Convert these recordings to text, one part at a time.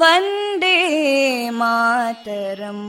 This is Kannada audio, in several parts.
Vande Mataram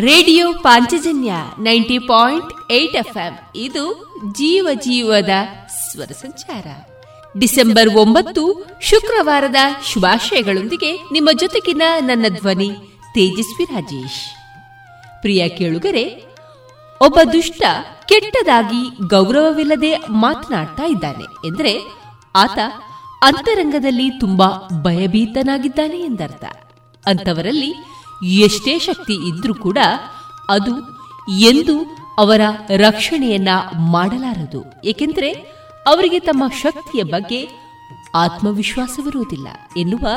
radio Panchajanya ninety point eight F ಇದು ಜೀವ ಜೀವದ ಸ್ವರ ಸಂಚಾರ. ಡಿಸೆಂಬರ್ ಒಂಬತ್ತು, ಶುಕ್ರವಾರದ ಶುಭಾಶಯಗಳೊಂದಿಗೆ ನಿಮ್ಮ ಜೊತೆಗಿನ ನನ್ನ ಧ್ವನಿ ತೇಜಸ್ವಿ ರಾಜೇಶ್. ಪ್ರಿಯ ಕೇಳುಗರೆ, ಒಬ್ಬ ದುಷ್ಟ ಕೆಟ್ಟದಾಗಿ ಗೌರವವಿಲ್ಲದೆ ಮಾತನಾಡ್ತಾ ಇದ್ದಾನೆ ಎಂದರೆ ಆತ ಅಂತರಂಗದಲ್ಲಿ ತುಂಬಾ ಭಯಭೀತನಾಗಿದ್ದಾನೆ ಎಂದರ್ಥ. ಅಂತವರಲ್ಲಿ ಎಷ್ಟೇ ಶಕ್ತಿ ಇದ್ರೂ ಕೂಡ ಅದು ಎಂದು ಅವರ ರಕ್ಷಣೆಯನ್ನ ಮಾಡಲಾರದು. ಏಕೆಂದರೆ ಅವರಿಗೆ ತಮ್ಮ ಶಕ್ತಿಯ ಬಗ್ಗೆ ಆತ್ಮವಿಶ್ವಾಸವಿರುವುದಿಲ್ಲ ಎನ್ನುವ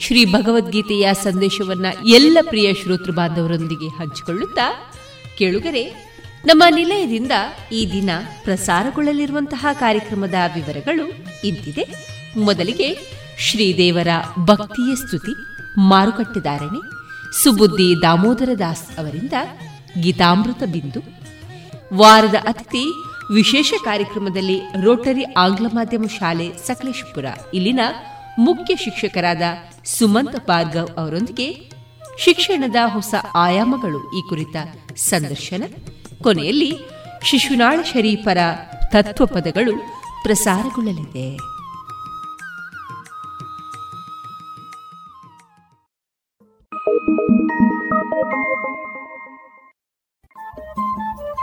ಶ್ರೀ ಭಗವದ್ಗೀತೆಯ ಸಂದೇಶವನ್ನ ಎಲ್ಲ ಪ್ರಿಯ ಶ್ರೋತೃ ಬಾಂಧವರೊಂದಿಗೆ ಹಂಚಿಕೊಳ್ಳುತ್ತಾ ಕೇಳುಗರೆ, ನಮ್ಮ ನಿಲಯದಿಂದ ಈ ದಿನ ಪ್ರಸಾರಗೊಳ್ಳಲಿರುವಂತಹ ಕಾರ್ಯಕ್ರಮದ ವಿವರಗಳು ಇಂತಿದೆ. ಮೊದಲಿಗೆ ಶ್ರೀದೇವರ ಭಕ್ತಿಯ ಸ್ತುತಿ ಮಾರುಕಟ್ಟೆದಾರಣೆ ಸುಬುದ್ದಿ ದಾಮೋದರ ದಾಸ್ ಅವರಿಂದ ಗೀತಾಮೃತ ಬಿಂದು. ವಾರದ ಅತಿಥಿ ವಿಶೇಷ ಕಾರ್ಯಕ್ರಮದಲ್ಲಿ ರೋಟರಿ ಆಂಗ್ಲ ಮಾಧ್ಯಮ ಶಾಲೆ ಸಕಲೇಶ್ಪುರ. ಇಲ್ಲಿನ ಮುಖ್ಯ ಶಿಕ್ಷಕರಾದ ಸುಮಂತ್ ಭಾರ್ಗವ್ ಅವರೊಂದಿಗೆ ಶಿಕ್ಷಣದ ಹೊಸ ಆಯಾಮಗಳು ಈ ಕುರಿತ ಸಂದರ್ಶನ. ಕೊನೆಯಲ್ಲಿ ಶಿಶುನಾಳ ಶರೀಫರ ತತ್ವಪದಗಳು ಪ್ರಸಾರಗೊಳ್ಳಲಿದೆ.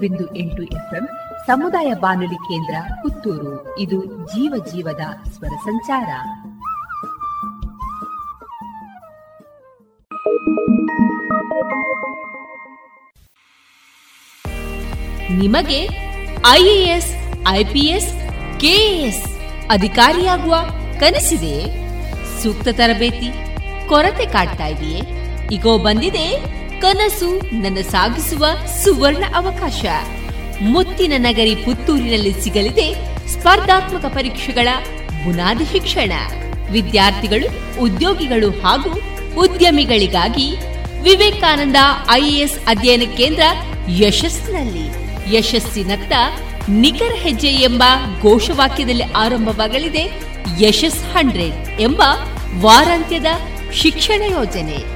ಬಿಂದು ಎಂಟು ಎಫ್ಎಂ, ಸಮುದಾಯ ಬಾನುಲಿ ಕೇಂದ್ರ ಪುತ್ತೂರು. ಇದು ಜೀವ ಜೀವದ ಸ್ವರ ಸಂಚಾರ. ನಿಮಗೆ ಐಎಎಸ್, ಐಪಿಎಸ್, ಕೆಎಎಸ್ ಅಧಿಕಾರಿಯಾಗುವ ಕನಸಿದೆ. ಸೂಕ್ತ ತರಬೇತಿ, ಕೊರತೆ ಕಾಡ್ತಾ ಇದೆಯೇ? ಈಗೋ ಬಂದಿದೆ ಕನಸು ನನ್ನ ಸಾಗಿಸುವ ಸುವರ್ಣ ಅವಕಾಶ. ಮುತ್ತಿನ ನಗರಿ ಪುತ್ತೂರಿನಲ್ಲಿ ಸಿಗಲಿದೆ ಸ್ಪರ್ಧಾತ್ಮಕ ಪರೀಕ್ಷೆಗಳ ಬುನಾದಿ ಶಿಕ್ಷಣ. ವಿದ್ಯಾರ್ಥಿಗಳು, ಉದ್ಯೋಗಿಗಳು ಹಾಗೂ ಉದ್ಯಮಿಗಳಿಗಾಗಿ ವಿವೇಕಾನಂದ ಐಎಎಸ್ ಅಧ್ಯಯನ ಕೇಂದ್ರ ಯಶಸ್ಸಿನಲ್ಲಿ. ಯಶಸ್ಸಿನತ್ತ ನಿಖರ ಹೆಜ್ಜೆ ಎಂಬ ಘೋಷವಾಕ್ಯದಲ್ಲಿ ಆರಂಭವಾಗಲಿದೆ ಯಶಸ್ ಹಂಡ್ರೆಡ್ ಎಂಬ ವಾರಾಂತ್ಯದ ಶಿಕ್ಷಣ ಯೋಜನೆ.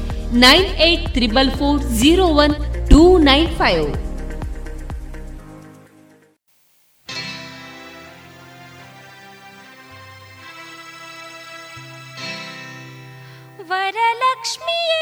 nine eight triple four zero one two nine five ವರಲಕ್ಷ್ಮಿಯೇ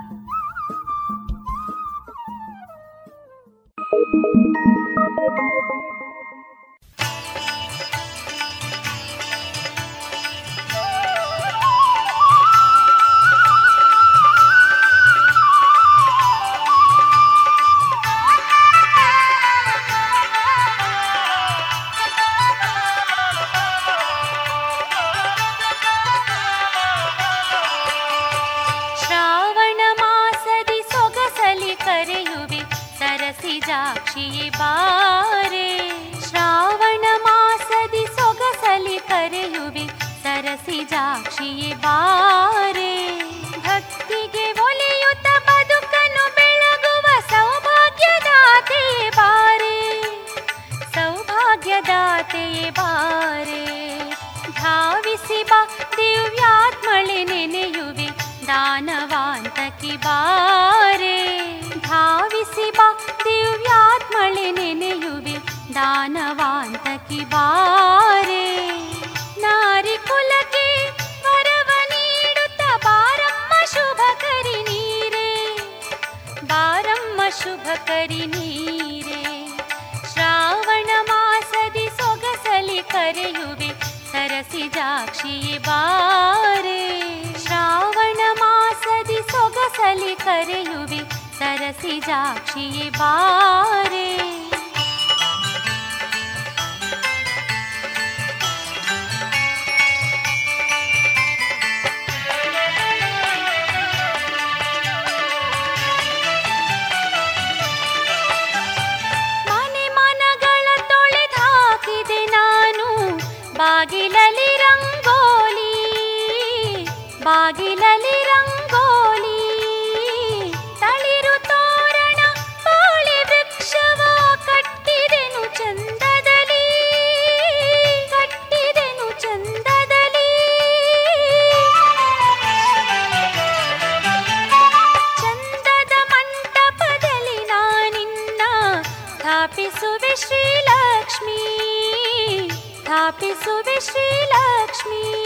प्राप्ति सुविश्री लक्ष्मी।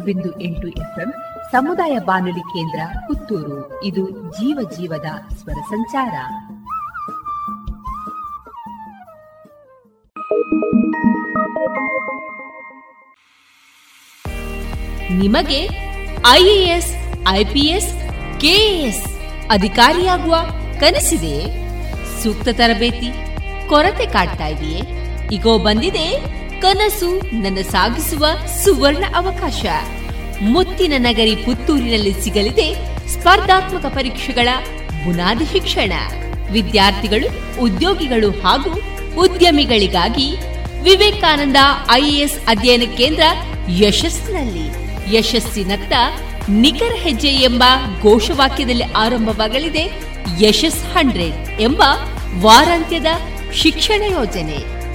ಬಿಂದು ಎಂಟು ಎಫ್ಎಂ ಸಮುದಾಯ ಬಾನುಲಿ ಕೇಂದ್ರ ಪುತ್ತೂರು ಇದು ಜೀವ ಜೀವದ ಸ್ವರ ಸಂಚಾರ ನಿಮಗೆ ಐಎಎಸ್ ಐಪಿಎಸ್ ಕೆಎಎಸ್ ಅಧಿಕಾರಿಯಾಗುವ ಕನಸಿದೆ ಸೂಕ್ತ ತರಬೇತಿ ಕೊರತೆ ಕಾಡ್ತಾ ಇದೆಯೇ ಈಗೋ ಬಂದಿದೆ ಕನಸು ನನ್ನ ಸಾಗಿಸುವ ಸುವರ್ಣ ಅವಕಾಶ. ಮುತ್ತಿನ ನಗರಿ ಪುತ್ತೂರಿನಲ್ಲಿ ಸಿಗಲಿದೆ ಸ್ಪರ್ಧಾತ್ಮಕ ಪರೀಕ್ಷೆಗಳ ಬುನಾದಿ ಶಿಕ್ಷಣ. ವಿದ್ಯಾರ್ಥಿಗಳು, ಉದ್ಯೋಗಿಗಳು ಹಾಗೂ ಉದ್ಯಮಿಗಳಿಗಾಗಿ ವಿವೇಕಾನಂದ ಐಎಎಸ್ ಅಧ್ಯಯನ ಕೇಂದ್ರ ಯಶಸ್ಸಿನಲ್ಲಿ. ಯಶಸ್ಸಿನತ್ತ ನಿಖರ ಹೆಜ್ಜೆ ಎಂಬ ಘೋಷವಾಕ್ಯದಲ್ಲಿ ಆರಂಭವಾಗಲಿದೆ ಯಶಸ್ ಹಂಡ್ರೆಡ್ ಎಂಬ ವಾರಾಂತ್ಯದ ಶಿಕ್ಷಣ ಯೋಜನೆ.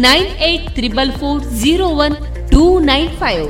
nine eight triple four zero one two nine five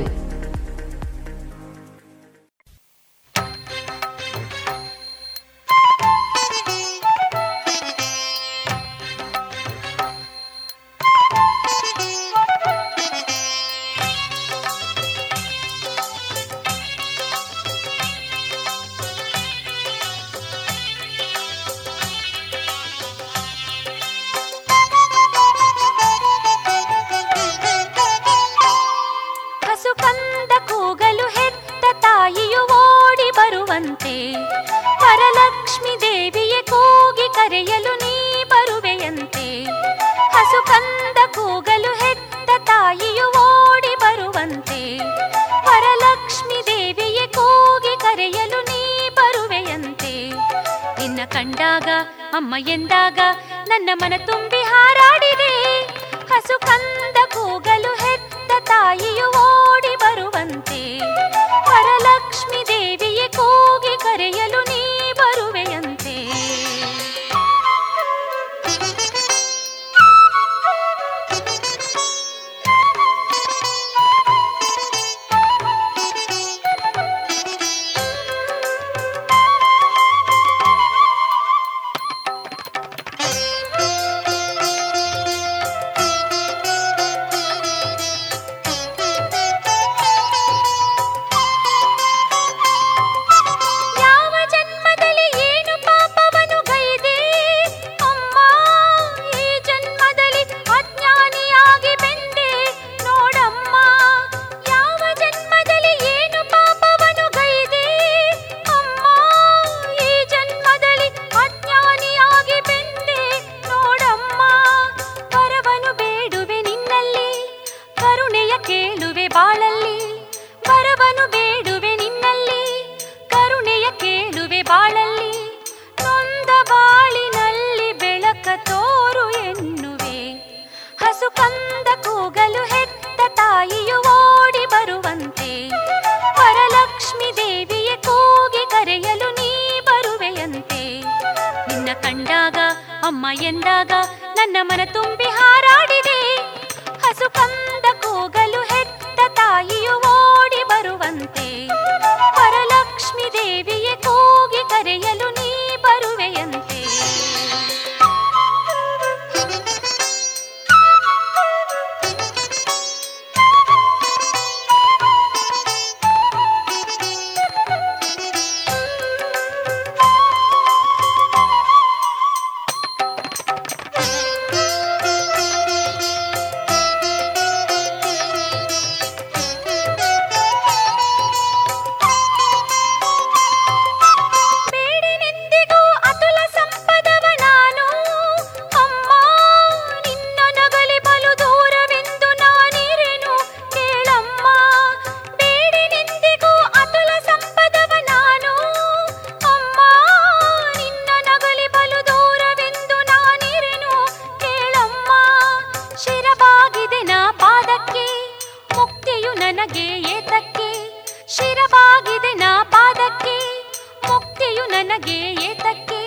ನನಗೆ ಏತಕ್ಕೆ?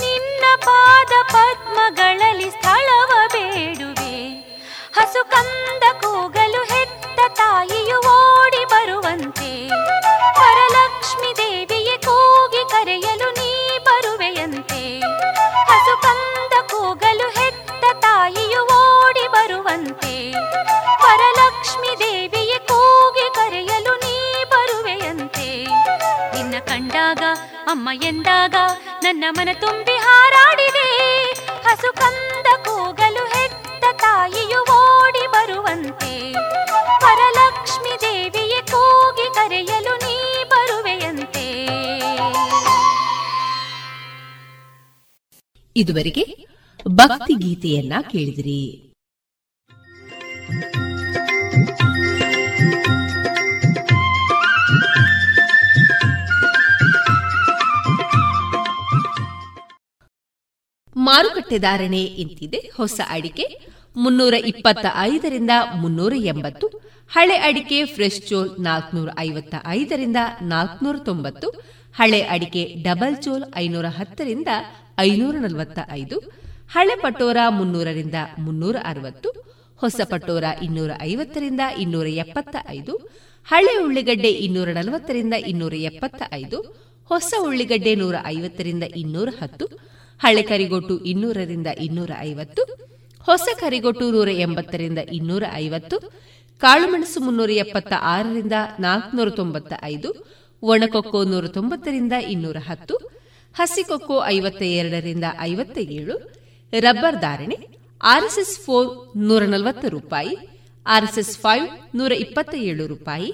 ನಿನ್ನ ಪಾದ ಪದ್ಮಗಳಲ್ಲಿ ಸ್ಥಳವ ಬೇಡುವೆ. ಹಸು ಕಂದ ಕೂಗಲು ಅಮ್ಮ ಎಂದಾಗ ನನ್ನ ಮನ ತುಂಬಿ ಹಾರಾಡಿದೆ. ಹಸು ಕಂದ ಕೂಗಲು ಹೆತ್ತ ತಾಯಿಯು ಓಡಿ ಬರುವಂತೆ. ವರಲಕ್ಷ್ಮಿ ದೇವಿಯೇ ಕೂಗಿ ಕರೆಯಲು ನೀ ಬರುವೆಯಂತೆ. ಇದುವರೆಗೆ ಭಕ್ತಿ ಗೀತೆಯನ್ನ ಕೇಳಿದಿರಿ. ಮಾರುಕಟ್ಟೆ ಧಾರಣೆ ಇಂತಿದೆ. ಹೊಸ ಅಡಿಕೆ ಮುನ್ನೂರ ಇಪ್ಪತ್ತ ಐದರಿಂದ ಮುನ್ನೂರ ಎಂಬತ್ತು, ಹಳೆ ಅಡಿಕೆ ಫ್ರೆಶ್ ಚೋಲ್ ನಾಲ್ಕನೂರ ಐವತ್ತ ಐದರಿಂದ ನಾಲ್ಕನೂರ ತೊಂಬತ್ತು, ಹಳೆ ಅಡಿಕೆ ಡಬಲ್ ಚೋಲ್ ಐನೂರ ಹತ್ತರಿಂದ ಐನೂರ ನಲವತ್ತ ಐದು, ಹಳೆ ಪಟೋರ ಮುನ್ನೂರರಿಂದ ಮುನ್ನೂರ ಅರವತ್ತು, ಹೊಸ ಪಟೋರ ಇನ್ನೂರ ಐವತ್ತರಿಂದ ಇನ್ನೂರ ಎಪ್ಪತ್ತ ಐದು, ಹಳೆ ಉಳ್ಳಿಗಡ್ಡೆ ಇನ್ನೂರ ನಲವತ್ತರಿಂದ ಇನ್ನೂರ ಎಪ್ಪತ್ತ ಐದು, ಹೊಸ ಉಳ್ಳಿಗಡ್ಡೆ ನೂರ ಐವತ್ತರಿಂದ ಇನ್ನೂರ ಹತ್ತು ಹಳೆ ಕರಿಗೊಟ್ಟು ಇನ್ನೂರರಿಂದ ಇನ್ನೂರ ಐವತ್ತು ಹೊಸ ಕರಿಗೊಟ್ಟು ನೂರ ಎಂಬತ್ತರಿಂದ ಇನ್ನೂರ ಐವತ್ತು ಕಾಳುಮೆಣಸು ಮುನ್ನೂರ ಎಪ್ಪತ್ತ ಆರರಿಂದ ನಾಲ್ಕುನೂರ ತೊಂಬತ್ತ ಐದು ಒಣಕೊಕ್ಕೋ ನೂರ ತೊಂಬತ್ತರಿಂದ ಇನ್ನೂರ ಹತ್ತು ಹಸಿಕೊಕ್ಕೋ ಐವತ್ತ ಎರಡರಿಂದ ಐವತ್ತ ಏಳು ರಬ್ಬರ್ ಧಾರಣೆ ಆರ್ಎಸ್ಎಸ್ ಫೋರ್ ನೂರ ನಲವತ್ತು ರೂಪಾಯಿ, ಆರ್ಎಸ್ಎಸ್ ಫೈವ್ ನೂರ ಇಪ್ಪತ್ತ ಏಳು ರೂಪಾಯಿ,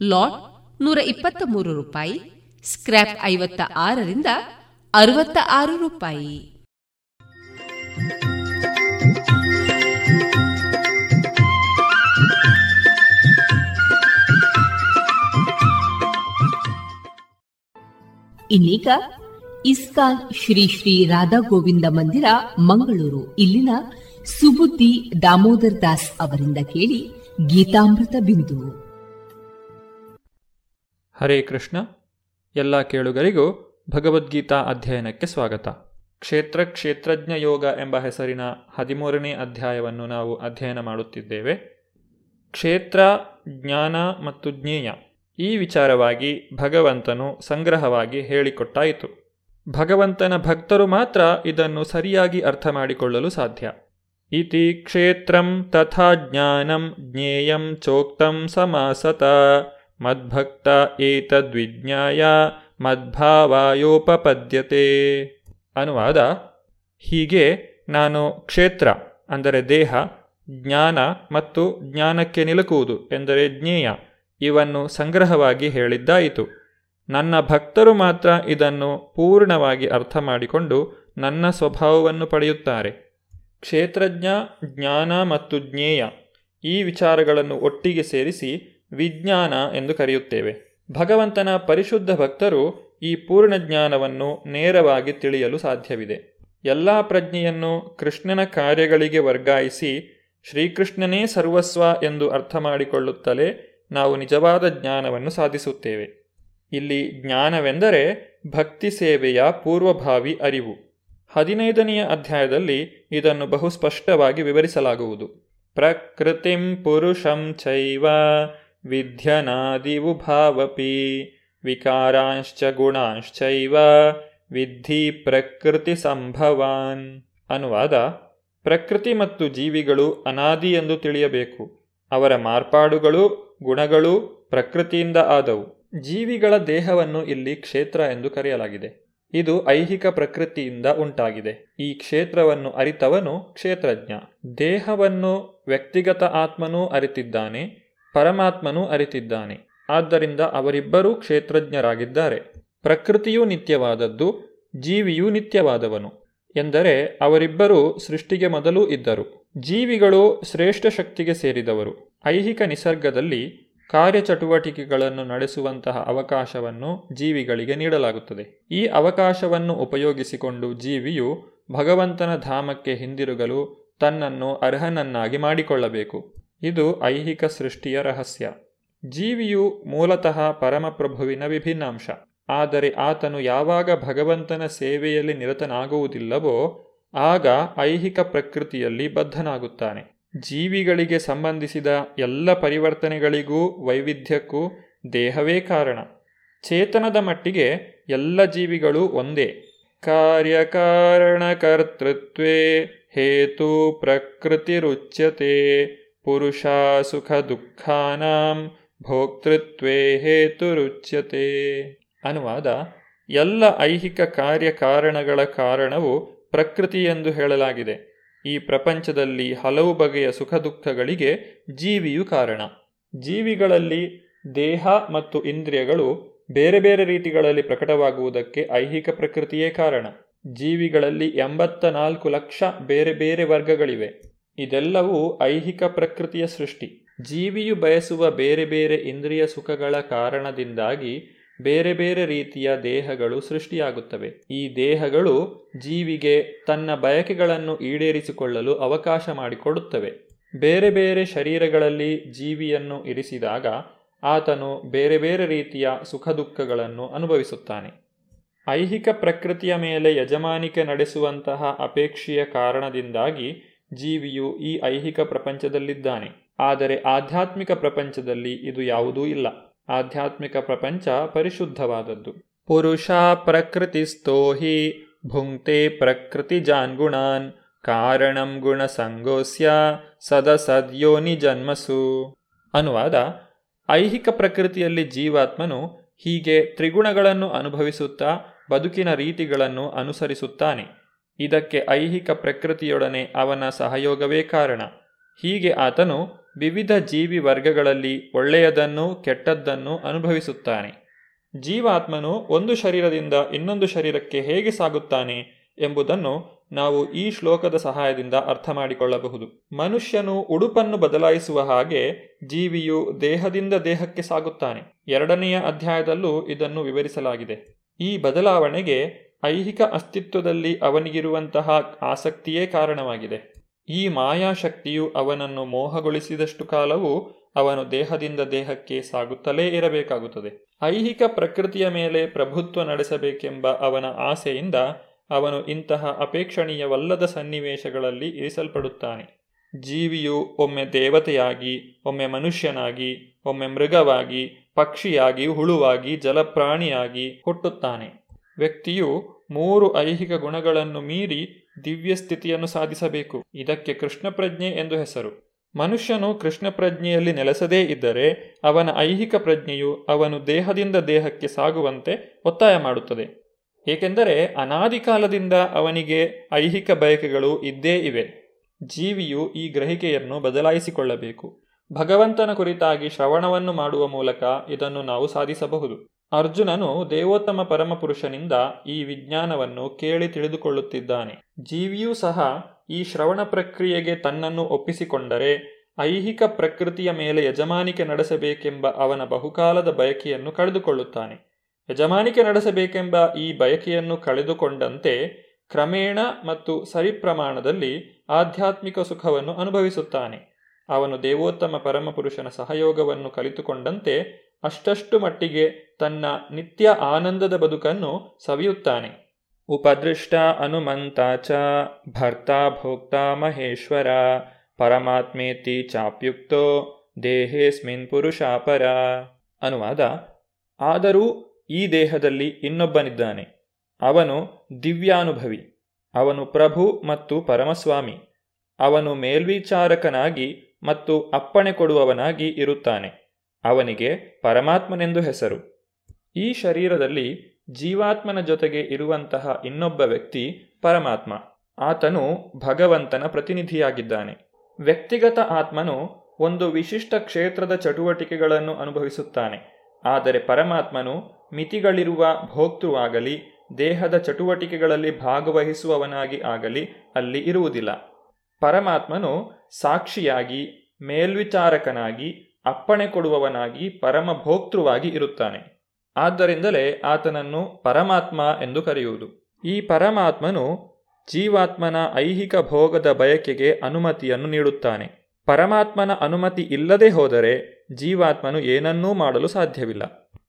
ಲಾಟ್ ನೂರ ಇಪ್ಪತ್ತ ಮೂರು ರೂಪಾಯಿ ಸ್ಕ್ರಾಪ್ ಐವತ್ತ ಆರರಿಂದ ಅರವತ್ತ ಆರು ರೂಪಾಯಿ. ಇನ್ನೀಗ ಇಸ್ಕಾನ್ ಶ್ರೀ ಶ್ರೀ ರಾಧಾ ಗೋವಿಂದ ಮಂದಿರ ಮಂಗಳೂರು. ಇಲ್ಲಿನ ಸುಬುದ್ದಿ ದಾಮೋದರ್ ದಾಸ್ ಅವರಿಂದ ಕೇಳಿ ಗೀತಾಮೃತ ಬಿಂದು. ಹರೇ ಕೃಷ್ಣ. ಎಲ್ಲ ಕೇಳುಗರಿಗೂ ಭಗವದ್ಗೀತಾ ಅಧ್ಯಯನಕ್ಕೆ ಸ್ವಾಗತ. ಕ್ಷೇತ್ರ ಕ್ಷೇತ್ರಜ್ಞ ಯೋಗ ಎಂಬ ಹೆಸರಿನ ಹದಿಮೂರನೇ ಅಧ್ಯಾಯವನ್ನು ನಾವು ಅಧ್ಯಯನ ಮಾಡುತ್ತಿದ್ದೇವೆ. ಕ್ಷೇತ್ರ, ಜ್ಞಾನ ಮತ್ತು ಜ್ಞೇಯ ಈ ವಿಚಾರವಾಗಿ ಭಗವಂತನು ಸಂಗ್ರಹವಾಗಿ ಹೇಳಿಕೊಟ್ಟಾಯಿತು. ಭಗವಂತನ ಭಕ್ತರು ಮಾತ್ರ ಇದನ್ನು ಸರಿಯಾಗಿ ಅರ್ಥ ಮಾಡಿಕೊಳ್ಳಲು ಸಾಧ್ಯ. ಇತಿ ಕ್ಷೇತ್ರಂ ತಥಾ ಜ್ಞಾನಂ ಜ್ಞೇಯಂ ಚೋಕ್ತಂ ಸಮಾಸತ ಮದ್ಭಕ್ತ ಏತದ್ವಿಜ್ಞಾಯ ಮದ್ಭಾವಾಯೋಪಪದ್ಯತೆ. ಅನುವಾದ, ಹೀಗೆ ನಾನು ಕ್ಷೇತ್ರ, ಅಂದರೆ ದೇಹ, ಜ್ಞಾನ ಮತ್ತು ಜ್ಞಾನಕ್ಕೆ ನಿಲುಕುವುದು ಎಂದರೆ ಜ್ಞೇಯ, ಇವನ್ನು ಸಂಗ್ರಹವಾಗಿ ಹೇಳಿದ್ದಾಯಿತು. ನನ್ನ ಭಕ್ತರು ಮಾತ್ರ ಇದನ್ನು ಪೂರ್ಣವಾಗಿ ಅರ್ಥ ಮಾಡಿಕೊಂಡು ನನ್ನ ಸ್ವಭಾವವನ್ನು ಪಡೆಯುತ್ತಾರೆ. ಕ್ಷೇತ್ರಜ್ಞ, ಜ್ಞಾನ ಮತ್ತು ಜ್ಞೇಯ ಈ ವಿಚಾರಗಳನ್ನು ಒಟ್ಟಿಗೆ ಸೇರಿಸಿ ವಿಜ್ಞಾನ ಎಂದು ಕರೆಯುತ್ತೇವೆ. ಭಗವಂತನ ಪರಿಶುದ್ಧ ಭಕ್ತರು ಈ ಪೂರ್ಣ ಜ್ಞಾನವನ್ನು ನೇರವಾಗಿ ತಿಳಿಯಲು ಸಾಧ್ಯವಿದೆ. ಎಲ್ಲ ಪ್ರಜ್ಞೆಯನ್ನು ಕೃಷ್ಣನ ಕಾರ್ಯಗಳಿಗೆ ವರ್ಗಾಯಿಸಿ ಶ್ರೀಕೃಷ್ಣನೇ ಸರ್ವಸ್ವ ಎಂದು ಅರ್ಥ ಮಾಡಿಕೊಳ್ಳುತ್ತಲೇ ನಾವು ನಿಜವಾದ ಜ್ಞಾನವನ್ನು ಸಾಧಿಸುತ್ತೇವೆ. ಇಲ್ಲಿ ಜ್ಞಾನವೆಂದರೆ ಭಕ್ತಿ ಸೇವೆಯ ಪೂರ್ವಭಾವಿ ಅರಿವು. ಹದಿನೈದನೆಯ ಅಧ್ಯಾಯದಲ್ಲಿ ಇದನ್ನು ಬಹು ಸ್ಪಷ್ಟವಾಗಿ ವಿವರಿಸಲಾಗುವುದು. ಪ್ರಕೃತಿಂ ಪುರುಷಂ ಚೈವ ವಿಧ್ಯನಾದಿವುಭಾವಪಿ, ವಿಕಾರಾಂಶ್ಚ ಗುಣಾಂಶ್ಚೈವ ವಿಧಿ ಪ್ರಕೃತಿ ಸಂಭವಾನ್. ಅನುವಾದ, ಪ್ರಕೃತಿ ಮತ್ತು ಜೀವಿಗಳು ಅನಾದಿ ಎಂದು ತಿಳಿಯಬೇಕು. ಅವರ ಮಾರ್ಪಾಡುಗಳು, ಗುಣಗಳು ಪ್ರಕೃತಿಯಿಂದ ಆದವು. ಜೀವಿಗಳ ದೇಹವನ್ನು ಇಲ್ಲಿ ಕ್ಷೇತ್ರ ಎಂದು ಕರೆಯಲಾಗಿದೆ. ಇದು ಐಹಿಕ ಪ್ರಕೃತಿಯಿಂದ ಉಂಟಾಗಿದೆ. ಈ ಕ್ಷೇತ್ರವನ್ನು ಅರಿತವನು ಕ್ಷೇತ್ರಜ್ಞ. ದೇಹವನ್ನು ವ್ಯಕ್ತಿಗತ ಆತ್ಮನೂ ಅರಿತಿದ್ದಾನೆ. ಪರಮಾತ್ಮನೂ ಅರಿತಿದ್ದಾನೆ. ಆದ್ದರಿಂದ ಅವರಿಬ್ಬರೂ ಕ್ಷೇತ್ರಜ್ಞರಾಗಿದ್ದಾರೆ. ಪ್ರಕೃತಿಯೂ ನಿತ್ಯವಾದದ್ದು, ಜೀವಿಯೂ ನಿತ್ಯವಾದವನು. ಎಂದರೆ ಅವರಿಬ್ಬರೂ ಸೃಷ್ಟಿಗೆ ಮೊದಲು ಇದ್ದರು. ಜೀವಿಗಳು ಶ್ರೇಷ್ಠ ಶಕ್ತಿಗೆ ಸೇರಿದವರು. ಐಹಿಕ ನಿಸರ್ಗದಲ್ಲಿ ಕಾರ್ಯಚಟುವಟಿಕೆಗಳನ್ನು ನಡೆಸುವಂತಹ ಅವಕಾಶವನ್ನು ಜೀವಿಗಳಿಗೆ ನೀಡಲಾಗುತ್ತದೆ. ಈ ಅವಕಾಶವನ್ನು ಉಪಯೋಗಿಸಿಕೊಂಡು ಜೀವಿಯು ಭಗವಂತನ ಧಾಮಕ್ಕೆ ಹಿಂದಿರುಗಲು ತನ್ನನ್ನು ಅರ್ಹನನ್ನಾಗಿ ಮಾಡಿಕೊಳ್ಳಬೇಕು. ಇದು ಐಹಿಕ ಸೃಷ್ಟಿಯ ರಹಸ್ಯ. ಜೀವಿಯು ಮೂಲತಃ ಪರಮಪ್ರಭುವಿನ ವಿಭಿನ್ನಾಂಶ. ಆದರೆ ಆತನು ಯಾವಾಗ ಭಗವಂತನ ಸೇವೆಯಲ್ಲಿ ನಿರತನಾಗುವುದಿಲ್ಲವೋ, ಆಗ ಐಹಿಕ ಪ್ರಕೃತಿಯಲ್ಲಿ ಬದ್ಧನಾಗುತ್ತಾನೆ. ಜೀವಿಗಳಿಗೆ ಸಂಬಂಧಿಸಿದ ಎಲ್ಲ ಪರಿವರ್ತನೆಗಳಿಗೂ ವೈವಿಧ್ಯಕ್ಕೂ ದೇಹವೇ ಕಾರಣ. ಚೇತನದ ಮಟ್ಟಿಗೆ ಎಲ್ಲ ಜೀವಿಗಳು ಒಂದೇ. ಕಾರ್ಯಕಾರಣಕರ್ತೃತ್ವೇ ಹೇತು ಪ್ರಕೃತಿರುಚ್ಯತೆ. ಪುರುಷ ಸುಖ ದುಃಖಾನಾಂ ಭೋಕ್ತೃತ್ವೇ ಹೇತುರುಚ್ಯತೆ ಅನುವಾದ, ಎಲ್ಲ ಐಹಿಕ ಕಾರ್ಯಕಾರಣಗಳ ಕಾರಣವು ಪ್ರಕೃತಿ ಎಂದು ಹೇಳಲಾಗಿದೆ. ಈ ಪ್ರಪಂಚದಲ್ಲಿ ಹಲವು ಬಗೆಯ ಸುಖ ದುಃಖಗಳಿಗೆ ಜೀವಿಯು ಕಾರಣ. ಜೀವಿಗಳಲ್ಲಿ ದೇಹ ಮತ್ತು ಇಂದ್ರಿಯಗಳು ಬೇರೆ ಬೇರೆ ರೀತಿಗಳಲ್ಲಿ ಪ್ರಕಟವಾಗುವುದಕ್ಕೆ ಐಹಿಕ ಪ್ರಕೃತಿಯೇ ಕಾರಣ. ಜೀವಿಗಳಲ್ಲಿ ಎಂಬತ್ತ ನಾಲ್ಕು ಲಕ್ಷ ಬೇರೆ ಬೇರೆ ವರ್ಗಗಳಿವೆ. ಇದೆಲ್ಲವೂ ಐಹಿಕ ಪ್ರಕೃತಿಯ ಸೃಷ್ಟಿ. ಜೀವಿಯು ಬಯಸುವ ಬೇರೆ ಬೇರೆ ಇಂದ್ರಿಯ ಸುಖಗಳ ಕಾರಣದಿಂದಾಗಿ ಬೇರೆ ಬೇರೆ ರೀತಿಯ ದೇಹಗಳು ಸೃಷ್ಟಿಯಾಗುತ್ತವೆ. ಈ ದೇಹಗಳು ಜೀವಿಗೆ ತನ್ನ ಬಯಕೆಗಳನ್ನು ಈಡೇರಿಸಿಕೊಳ್ಳಲು ಅವಕಾಶ ಮಾಡಿಕೊಡುತ್ತವೆ. ಬೇರೆ ಬೇರೆ ಶರೀರಗಳಲ್ಲಿ ಜೀವಿಯನ್ನು ಇರಿಸಿದಾಗ ಆತನು ಬೇರೆ ಬೇರೆ ರೀತಿಯ ಸುಖ ದುಃಖಗಳನ್ನು ಅನುಭವಿಸುತ್ತಾನೆ. ಐಹಿಕ ಪ್ರಕೃತಿಯ ಮೇಲೆ ಯಜಮಾನಿಕೆ ನಡೆಸುವಂತಹ ಅಪೇಕ್ಷೆಯ ಕಾರಣದಿಂದಾಗಿ ಜೀವಿಯು ಈ ಐಹಿಕ ಪ್ರಪಂಚದಲ್ಲಿದ್ದಾನೆ. ಆದರೆ ಆಧ್ಯಾತ್ಮಿಕ ಪ್ರಪಂಚದಲ್ಲಿ ಇದು ಯಾವುದೂ ಇಲ್ಲ. ಆಧ್ಯಾತ್ಮಿಕ ಪ್ರಪಂಚ ಪರಿಶುದ್ಧವಾದದ್ದು. ಪುರುಷ ಪ್ರಕೃತಿಸ್ಥೋ ಹಿ ಭುಂಕ್ತೆ ಪ್ರಕೃತಿ ಜಾನ್ಗುಣಾನ್, ಕಾರಣಂ ಗುಣ ಸಂಗೋಸ್ಯ ಸದಸದ್ಯೋನಿ ಜನ್ಮಸು ಅನುವಾದ, ಐಹಿಕ ಪ್ರಕೃತಿಯಲ್ಲಿ ಜೀವಾತ್ಮನು ಹೀಗೆ ತ್ರಿಗುಣಗಳನ್ನು ಅನುಭವಿಸುತ್ತಾ ಬದುಕಿನ ರೀತಿಗಳನ್ನು ಅನುಸರಿಸುತ್ತಾನೆ. ಇದಕ್ಕೆ ಐಹಿಕ ಪ್ರಕೃತಿಯೊಡನೆ ಅವನ ಸಹಯೋಗವೇ ಕಾರಣ. ಹೀಗೆ ಆತನು ವಿವಿಧ ಜೀವಿ ವರ್ಗಗಳಲ್ಲಿ ಒಳ್ಳೆಯದನ್ನು ಕೆಟ್ಟದ್ದನ್ನು ಅನುಭವಿಸುತ್ತಾನೆ. ಜೀವಾತ್ಮನು ಒಂದು ಶರೀರದಿಂದ ಇನ್ನೊಂದು ಶರೀರಕ್ಕೆ ಹೇಗೆ ಸಾಗುತ್ತಾನೆ ಎಂಬುದನ್ನು ನಾವು ಈ ಶ್ಲೋಕದ ಸಹಾಯದಿಂದ ಅರ್ಥ ಮಾಡಿಕೊಳ್ಳಬಹುದು. ಮನುಷ್ಯನು ಉಡುಪನ್ನು ಬದಲಾಯಿಸುವ ಹಾಗೆ ಜೀವಿಯು ದೇಹದಿಂದ ದೇಹಕ್ಕೆ ಸಾಗುತ್ತಾನೆ. ಎರಡನೆಯ ಅಧ್ಯಾಯದಲ್ಲೂ ಇದನ್ನು ವಿವರಿಸಲಾಗಿದೆ. ಈ ಬದಲಾವಣೆಗೆ ಐಹಿಕ ಅಸ್ತಿತ್ವದಲ್ಲಿ ಅವನಿಗಿರುವಂತಹ ಆಸಕ್ತಿಯೇ ಕಾರಣವಾಗಿದೆ. ಈ ಮಾಯಾಶಕ್ತಿಯು ಅವನನ್ನು ಮೋಹಗೊಳಿಸಿದಷ್ಟು ಕಾಲವೂ ಅವನು ದೇಹದಿಂದ ದೇಹಕ್ಕೆ ಸಾಗುತ್ತಲೇ ಇರಬೇಕಾಗುತ್ತದೆ. ಐಹಿಕ ಪ್ರಕೃತಿಯ ಮೇಲೆ ಪ್ರಭುತ್ವ ನಡೆಸಬೇಕೆಂಬ ಅವನ ಆಸೆಯಿಂದ ಅವನು ಇಂತಹ ಅಪೇಕ್ಷಣೀಯವಲ್ಲದ ಸನ್ನಿವೇಶಗಳಲ್ಲಿ ಇರಿಸಲ್ಪಡುತ್ತಾನೆ. ಜೀವಿಯು ಒಮ್ಮೆ ದೇವತೆಯಾಗಿ, ಒಮ್ಮೆ ಮನುಷ್ಯನಾಗಿ, ಒಮ್ಮೆ ಮೃಗವಾಗಿ, ಪಕ್ಷಿಯಾಗಿ, ಹುಳುವಾಗಿ, ಜಲಪ್ರಾಣಿಯಾಗಿ ಹುಟ್ಟುತ್ತಾನೆ. ವ್ಯಕ್ತಿಯು ಮೂರು ಐಹಿಕ ಗುಣಗಳನ್ನು ಮೀರಿ ದಿವ್ಯ ಸ್ಥಿತಿಯನ್ನು ಸಾಧಿಸಬೇಕು. ಇದಕ್ಕೆ ಕೃಷ್ಣ ಪ್ರಜ್ಞೆ ಎಂದು ಹೆಸರು. ಮನುಷ್ಯನು ಕೃಷ್ಣ ಪ್ರಜ್ಞೆಯಲ್ಲಿ ನೆಲೆಸದೇ ಇದ್ದರೆ ಅವನ ಐಹಿಕ ಪ್ರಜ್ಞೆಯು ಅವನು ದೇಹದಿಂದ ದೇಹಕ್ಕೆ ಸಾಗುವಂತೆ ಒತ್ತಾಯ ಮಾಡುತ್ತದೆ. ಏಕೆಂದರೆ ಅನಾದಿ ಕಾಲದಿಂದ ಅವನಿಗೆ ಐಹಿಕ ಬಯಕೆಗಳು ಇದ್ದೇ ಇವೆ. ಜೀವಿಯು ಈ ಗ್ರಹಿಕೆಯನ್ನು ಬದಲಾಯಿಸಿಕೊಳ್ಳಬೇಕು. ಭಗವಂತನ ಕುರಿತಾಗಿ ಶ್ರವಣವನ್ನು ಮಾಡುವ ಮೂಲಕ ಇದನ್ನು ನಾವು ಸಾಧಿಸಬಹುದು. ಅರ್ಜುನನು ದೇವೋತ್ತಮ ಪರಮಪುರುಷನಿಂದ ಈ ವಿಜ್ಞಾನವನ್ನು ಕೇಳಿ ತಿಳಿದುಕೊಳ್ಳುತ್ತಿದ್ದಾನೆ. ಜೀವಿಯೂ ಸಹ ಈ ಶ್ರವಣ ಪ್ರಕ್ರಿಯೆಗೆ ತನ್ನನ್ನು ಒಪ್ಪಿಸಿಕೊಂಡರೆ ಐಹಿಕ ಪ್ರಕೃತಿಯ ಮೇಲೆ ಯಜಮಾನಿಕೆ ನಡೆಸಬೇಕೆಂಬ ಅವನ ಬಹುಕಾಲದ ಬಯಕೆಯನ್ನು ಕಳೆದುಕೊಳ್ಳುತ್ತಾನೆ. ಯಜಮಾನಿಕೆ ನಡೆಸಬೇಕೆಂಬ ಈ ಬಯಕೆಯನ್ನು ಕಳೆದುಕೊಂಡಂತೆ ಕ್ರಮೇಣ ಮತ್ತು ಸರಿಪ್ರಮಾಣದಲ್ಲಿ ಆಧ್ಯಾತ್ಮಿಕ ಸುಖವನ್ನು ಅನುಭವಿಸುತ್ತಾನೆ. ಅವನು ದೇವೋತ್ತಮ ಪರಮಪುರುಷನ ಸಹಯೋಗವನ್ನು ಕಲಿತುಕೊಂಡಂತೆ ಅಷ್ಟಷ್ಟು ಮಟ್ಟಿಗೆ ತನ್ನ ನಿತ್ಯ ಆನಂದದ ಬದುಕನ್ನು ಸವಿಯುತ್ತಾನೆ. ಉಪದೃಷ್ಟ ಅನುಮಂತಾಚ ಭರ್ತಾ ಭೋಕ್ತಾ ಮಹೇಶ್ವರ ಪರಮಾತ್ಮೇತಿ ಚಾಪ್ಯುಕ್ತೋ ದೇಹೇಸ್ಮಿನ್ ಪುರುಷಾಪರ ಅನುವಾದ, ಆದರೂ ಈ ದೇಹದಲ್ಲಿ ಇನ್ನೊಬ್ಬನಿದ್ದಾನೆ. ಅವನು ದಿವ್ಯಾನುಭವಿ. ಅವನು ಪ್ರಭು ಮತ್ತು ಪರಮಸ್ವಾಮಿ. ಅವನು ಮೇಲ್ವಿಚಾರಕನಾಗಿ ಮತ್ತು ಅಪ್ಪಣೆ ಕೊಡುವವನಾಗಿ ಇರುತ್ತಾನೆ. ಅವನಿಗೆ ಪರಮಾತ್ಮನೆಂದು ಹೆಸರು. ಈ ಶರೀರದಲ್ಲಿ ಜೀವಾತ್ಮನ ಜೊತೆಗೆ ಇರುವಂತಹ ಇನ್ನೊಬ್ಬ ವ್ಯಕ್ತಿ ಪರಮಾತ್ಮ. ಆತನು ಭಗವಂತನ ಪ್ರತಿನಿಧಿಯಾಗಿದ್ದಾನೆ. ವ್ಯಕ್ತಿಗತ ಆತ್ಮನು ಒಂದು ವಿಶಿಷ್ಟ ಕ್ಷೇತ್ರದ ಚಟುವಟಿಕೆಗಳನ್ನು ಅನುಭವಿಸುತ್ತಾನೆ. ಆದರೆ ಪರಮಾತ್ಮನು ಮಿತಿಗಳಿರುವ ಭೋಕ್ತೃವಾಗಲಿ, ದೇಹದ ಚಟುವಟಿಕೆಗಳಲ್ಲಿ ಭಾಗವಹಿಸುವವನಾಗಿ ಆಗಲಿ ಅಲ್ಲಿ ಇರುವುದಿಲ್ಲ. ಪರಮಾತ್ಮನು ಸಾಕ್ಷಿಯಾಗಿ, ಮೇಲ್ವಿಚಾರಕನಾಗಿ ಅಪ್ಪಣೆ ಕೊಡುವವನಾಗಿ ಪರಮ ಭೋಕ್ತೃವಾಗಿ ಇರುತ್ತಾನೆ. ಆದ್ದರಿಂದಲೇ ಆತನನ್ನು ಪರಮಾತ್ಮ ಎಂದು ಕರೆಯುವುದು. ಈ ಪರಮಾತ್ಮನು ಜೀವಾತ್ಮನ ಐಹಿಕ ಭೋಗದ ಬಯಕೆಗೆ ಅನುಮತಿಯನ್ನು ನೀಡುತ್ತಾನೆ. ಪರಮಾತ್ಮನ ಅನುಮತಿ ಇಲ್ಲದೆ ಹೋದರೆ ಜೀವಾತ್ಮನು ಏನನ್ನೂ ಮಾಡಲು ಸಾಧ್ಯವಿಲ್ಲ.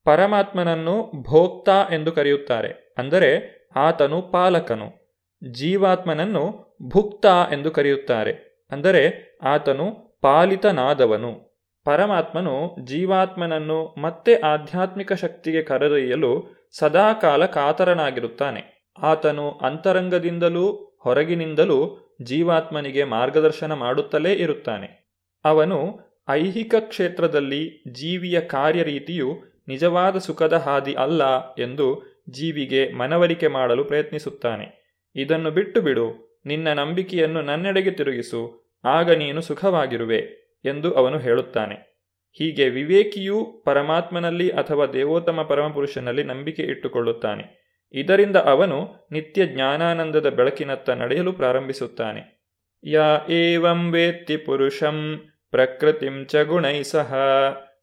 ಪರಮಾತ್ಮನನ್ನು ಭೋಕ್ತ ಎಂದು ಕರೆಯುತ್ತಾರೆ. ಅಂದರೆ ಆತನು ಪಾಲಕನು. ಜೀವಾತ್ಮನನ್ನು ಭುಕ್ತ ಎಂದು ಕರೆಯುತ್ತಾರೆ. ಅಂದರೆ ಆತನು ಪಾಲಿತನಾದವನು. ಪರಮಾತ್ಮನು ಜೀವಾತ್ಮನನ್ನು ಮತ್ತೆ ಆಧ್ಯಾತ್ಮಿಕ ಶಕ್ತಿಗೆ ಕರೆದೊಯ್ಯಲು ಸದಾಕಾಲ ಕಾತರನಾಗಿರುತ್ತಾನೆ. ಆತನು ಅಂತರಂಗದಿಂದಲೂ ಹೊರಗಿನಿಂದಲೂ ಜೀವಾತ್ಮನಿಗೆ ಮಾರ್ಗದರ್ಶನ ಮಾಡುತ್ತಲೇ ಇರುತ್ತಾನೆ. ಅವನು ಐಹಿಕ ಕ್ಷೇತ್ರದಲ್ಲಿ ಜೀವಿಯ ಕಾರ್ಯರೀತಿಯು ನಿಜವಾದ ಸುಖದ ಹಾದಿ ಅಲ್ಲ ಎಂದು ಜೀವಿಗೆ ಮನವರಿಕೆ ಮಾಡಲು ಪ್ರಯತ್ನಿಸುತ್ತಾನೆ. ಇದನ್ನು ಬಿಟ್ಟು ಬಿಡು, ನಿನ್ನ ನಂಬಿಕೆಯನ್ನು ನನ್ನೆಡೆಗೆ ತಿರುಗಿಸು, ಆಗ ನೀನು ಸುಖವಾಗಿರುವೆ. ಎಂದು ಅವನು ಹೇಳುತ್ತಾನೆ. ಹೀಗೆ ವಿವೇಕಿಯು ಪರಮಾತ್ಮನಲ್ಲಿ ಅಥವಾ ದೇವೋತ್ತಮ ಪರಮಪುರುಷನಲ್ಲಿ ನಂಬಿಕೆ ಇಟ್ಟುಕೊಳ್ಳುತ್ತಾನೆ. ಇದರಿಂದ ಅವನು ನಿತ್ಯ ಜ್ಞಾನಾನಂದದ ಬೆಳಕಿನತ್ತ ನಡೆಯಲು ಪ್ರಾರಂಭಿಸುತ್ತಾನೆ. ಯಾ ಏವಂ ವೇತ್ತಿ ಪುರುಷಂ ಪ್ರಕೃತಿಂ ಚ ಗುಣೈ ಸಹ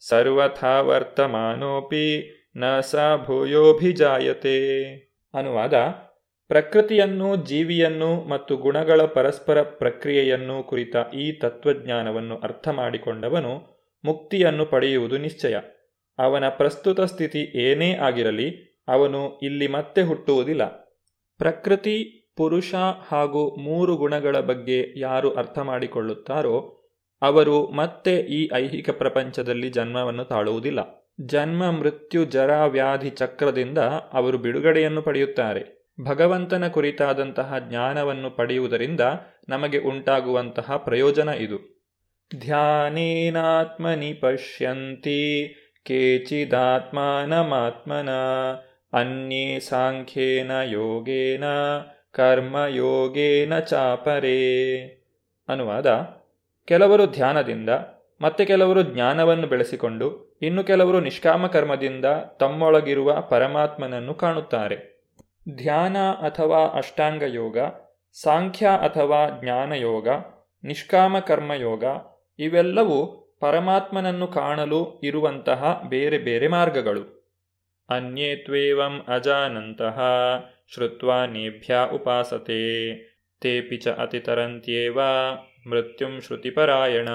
ಸರ್ವಥಾ ವರ್ತಮಾನೋಪಿ ನ ಸ ಭೂಯೋಭಿಜಾಯತೆ. ಅನುವಾದ ಪ್ರಕೃತಿಯನ್ನು, ಜೀವಿಯನ್ನು ಮತ್ತು ಗುಣಗಳ ಪರಸ್ಪರ ಪ್ರಕ್ರಿಯೆಯನ್ನು ಕುರಿತ ಈ ತತ್ವಜ್ಞಾನವನ್ನು ಅರ್ಥ ಮಾಡಿಕೊಂಡವನು ಮುಕ್ತಿಯನ್ನು ಪಡೆಯುವುದು ನಿಶ್ಚಯ. ಅವನ ಪ್ರಸ್ತುತ ಸ್ಥಿತಿ ಏನೇ ಆಗಿರಲಿ, ಅವನು ಇಲ್ಲಿ ಮತ್ತೆ ಹುಟ್ಟುವುದಿಲ್ಲ. ಪ್ರಕೃತಿ, ಪುರುಷ ಹಾಗೂ ಮೂರು ಗುಣಗಳ ಬಗ್ಗೆ ಯಾರು ಅರ್ಥ ಮಾಡಿಕೊಳ್ಳುತ್ತಾರೋ, ಅವರು ಮತ್ತೆ ಈ ಐಹಿಕ ಪ್ರಪಂಚದಲ್ಲಿ ಜನ್ಮವನ್ನು ತಾಳುವುದಿಲ್ಲ. ಜನ್ಮ, ಮೃತ್ಯು, ಜರ, ವ್ಯಾಧಿ, ಚಕ್ರದಿಂದ ಅವರು ಬಿಡುಗಡೆಯನ್ನು ಪಡೆಯುತ್ತಾರೆ. ಭಗವಂತನ ಕುರಿತಾದಂತಹ ಜ್ಞಾನವನ್ನು ಪಡೆಯುವುದರಿಂದ ನಮಗೆ ಉಂಟಾಗುವಂತಹ ಪ್ರಯೋಜನ ಇದು. ಧ್ಯಾನೇನಾತ್ಮನಿ ಪಶ್ಯಂತಿ ಕೇಚಿದಾತ್ಮಾನಮಾತ್ಮನ ಅನ್ಯೇ ಸಾಂಖ್ಯೇನ ಯೋಗೇನ ಕರ್ಮಯೋಗೇನ ಚಾಪರೇ. ಅನುವಾದ, ಕೆಲವರು ಧ್ಯಾನದಿಂದ, ಮತ್ತೆ ಕೆಲವರು ಜ್ಞಾನವನ್ನು ಬೆಳೆಸಿಕೊಂಡು, ಇನ್ನು ಕೆಲವರು ನಿಷ್ಕಾಮ ಕರ್ಮದಿಂದ ತಮ್ಮೊಳಗಿರುವ ಪರಮಾತ್ಮನನ್ನು ಕಾಣುತ್ತಾರೆ. ಧ್ಯಾನ ಅಥವಾ ಅಷ್ಟಾಂಗ ಯೋಗ ಸಾಂಖ್ಯ ಅಥವಾ ಜ್ಞಾನಯೋಗ, ನಿಷ್ಕಾಮ ಕರ್ಮಯೋಗ, ಇವೆಲ್ಲವೂ ಪರಮಾತ್ಮನನ್ನು ಕಾಣಲು ಇರುವಂತಹ ಬೇರೆ ಬೇರೆ ಮಾರ್ಗಗಳು. ಅನ್ಯೇತ್ವೇವಂ ಅಜಾನಂತಹ, ಶ್ರುತ್ವಾ ನೇಭ್ಯ ಉಪಾಸತೆ, ತೇಪಿ ಚ ಅತಿತರಂತ್ಯೇವ, ಮೃತ್ಯುಂ ಶ್ರುತಿಪರಾಯಣ.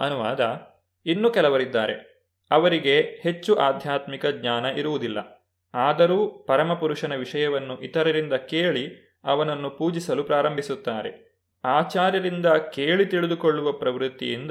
ಅನುವಾದ ಇನ್ನು ಕೆಲವರಿದ್ದಾರೆ. ಅವರಿಗೆ ಹೆಚ್ಚು ಆಧ್ಯಾತ್ಮಿಕ ಜ್ಞಾನ ಇರುವುದಿಲ್ಲ. ಆದರೂ ಪರಮಪುರುಷನ ವಿಷಯವನ್ನು ಇತರರಿಂದ ಕೇಳಿ ಅವನನ್ನು ಪೂಜಿಸಲು ಪ್ರಾರಂಭಿಸುತ್ತಾರೆ. ಆಚಾರ್ಯರಿಂದ ಕೇಳಿ ತಿಳಿದುಕೊಳ್ಳುವ ಪ್ರವೃತ್ತಿಯಿಂದ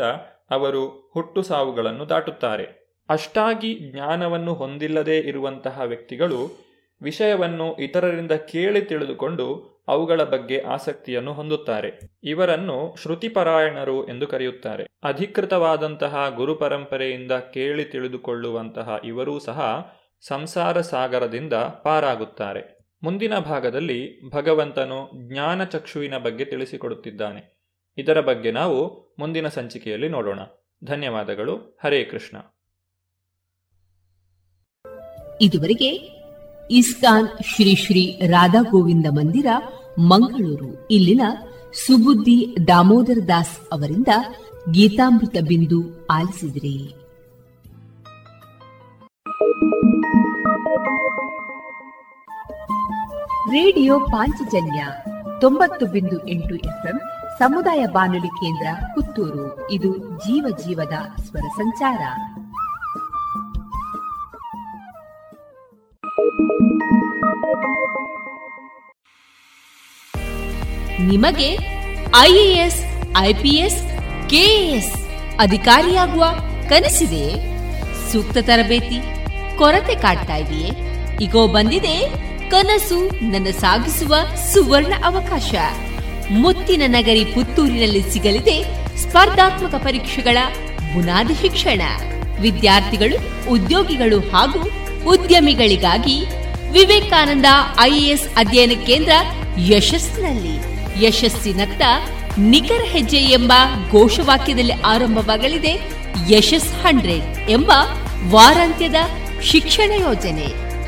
ಅವರು ಹುಟ್ಟು ಸಾವುಗಳನ್ನು ದಾಟುತ್ತಾರೆ. ಅಷ್ಟಾಗಿ ಜ್ಞಾನವನ್ನು ಹೊಂದಿಲ್ಲದೇ ಇರುವಂತಹ ವ್ಯಕ್ತಿಗಳು ವಿಷಯವನ್ನು ಇತರರಿಂದ ಕೇಳಿ ತಿಳಿದುಕೊಂಡು ಅವುಗಳ ಬಗ್ಗೆ ಆಸಕ್ತಿಯನ್ನು ಹೊಂದುತ್ತಾರೆ. ಇವರನ್ನು ಶ್ರುತಿಪರಾಯಣರು ಎಂದು ಕರೆಯುತ್ತಾರೆ. ಅಧಿಕೃತವಾದಂತಹ ಗುರು ಪರಂಪರೆಯಿಂದ ಕೇಳಿ ತಿಳಿದುಕೊಳ್ಳುವಂತಹ ಇವರೂ ಸಹ ಸಂಸಾರ ಸಾಗರದಿಂದ ಪಾರಾಗುತ್ತಾರೆ. ಮುಂದಿನ ಭಾಗದಲ್ಲಿ ಭಗವಂತನು ಜ್ಞಾನ ಚಕ್ಷುವಿನ ಬಗ್ಗೆ ತಿಳಿಸಿಕೊಡುತ್ತಿದ್ದಾನೆ. ಇದರ ಬಗ್ಗೆ ನಾವು ಮುಂದಿನ ಸಂಚಿಕೆಯಲ್ಲಿ ನೋಡೋಣ. ಧನ್ಯವಾದಗಳು. ಹರೇ ಕೃಷ್ಣ. ಇದುವರೆಗೆ ಇಸ್ಕಾನ್ ಶ್ರೀ ಶ್ರೀ ರಾಧಾ ಗೋವಿಂದ ಮಂದಿರ, ಮಂಗಳೂರು. ಇಲ್ಲಿನ ಸುಬುದ್ದಿ ದಾಮೋದರ ದಾಸ್ ಅವರಿಂದ ಗೀತಾಮೃತ ಬಿಂದು ಆಲಿಸಿದ್ರಿ. ರೇಡಿಯೋ ಪಾಂಚಜನ್ಯ ತೊಂಬತ್ತು ಬಿಂದು ಎಂಟು ಎಫ್ಎಂ ಸಮುದಾಯ ಬಾನುಲಿ ಕೇಂದ್ರ ಪುತ್ತೂರು. ಇದು ಜೀವ ಜೀವದ ಸ್ವರ ಸಂಚಾರ. ನಿಮಗೆ ಐಎಎಸ್, ಐಪಿಎಸ್, ಕೆಎಎಸ್ ಅಧಿಕಾರಿಯಾಗುವ ಕನಸಿದೆ? ಸೂಕ್ತ ತರಬೇತಿ, ಕೊರತೆ ಕಾಡ್ತಾ ಇದೆಯೇ? ಈಗೋ ಬಂದಿದೆ ಕನಸು ನನ್ನ ಸಾಗಿಸುವ ಸುವರ್ಣ ಅವಕಾಶ. ಮುತ್ತಿನ ನಗರಿ ಪುತ್ತೂರಿನಲ್ಲಿ ಸಿಗಲಿದೆ ಸ್ಪರ್ಧಾತ್ಮಕ ಪರೀಕ್ಷೆಗಳ ಬುನಾದಿ ಶಿಕ್ಷಣ. ವಿದ್ಯಾರ್ಥಿಗಳು, ಉದ್ಯೋಗಿಗಳು ಹಾಗೂ ಉದ್ಯಮಿಗಳಿಗಾಗಿ ವಿವೇಕಾನಂದ ಐಎಎಸ್ ಅಧ್ಯಯನ ಕೇಂದ್ರ ಯಶಸ್ಸಿನಲ್ಲಿ. ಯಶಸ್ಸಿನತ್ತ ನಿಖರ ಹೆಜ್ಜೆ ಎಂಬ ಘೋಷವಾಕ್ಯದಲ್ಲಿ ಆರಂಭವಾಗಲಿದೆ ಯಶಸ್ ಹಂಡ್ರೆಡ್ ಎಂಬ ವಾರಾಂತ್ಯದ ಶಿಕ್ಷಣ ಯೋಜನೆ.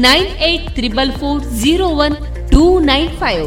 nine eight triple four zero one two nine five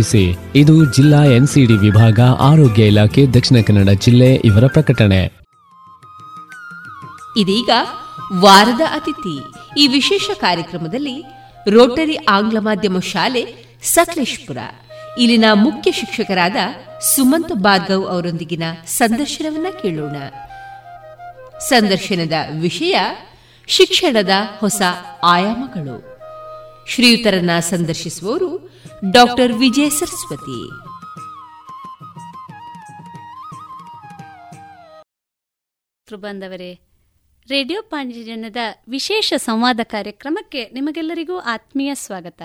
ಇದು ಜಿಲ್ಲಾ ಎನ್ಸಿಡಿ ವಿಭಾಗ, ಆರೋಗ್ಯ ಇಲಾಖೆ, ದಕ್ಷಿಣ ಕನ್ನಡ ಜಿಲ್ಲೆ ಇವರ ಪ್ರಕಟಣೆ. ಇದೀಗ ವಾರದ ಅತಿಥಿ. ಈ ವಿಶೇಷ ಕಾರ್ಯಕ್ರಮದಲ್ಲಿ ರೋಟರಿ ಆಂಗ್ಲ ಮಾಧ್ಯಮ ಶಾಲೆ ಸಕಲೇಶ್ಪುರ. ಇಲ್ಲಿನ ಮುಖ್ಯ ಶಿಕ್ಷಕರಾದ ಸುಮಂತ್ ಭಾರ್ಗವ್ ಅವರೊಂದಿಗಿನ ಸಂದರ್ಶನವನ್ನ ಕೇಳೋಣ. ಸಂದರ್ಶನದ ವಿಷಯ, ಶಿಕ್ಷಣದ ಹೊಸ ಆಯಾಮಗಳು. ಶ್ರೀಯುತರನ್ನ ಸಂದರ್ಶಿಸುವವರು ಡಾಕ್ಟರ್ ವಿಜಯ ಸರಸ್ವತಿ. ಬಂದವರೇ, ರೇಡಿಯೋ ಪಾಂಡಿಜನದ ವಿಶೇಷ ಸಂವಾದ ಕಾರ್ಯಕ್ರಮಕ್ಕೆ ನಿಮಗೆಲ್ಲರಿಗೂ ಆತ್ಮೀಯ ಸ್ವಾಗತ.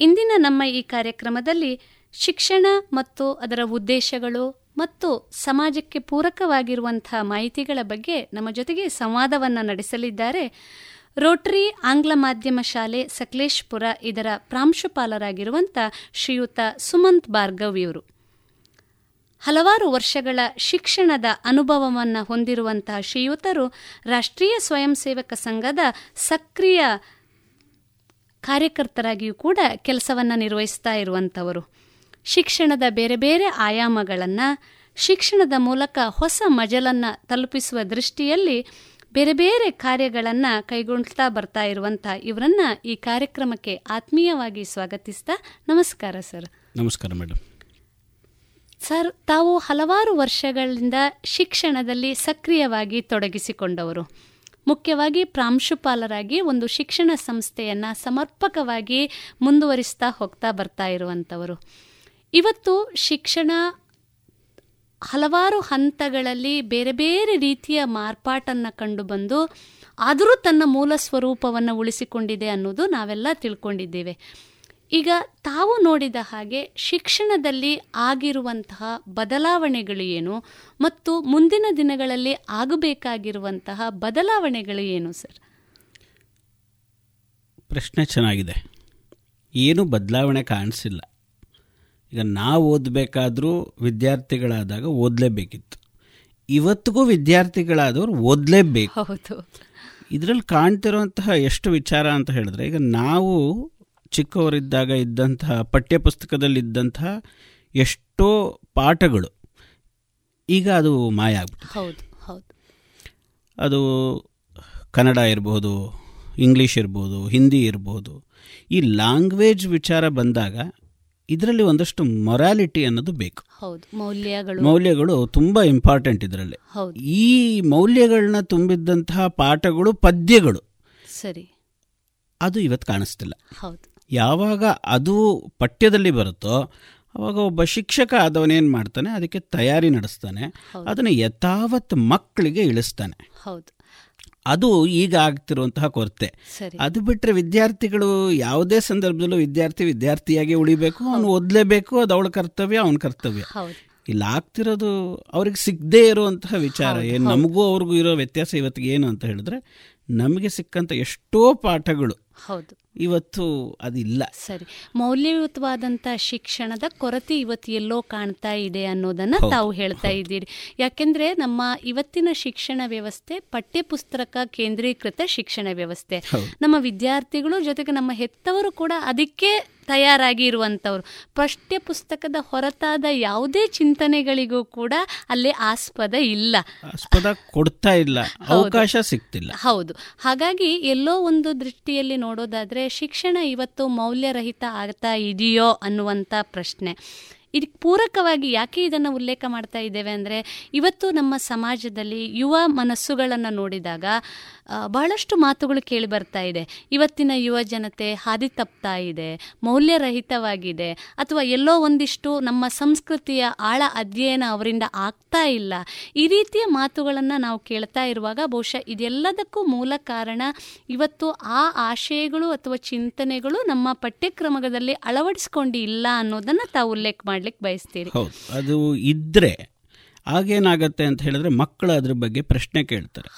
ಇಂದಿನ ನಮ್ಮ ಈ ಕಾರ್ಯಕ್ರಮದಲ್ಲಿ ಶಿಕ್ಷಣ ಮತ್ತು ಅದರ ಉದ್ದೇಶಗಳು ಮತ್ತು ಸಮಾಜಕ್ಕೆ ಪೂರಕವಾಗಿರುವಂತಹ ಮಾಹಿತಿಗಳ ಬಗ್ಗೆ ನಮ್ಮ ಜೊತೆಗೆ ಸಂವಾದವನ್ನು ನಡೆಸಲಿದ್ದಾರೆ ರೋಟರಿ ಆಂಗ್ಲ ಮಾಧ್ಯಮ ಶಾಲೆ ಸಕಲೇಶ್ಪುರ ಇದರ ಪ್ರಾಂಶುಪಾಲರಾಗಿರುವಂಥ ಶ್ರೀಯುತ ಸುಮಂತ್ ಭಾರ್ಗವ್ ಇವರು. ಹಲವಾರು ವರ್ಷಗಳ ಶಿಕ್ಷಣದ ಅನುಭವವನ್ನು ಹೊಂದಿರುವಂತಹ ಶ್ರೀಯುತರು ರಾಷ್ಟ್ರೀಯ ಸ್ವಯಂ ಸೇವಕ ಸಂಘದ ಸಕ್ರಿಯ ಕಾರ್ಯಕರ್ತರಾಗಿಯೂ ಕೂಡ ಕೆಲಸವನ್ನು ನಿರ್ವಹಿಸ್ತಾ ಇರುವಂಥವರು ಶಿಕ್ಷಣದ ಬೇರೆ ಬೇರೆ ಆಯಾಮಗಳನ್ನು, ಶಿಕ್ಷಣದ ಮೂಲಕ ಹೊಸ ಮಜಲನ್ನು ತಲುಪಿಸುವ ದೃಷ್ಟಿಯಲ್ಲಿ ಬೇರೆ ಬೇರೆ ಕಾರ್ಯಗಳನ್ನು ಕೈಗೊಳ್ತಾ ಬರ್ತಾ ಇರುವಂಥ ಇವರನ್ನ ಈ ಕಾರ್ಯಕ್ರಮಕ್ಕೆ ಆತ್ಮೀಯವಾಗಿ ಸ್ವಾಗತಿಸ್ತಾ ನಮಸ್ಕಾರ ಸರ್. ನಮಸ್ಕಾರ ಮೇಡಮ್ ಸರ್ ತಾವು ಹಲವಾರು ವರ್ಷಗಳಿಂದ ಶಿಕ್ಷಣದಲ್ಲಿ ಸಕ್ರಿಯವಾಗಿ ತೊಡಗಿಸಿಕೊಂಡವರು. ಮುಖ್ಯವಾಗಿ ಪ್ರಾಂಶುಪಾಲರಾಗಿ ಒಂದು ಶಿಕ್ಷಣ ಸಂಸ್ಥೆಯನ್ನು ಸಮರ್ಪಕವಾಗಿ ಮುಂದುವರಿಸ್ತಾ ಹೋಗ್ತಾ ಬರ್ತಾ ಇರುವಂಥವರು ಇವತ್ತು ಶಿಕ್ಷಣ ಹಲವಾರು ಹಂತಗಳಲ್ಲಿ ಬೇರೆ ಬೇರೆ ರೀತಿಯ ಮಾರ್ಪಾಟನ್ನು ಕಂಡುಬಂದು ಆದರೂ ತನ್ನ ಮೂಲ ಸ್ವರೂಪವನ್ನು ಉಳಿಸಿಕೊಂಡಿದೆ ಅನ್ನೋದು ನಾವೆಲ್ಲ ತಿಳ್ಕೊಂಡಿದ್ದೇವೆ. ಈಗ ತಾವು ನೋಡಿದ ಹಾಗೆ ಶಿಕ್ಷಣದಲ್ಲಿ ಆಗಿರುವಂತಹ ಬದಲಾವಣೆಗಳು ಏನು ಮತ್ತು ಮುಂದಿನ ದಿನಗಳಲ್ಲಿ ಆಗಬೇಕಾಗಿರುವಂತಹ ಬದಲಾವಣೆಗಳು ಏನು, ಸರ್? ಪ್ರಶ್ನೆ ಚೆನ್ನಾಗಿದೆ. ಏನು ಬದಲಾವಣೆ ಕಾಣಿಸಿಲ್ಲ. ಈಗ ನಾವು ಓದಬೇಕಾದರೂ ವಿದ್ಯಾರ್ಥಿಗಳಾದಾಗ ಓದಲೇಬೇಕಿತ್ತು. ಇವತ್ತಿಗೂ ವಿದ್ಯಾರ್ಥಿಗಳಾದವರು ಓದಲೇಬೇಕು. ಹೌದು. ಇದರಲ್ಲಿ ಕಾಣ್ತಿರುವಂತಹ ಎಷ್ಟು ವಿಚಾರ ಅಂತ ಹೇಳಿದ್ರೆ ಈಗ ನಾವು ಚಿಕ್ಕವರಿದ್ದಾಗ ಇದ್ದಂತಹ ಪಠ್ಯಪುಸ್ತಕದಲ್ಲಿದ್ದಂತಹ ಎಷ್ಟೋ ಪಾಠಗಳು ಈಗ ಅದು ಮಾಯ ಆಗ್ಬಿಟ್ಟು ಹೌದು ಹೌದು. ಅದು ಕನ್ನಡ ಇರ್ಬೋದು ಇಂಗ್ಲೀಷ್ ಇರ್ಬೋದು ಹಿಂದಿ ಇರ್ಬೋದು ಈ ಲ್ಯಾಂಗ್ವೇಜ್ ವಿಚಾರ ಬಂದಾಗ ಇದರಲ್ಲಿ ಒಂದಷ್ಟು ಮೊರಾಲಿಟಿ ಅನ್ನೋದು ಬೇಕು. ಮೌಲ್ಯಗಳು. ಮೌಲ್ಯಗಳು ತುಂಬ ಇಂಪಾರ್ಟೆಂಟ್ ಇದರಲ್ಲಿ. ಈ ಮೌಲ್ಯಗಳನ್ನ ತುಂಬಿದ್ದಂತಹ ಪಾಠಗಳು ಪದ್ಯಗಳು. ಸರಿ. ಅದು ಇವತ್ತು ಕಾಣಿಸ್ತಿಲ್ಲ. ಯಾವಾಗ ಅದು ಪಠ್ಯದಲ್ಲಿ ಬರುತ್ತೋ ಅವಾಗ ಒಬ್ಬ ಶಿಕ್ಷಕ ಆದವನೇನು ಮಾಡ್ತಾನೆ ಅದಕ್ಕೆ ತಯಾರಿ ನಡೆಸ್ತಾನೆ ಅದನ್ನು ಯಥಾವತ್ ಮಕ್ಕಳಿಗೆ ಇಳಿಸ್ತಾನೆ. ಹೌದು. ಅದು ಈಗ ಆಗ್ತಿರುವಂತಹ ಕೊರತೆ. ಅದು ಬಿಟ್ಟರೆ ವಿದ್ಯಾರ್ಥಿಗಳು ಯಾವುದೇ ಸಂದರ್ಭದಲ್ಲೂ ವಿದ್ಯಾರ್ಥಿ ವಿದ್ಯಾರ್ಥಿಯಾಗಿ ಉಳಿಬೇಕು ಅವನು ಓದಲೇಬೇಕು ಅದು ಅವಳ ಕರ್ತವ್ಯ ಅವನ ಕರ್ತವ್ಯ. ಇಲ್ಲಿ ಆಗ್ತಿರೋದು ಅವ್ರಿಗೆ ಸಿಗದೇ ಇರುವಂತಹ ವಿಚಾರ. ಏನು ನಮಗೂ ಅವ್ರಿಗೂ ಇರೋ ವ್ಯತ್ಯಾಸ ಇವತ್ತಿಗೆ ಏನು ಅಂತ ಹೇಳಿದ್ರೆ ನಮಗೆ ಸಿಕ್ಕಂಥ ಎಷ್ಟೋ ಪಾಠಗಳು ಹೌದು. ಇವತ್ತು ಅದಿಲ್ಲ. ಸರಿ. ಮೌಲ್ಯಯುತವಾದಂತಹ ಶಿಕ್ಷಣದ ಕೊರತೆ ಇವತ್ತು ಎಲ್ಲೋ ಕಾಣ್ತಾ ಇದೆ ಅನ್ನೋದನ್ನ ತಾವು ಹೇಳ್ತಾ ಇದ್ದೀರಿ. ಯಾಕೆಂದ್ರೆ ನಮ್ಮ ಇವತ್ತಿನ ಶಿಕ್ಷಣ ವ್ಯವಸ್ಥೆ ಪಠ್ಯಪುಸ್ತಕ ಕೇಂದ್ರೀಕೃತ ಶಿಕ್ಷಣ ವ್ಯವಸ್ಥೆ. ನಮ್ಮ ವಿದ್ಯಾರ್ಥಿಗಳು ಜೊತೆಗೆ ನಮ್ಮ ಹೆತ್ತವರು ಕೂಡ ಅದಕ್ಕೆ ತಯಾರಾಗಿ ಇರುವಂತವ್ರು. ಪಠ್ಯ ಪುಸ್ತಕದ ಹೊರತಾದ ಯಾವುದೇ ಚಿಂತನೆಗಳಿಗೂ ಕೂಡ ಅಲ್ಲಿ ಆಸ್ಪದ ಇಲ್ಲ. ಆಸ್ಪದ ಕೊಡ್ತಾ ಇಲ್ಲ. ಅವಕಾಶ ಸಿಗ್ತಿಲ್ಲ. ಹೌದು. ಹಾಗಾಗಿ ಎಲ್ಲೋ ಒಂದು ದೃಷ್ಟಿಯಲ್ಲಿ ನೋಡೋದಾದ್ರೆ ಶಿಕ್ಷಣ ಇವತ್ತು ಮೌಲ್ಯರಹಿತ ಆಗ್ತಾ ಇದೆಯೋ ಅನ್ನುವಂಥ ಪ್ರಶ್ನೆ. ಇದಕ್ಕೆ ಪೂರಕವಾಗಿ ಯಾಕೆ ಇದನ್ನು ಉಲ್ಲೇಖ ಮಾಡ್ತಾ ಇದ್ದೇವೆ ಅಂದರೆ ಇವತ್ತು ನಮ್ಮ ಸಮಾಜದಲ್ಲಿ ಯುವ ಮನಸ್ಸುಗಳನ್ನು ನೋಡಿದಾಗ ಬಹಳಷ್ಟು ಮಾತುಗಳು ಕೇಳಿ ಬರ್ತಾ ಇದೆ. ಇವತ್ತಿನ ಯುವ ಜನತೆ ಹಾದಿ ತಪ್ತಾ ಇದೆ, ಮೌಲ್ಯರಹಿತವಾಗಿದೆ, ಅಥವಾ ಎಲ್ಲೋ ಒಂದಿಷ್ಟು ನಮ್ಮ ಸಂಸ್ಕೃತಿಯ ಆಳ ಅಧ್ಯಯನ ಅವರಿಂದ ಆಗ್ತಾ ಇಲ್ಲ. ಈ ರೀತಿಯ ಮಾತುಗಳನ್ನು ನಾವು ಕೇಳ್ತಾ ಇರುವಾಗ ಬಹುಶಃ ಇದೆಲ್ಲದಕ್ಕೂ ಮೂಲ ಕಾರಣ ಇವತ್ತು ಆ ಆಶಯಗಳು ಅಥವಾ ಚಿಂತನೆಗಳು ನಮ್ಮ ಪಠ್ಯಕ್ರಮದಲ್ಲಿ ಅಳವಡಿಸ್ಕೊಂಡಿಲ್ಲ ಅನ್ನೋದನ್ನು ತಾವು ಉಲ್ಲೇಖ ಮಾಡ್ಲಿಕ್ಕೆ ಬಯಸ್ತೀರಿ. ಹೌದು ಅದು ಇದ್ರೆ ಆಗೇನಾಗತ್ತೆ ಅಂತ ಹೇಳಿದ್ರೆ ಮಕ್ಕಳು ಅದ್ರ ಬಗ್ಗೆ ಪ್ರಶ್ನೆ ಕೇಳ್ತಾರೆ.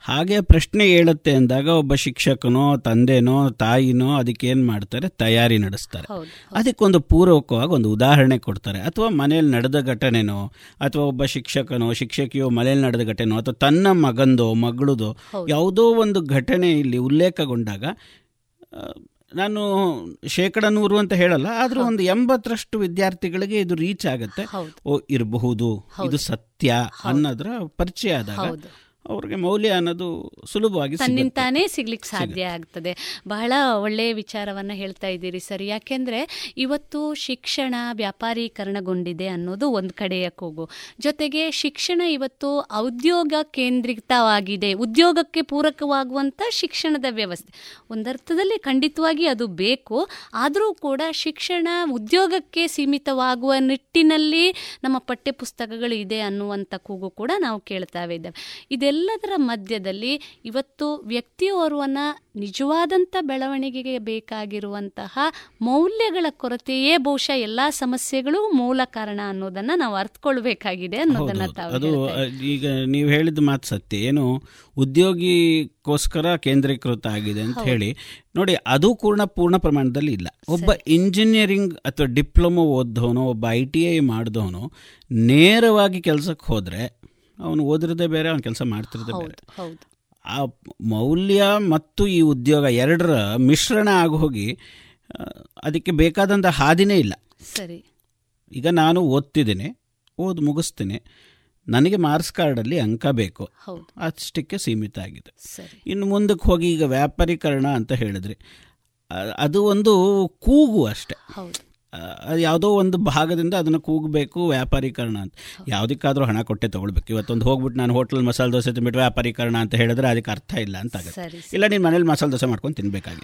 ಹಾಗೆ ಪ್ರಶ್ನೆ ಹೇಳುತ್ತೆ ಅಂದಾಗ ಒಬ್ಬ ಶಿಕ್ಷಕನೋ ತಂದೆನೋ ತಾಯಿನೋ ಅದಕ್ಕೆ ಏನು ಮಾಡ್ತಾರೆ? ತಯಾರಿ ನಡೆಸ್ತಾರೆ. ಅದಕ್ಕೊಂದು ಪೂರ್ವಕವಾಗಿ ಒಂದು ಉದಾಹರಣೆ ಕೊಡ್ತಾರೆ. ಅಥವಾ ಮನೆಯಲ್ಲಿ ನಡೆದ ಘಟನೆನೋ ಅಥವಾ ಒಬ್ಬ ಶಿಕ್ಷಕನೋ ಶಿಕ್ಷಕಿಯೋ ಮನೇಲಿ ನಡೆದ ಘಟನೆನೋ ಅಥವಾ ತನ್ನ ಮಗಂದೋ ಮಗಳದೋ ಯಾವುದೋ ಒಂದು ಘಟನೆ ಇಲ್ಲಿ ಉಲ್ಲೇಖಗೊಂಡಾಗ ನಾನು ಶೇಕಡ ನೂರು ಅಂತ ಹೇಳಲ್ಲ ಆದ್ರೂ ಒಂದು ಎಂಬತ್ತರಷ್ಟು ವಿದ್ಯಾರ್ಥಿಗಳಿಗೆ ಇದು ರೀಚ್ ಆಗುತ್ತೆ. ಓ ಇರಬಹುದು. ಇದು ಸತ್ಯ ಅನ್ನೋದ್ರ ಪರಿಚಯ ಆದಾಗ ಅವ್ರಿಗೆ ಮೌಲ್ಯ ಅನ್ನೋದು ಸುಲಭವಾಗಿ ತನ್ನಿಂತಾನೇ ಸಿಗ್ಲಿಕ್ಕೆ ಸಾಧ್ಯ ಆಗ್ತದೆ. ಬಹಳ ಒಳ್ಳೆಯ ವಿಚಾರವನ್ನು ಹೇಳ್ತಾ ಇದ್ದೀರಿ ಸರ್. ಯಾಕೆಂದರೆ ಇವತ್ತು ಶಿಕ್ಷಣ ವ್ಯಾಪಾರೀಕರಣಗೊಂಡಿದೆ ಅನ್ನೋದು ಒಂದು ಕಡೆಯ ಕೂಗು. ಜೊತೆಗೆ ಶಿಕ್ಷಣ ಇವತ್ತು ಔದ್ಯೋಗ ಕೇಂದ್ರಿತವಾಗಿದೆ. ಉದ್ಯೋಗಕ್ಕೆ ಪೂರಕವಾಗುವಂಥ ಶಿಕ್ಷಣದ ವ್ಯವಸ್ಥೆ. ಒಂದರ್ಥದಲ್ಲಿ ಖಂಡಿತವಾಗಿ ಅದು ಬೇಕು. ಆದರೂ ಕೂಡ ಶಿಕ್ಷಣ ಉದ್ಯೋಗಕ್ಕೆ ಸೀಮಿತವಾಗುವ ನಿಟ್ಟಿನಲ್ಲಿ ನಮ್ಮ ಪಠ್ಯಪುಸ್ತಕಗಳು ಇದೆ ಅನ್ನುವಂಥ ಕೂಗು ಕೂಡ ನಾವು ಕೇಳ್ತಾ ಇದ್ದೇವೆ ಇದೆಲ್ಲದರ ಮಧ್ಯದಲ್ಲಿ ಇವತ್ತು ವ್ಯಕ್ತಿಯೋರ್ವನ ನಿಜವಾದಂಥ ಬೆಳವಣಿಗೆಗೆ ಬೇಕಾಗಿರುವಂತಹ ಮೌಲ್ಯಗಳ ಕೊರತೆಯೇ ಬಹುಶಃ ಎಲ್ಲ ಸಮಸ್ಯೆಗಳು ಮೂಲ ಕಾರಣ ಅನ್ನೋದನ್ನ ನಾವು ಅರ್ಥಕೊಳ್ಬೇಕಾಗಿದೆ ಅನ್ನೋದನ್ನ ಅದು ಈಗ ನೀವು ಹೇಳಿದ ಮಾತು ಸತ್ಯ. ಏನು ಉದ್ಯೋಗಿಗೋಸ್ಕರ ಕೇಂದ್ರೀಕೃತ ಆಗಿದೆ ಅಂತ ಹೇಳಿ. ನೋಡಿ ಅದು ಕೂಡ ಪೂರ್ಣ ಪ್ರಮಾಣದಲ್ಲಿ ಇಲ್ಲ. ಒಬ್ಬ ಇಂಜಿನಿಯರಿಂಗ್ ಅಥವಾ ಡಿಪ್ಲೊಮೊ ಓದ್ದವನು ಒಬ್ಬ ಐ ಟಿ ಐ ಮಾಡಿದವನು ನೇರವಾಗಿ ಕೆಲಸಕ್ಕೆ ಹೋದ್ರೆ ಅವನು ಓದಿರದೆ ಬೇರೆ ಅವನು ಕೆಲಸ ಮಾಡ್ತಿರೋದೇ ಬೇರೆ. ಆ ಮೌಲ್ಯ ಮತ್ತು ಈ ಉದ್ಯೋಗ ಎರಡರ ಮಿಶ್ರಣ ಆಗಿ ಹೋಗಿ ಅದಕ್ಕೆ ಬೇಕಾದಂಥ ಹಾದಿನೇ ಇಲ್ಲ. ಸರಿ. ಈಗ ನಾನು ಓದ್ತಿದ್ದೀನಿ ಓದಿ ಮುಗಿಸ್ತೀನಿ. ನನಗೆ ಮಾರ್ಕ್ಸ್ ಕಾರ್ಡಲ್ಲಿ ಅಂಕ ಬೇಕು. ಅಷ್ಟಕ್ಕೆ ಸೀಮಿತ ಆಗಿದೆ. ಇನ್ನು ಮುಂದಕ್ಕೆ ಹೋಗಿ ಈಗ ವ್ಯಾಪಾರೀಕರಣ ಅಂತ ಹೇಳಿದ್ರಿ. ಅದು ಒಂದು ಕೂಗು ಅಷ್ಟೆ. ಯಾವುದೋ ಒಂದು ಭಾಗದಿಂದ ಅದನ್ನು ಕೂಗಬೇಕು ವ್ಯಾಪಾರೀಕರಣ ಅಂತ. ಯಾವುದಕ್ಕಾದರೂ ಹಣ ಕೊಟ್ಟೆ ತೊಗೊಳ್ಬೇಕು. ಇವತ್ತೊಂದು ಹೋಗ್ಬಿಟ್ಟು ನಾನು ಹೋಟ್ಲಲ್ಲಿ ಮಸಾಲೆ ದೋಸೆ ತಿನ್ಬಿಟ್ಟು ವ್ಯಾಪಾರೀಕರಣ ಅಂತ ಹೇಳಿದ್ರೆ ಅದಕ್ಕೆ ಅರ್ಥ ಇಲ್ಲ ಅಂತ ಆಗುತ್ತೆ. ಇಲ್ಲ ನೀನು ಮನೇಲಿ ಮಸಾಲೆ ದೋಸೆ ಮಾಡ್ಕೊಂಡು ತಿನ್ಬೇಕಾಗಿ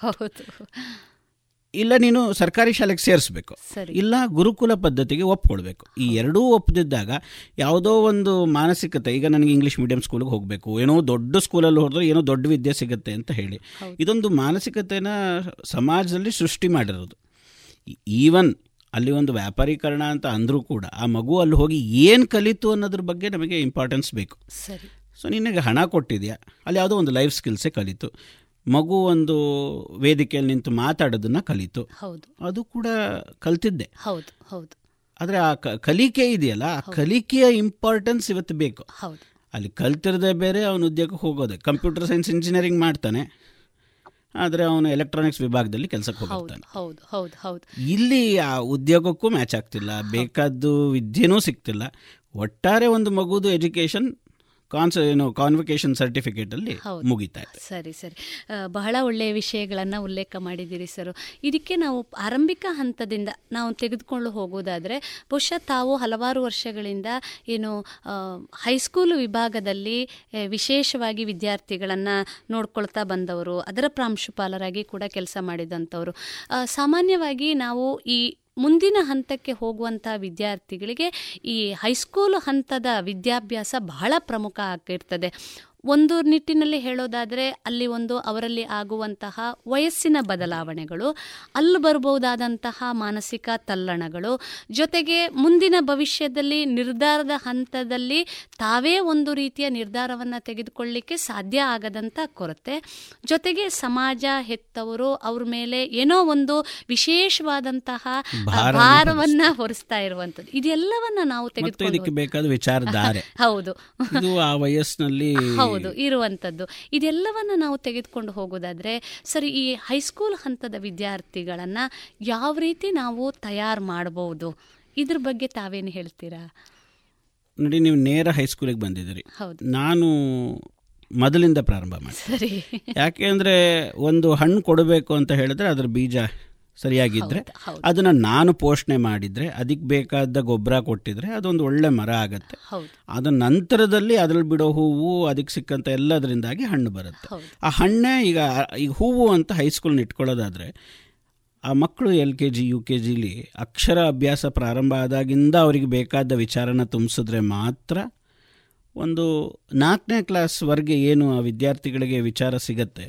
ಇಲ್ಲ ನೀನು ಸರ್ಕಾರಿ ಶಾಲೆಗೆ ಸೇರಿಸ್ಬೇಕು. ಇಲ್ಲ ಗುರುಕುಲ ಪದ್ಧತಿಗೆ ಒಪ್ಕೊಳ್ಬೇಕು. ಈ ಎರಡೂ ಒಪ್ಪದಿದ್ದಾಗ ಯಾವುದೋ ಒಂದು ಮಾನಸಿಕತೆ ಈಗ ನನಗೆ ಇಂಗ್ಲೀಷ್ ಮೀಡಿಯಂ ಸ್ಕೂಲ್ಗೆ ಹೋಗಬೇಕು ಏನೋ ದೊಡ್ಡ ಸ್ಕೂಲಲ್ಲಿ ಹೋದ್ರೆ ಏನೋ ದೊಡ್ಡ ವಿದ್ಯೆ ಸಿಗುತ್ತೆ ಅಂತ ಹೇಳಿ. ಇದೊಂದು ಮಾನಸಿಕತೆನ ಸಮಾಜದಲ್ಲಿ ಸೃಷ್ಟಿ ಮಾಡಿರೋದು. ಈವನ್ ಅಲ್ಲಿ ಒಂದು ವ್ಯಾಪಾರೀಕರಣ ಅಂತ ಅಂದರೂ ಕೂಡ ಆ ಮಗು ಅಲ್ಲಿ ಹೋಗಿ ಏನು ಕಲಿತು ಅನ್ನೋದ್ರ ಬಗ್ಗೆ ನಮಗೆ ಇಂಪಾರ್ಟೆನ್ಸ್ ಬೇಕು. ಸರಿ. ಸೊ ನಿನಗೆ ಹಣ ಕೊಟ್ಟಿದೆಯಾ? ಅಲ್ಲಿ ಯಾವುದೋ ಒಂದು ಲೈಫ್ ಸ್ಕಿಲ್ಸೇ ಕಲಿತು. ಮಗು ಒಂದು ವೇದಿಕೆಯಲ್ಲಿ ನಿಂತು ಮಾತಾಡೋದನ್ನ ಕಲಿತು. ಹೌದು. ಅದು ಕೂಡ ಕಲ್ತಿದ್ದೆ. ಹೌದು ಹೌದು. ಆದರೆ ಆ ಕಲಿಕೆ ಇದೆಯಲ್ಲ ಆ ಕಲಿಕೆಯ ಇಂಪಾರ್ಟೆನ್ಸ್ ಇವತ್ತು ಬೇಕು. ಹೌದು. ಅಲ್ಲಿ ಕಲ್ತಿರದೇ ಬೇರೆ ಅವನು ಉದ್ಯೋಗಕ್ಕೆ ಹೋಗೋದೆ. ಕಂಪ್ಯೂಟರ್ ಸೈನ್ಸ್ ಇಂಜಿನಿಯರಿಂಗ್ ಮಾಡ್ತಾನೆ. ಆದರೆ ಅವನು ಎಲೆಕ್ಟ್ರಾನಿಕ್ಸ್ ವಿಭಾಗದಲ್ಲಿ ಕೆಲಸಕ್ಕೆ ಹೋಗ್ತಾನೆ ಹೌದು ಹೌದು ಹೌದು. ಇಲ್ಲಿ ಆ ಉದ್ಯೋಗಕ್ಕೂ ಮ್ಯಾಚ್ ಆಗ್ತಿಲ್ಲ. ಬೇಕಾದ್ದು ವಿದ್ಯೆನೂ ಸಿಗ್ತಿಲ್ಲ. ಒಟ್ಟಾರೆ ಒಂದು ಮಗುದು ಎಜುಕೇಶನ್ ಕಾನ್ಸ ಏನು ಕಾನ್ವಿಕೇಶನ್ ಸರ್ಟಿಫಿಕೇಟ್ ಅಲ್ಲಿ ಮುಗಿತಾ ಇದೆ. ಸರಿ ಸರಿ. ಬಹಳ ಒಳ್ಳೆಯ ವಿಷಯಗಳನ್ನು ಉಲ್ಲೇಖ ಮಾಡಿದ್ದೀರಿ ಸರ್. ಇದಕ್ಕೆ ನಾವು ಆರಂಭಿಕ ಹಂತದಿಂದ ನಾವು ತೆಗೆದುಕೊಂಡು ಹೋಗೋದಾದರೆ ಬಹುಶಃ ತಾವು ಹಲವಾರು ವರ್ಷಗಳಿಂದ ಏನು ಹೈಸ್ಕೂಲ್ ವಿಭಾಗದಲ್ಲಿ ವಿಶೇಷವಾಗಿ ವಿದ್ಯಾರ್ಥಿಗಳನ್ನು ನೋಡ್ಕೊಳ್ತಾ ಬಂದವರು ಅದರ ಪ್ರಾಂಶುಪಾಲರಾಗಿ ಕೂಡ ಕೆಲಸ ಮಾಡಿದಂಥವರು. ಸಾಮಾನ್ಯವಾಗಿ ನಾವು ಈ ಮುಂದಿನ ಹಂತಕ್ಕೆ ಹೋಗುವಂಥ ವಿದ್ಯಾರ್ಥಿಗಳಿಗೆ ಈ ಹೈಸ್ಕೂಲ್ ಹಂತದ ವಿದ್ಯಾಭ್ಯಾಸ ಬಹಳ ಪ್ರಮುಖ ಆಗಿರ್ತದೆ ಒಂದು ನಿಟ್ಟಿನಲ್ಲಿ ಹೇಳೋದಾದರೆ ಅಲ್ಲಿ ಒಂದು ಅವರಲ್ಲಿ ಆಗುವಂತಹ ವಯಸ್ಸಿನ ಬದಲಾವಣೆಗಳು ಅಲ್ಲಿ ಬರಬಹುದಾದಂತಹ ಮಾನಸಿಕ ತಲ್ಲಣಗಳು ಜೊತೆಗೆ ಮುಂದಿನ ಭವಿಷ್ಯದಲ್ಲಿ ನಿರ್ಧಾರದ ಹಂತದಲ್ಲಿ ತಾವೇ ಒಂದು ರೀತಿಯ ನಿರ್ಧಾರವನ್ನು ತೆಗೆದುಕೊಳ್ಳಿಕ್ಕೆ ಸಾಧ್ಯ ಆಗದಂಥ ಕೊರತೆ. ಜೊತೆಗೆ ಸಮಾಜ ಹೆತ್ತವರು ಅವ್ರ ಮೇಲೆ ಏನೋ ಒಂದು ವಿಶೇಷವಾದಂತಹ ಭಾರವನ್ನ ಹೊರಿಸ್ತಾ ಇರುವಂತದ್ದು ಇದೆಲ್ಲವನ್ನ ನಾವು ತೆಗೆದುಕೊಳ್ಳಿ ವಿಚಾರಧಾರೆ? ಹೌದು. ಆ ವಯಸ್ಸಿನಲ್ಲಿ ಹೌದು ಇರುವಂಥದ್ದು ಇದೆಲ್ಲವನ್ನ ನಾವು ತೆಗೆದುಕೊಂಡು ಹೋಗೋದಾದ್ರೆ ಸರಿ ಈ ಹೈಸ್ಕೂಲ್ ಹಂತದ ವಿದ್ಯಾರ್ಥಿಗಳನ್ನ ಯಾವ ರೀತಿ ನಾವು ತಯಾರು ಮಾಡಬಹುದು ಇದ್ರ ಬಗ್ಗೆ ತಾವೇನು ಹೇಳ್ತೀರಾ? ನೋಡಿ ನೀವು ನೇರ ಹೈಸ್ಕೂಲಿಗೆ ಬಂದಿದ್ದೀರಿ. ನಾನು ಮೊದಲಿಂದ ಪ್ರಾರಂಭ ಮಾಡಿ ಸರಿ. ಯಾಕೆ ಅಂದರೆ ಒಂದು ಹಣ್ಣು ಕೊಡಬೇಕು ಅಂತ ಹೇಳಿದ್ರೆ ಅದ್ರ ಬೀಜ ಸರಿಯಾಗಿದ್ದರೆ ಅದನ್ನು ನಾನು ಪೋಷಣೆ ಮಾಡಿದರೆ ಅದಕ್ಕೆ ಬೇಕಾದ ಗೊಬ್ಬರ ಕೊಟ್ಟಿದ್ರೆ ಅದೊಂದು ಒಳ್ಳೆ ಮರ ಆಗುತ್ತೆ. ಅದರ ನಂತರದಲ್ಲಿ ಅದ್ರಲ್ಲಿ ಬಿಡೋ ಹೂವು ಅದಕ್ಕೆ ಸಿಕ್ಕಂಥ ಎಲ್ಲದರಿಂದಾಗಿ ಹಣ್ಣು ಬರುತ್ತೆ. ಆ ಹಣ್ಣೇ ಈಗ ಈಗ ಹೂವು ಅಂತ ಹೈಸ್ಕೂಲ್ನ ಇಟ್ಕೊಳ್ಳೋದಾದರೆ ಆ ಮಕ್ಕಳು L K G U K ಜಿಲಿ ಅಕ್ಷರ ಅಭ್ಯಾಸ ಪ್ರಾರಂಭ ಆದಾಗಿಂದ ಅವರಿಗೆ ಬೇಕಾದ ವಿಚಾರನ ತುಂಬಿಸಿದ್ರೆ ಮಾತ್ರ ಒಂದು ನಾಲ್ಕನೇ ಕ್ಲಾಸ್ವರೆಗೆ ಏನು ಆ ವಿದ್ಯಾರ್ಥಿಗಳಿಗೆ ವಿಚಾರ ಸಿಗತ್ತೆ?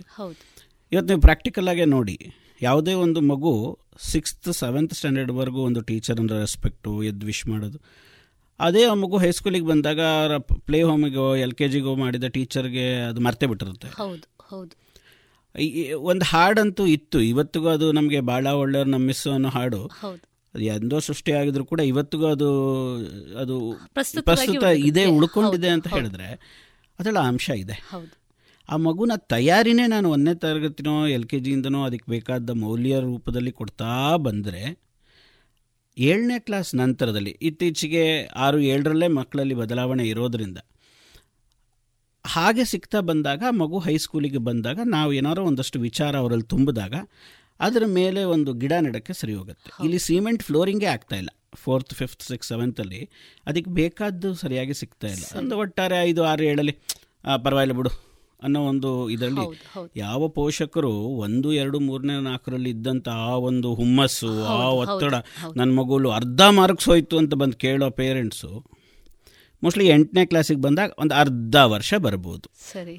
ಇವತ್ತು ನೀವು ಪ್ರಾಕ್ಟಿಕಲ್ ಆಗೇ ನೋಡಿ. ಯಾವುದೇ ಒಂದು ಮಗು ಸಿಕ್ಸ್ತ್ ಸೆವೆಂತ್ ಸ್ಟ್ಯಾಂಡರ್ಡ್ವರೆಗೂ ಒಂದು ಟೀಚರ್ನ ರೆಸ್ಪೆಕ್ಟು ಎದ್ದು ವಿಶ್ ಮಾಡೋದು. ಅದೇ ಆ ಮಗು ಹೈಸ್ಕೂಲಿಗೆ ಬಂದಾಗ ಪ್ಲೇ ಹೋಮಿಗೋ ಎಲ್ ಕೆ ಜಿಗೋ ಮಾಡಿದ ಟೀಚರ್ಗೆ ಅದು ಮರ್ತೇ ಬಿಟ್ಟಿರುತ್ತೆ. ಹೌದು ಹೌದು. ಒಂದು ಹಾಡಂತೂ ಇತ್ತು. ಇವತ್ತಿಗೂ ಅದು ನಮಗೆ ಭಾಳ ಒಳ್ಳೆಯವ್ರು ನಮ್ಮಿಸು ಅನ್ನೋ ಹಾಡು. ಅದು ಎಂದೋ ಸೃಷ್ಟಿ ಆಗಿದ್ರು ಕೂಡ ಇವತ್ತಿಗೂ ಅದು ಅದು ಪ್ರಸ್ತುತ ಇದೆ ಉಳ್ಕೊಂಡಿದೆ ಅಂತ ಹೇಳಿದ್ರೆ ಅದರ ಅಂಶ ಇದೆ. ಆ ಮಗುನ ತಯಾರಿನೇ ನಾನು ಒಂದನೇ ತರಗತಿನೋ ಎಲ್ ಕೆ ಜಿಯಿಂದನೋ ಅದಕ್ಕೆ ಬೇಕಾದ ಮೌಲ್ಯ ರೂಪದಲ್ಲಿ ಕೊಡ್ತಾ ಬಂದರೆ ಏಳನೇ ಕ್ಲಾಸ್ ನಂತರದಲ್ಲಿ ಇತ್ತೀಚೆಗೆ ಆರು ಏಳರಲ್ಲೇ ಮಕ್ಕಳಲ್ಲಿ ಬದಲಾವಣೆ ಇರೋದರಿಂದ ಹಾಗೆ ಸಿಗ್ತಾ ಬಂದಾಗ ಮಗು ಹೈಸ್ಕೂಲಿಗೆ ಬಂದಾಗ ನಾವು ಏನಾರೋ ಒಂದಷ್ಟು ವಿಚಾರ ಅವರಲ್ಲಿ ತುಂಬಿದಾಗ ಅದರ ಮೇಲೆ ಒಂದು ಗಿಡ ನೆಡಕ್ಕೆ ಸರಿ ಹೋಗುತ್ತೆ. ಇಲ್ಲಿ ಸಿಮೆಂಟ್ ಫ್ಲೋರಿಂಗೇ ಆಗ್ತಾ ಇಲ್ಲ. ಫೋರ್ತ್ ಫಿಫ್ತ್ ಸಿಕ್ಸ್ ಸೆವೆಂತಲ್ಲಿ ಅದಕ್ಕೆ ಬೇಕಾದ್ದು ಸರಿಯಾಗಿ ಸಿಗ್ತಾ ಇಲ್ಲ. ಒಂದು ಒಟ್ಟಾರೆ ಐದು ಆರು ಏಳಲ್ಲಿ ಪರವಾಗಿಲ್ಲ ಬಿಡು. ಅನ್ನೋ ಒಂದು ಇದರಲ್ಲಿ ಯಾವ ಪೋಷಕರು ಒಂದು ಎರಡು ಮೂರನೇ ನಾಲ್ಕರಲ್ಲಿ ಇದ್ದಂಥ ಆ ಒಂದು ಹುಮ್ಮಸ್ಸು ಆ ಒತ್ತಡ ನನ್ನ ಮಗುಲು ಅರ್ಧ ಮಾರ್ಕ್ಸ್ ಹೋಯ್ತು ಅಂತ ಬಂದು ಕೇಳೋ ಪೇರೆಂಟ್ಸು ಮೋಸ್ಟ್ಲಿ ಎಂಟನೇ ಕ್ಲಾಸಿಗೆ ಬಂದಾಗ ಒಂದು ಅರ್ಧ ವರ್ಷ ಬರ್ಬೋದು.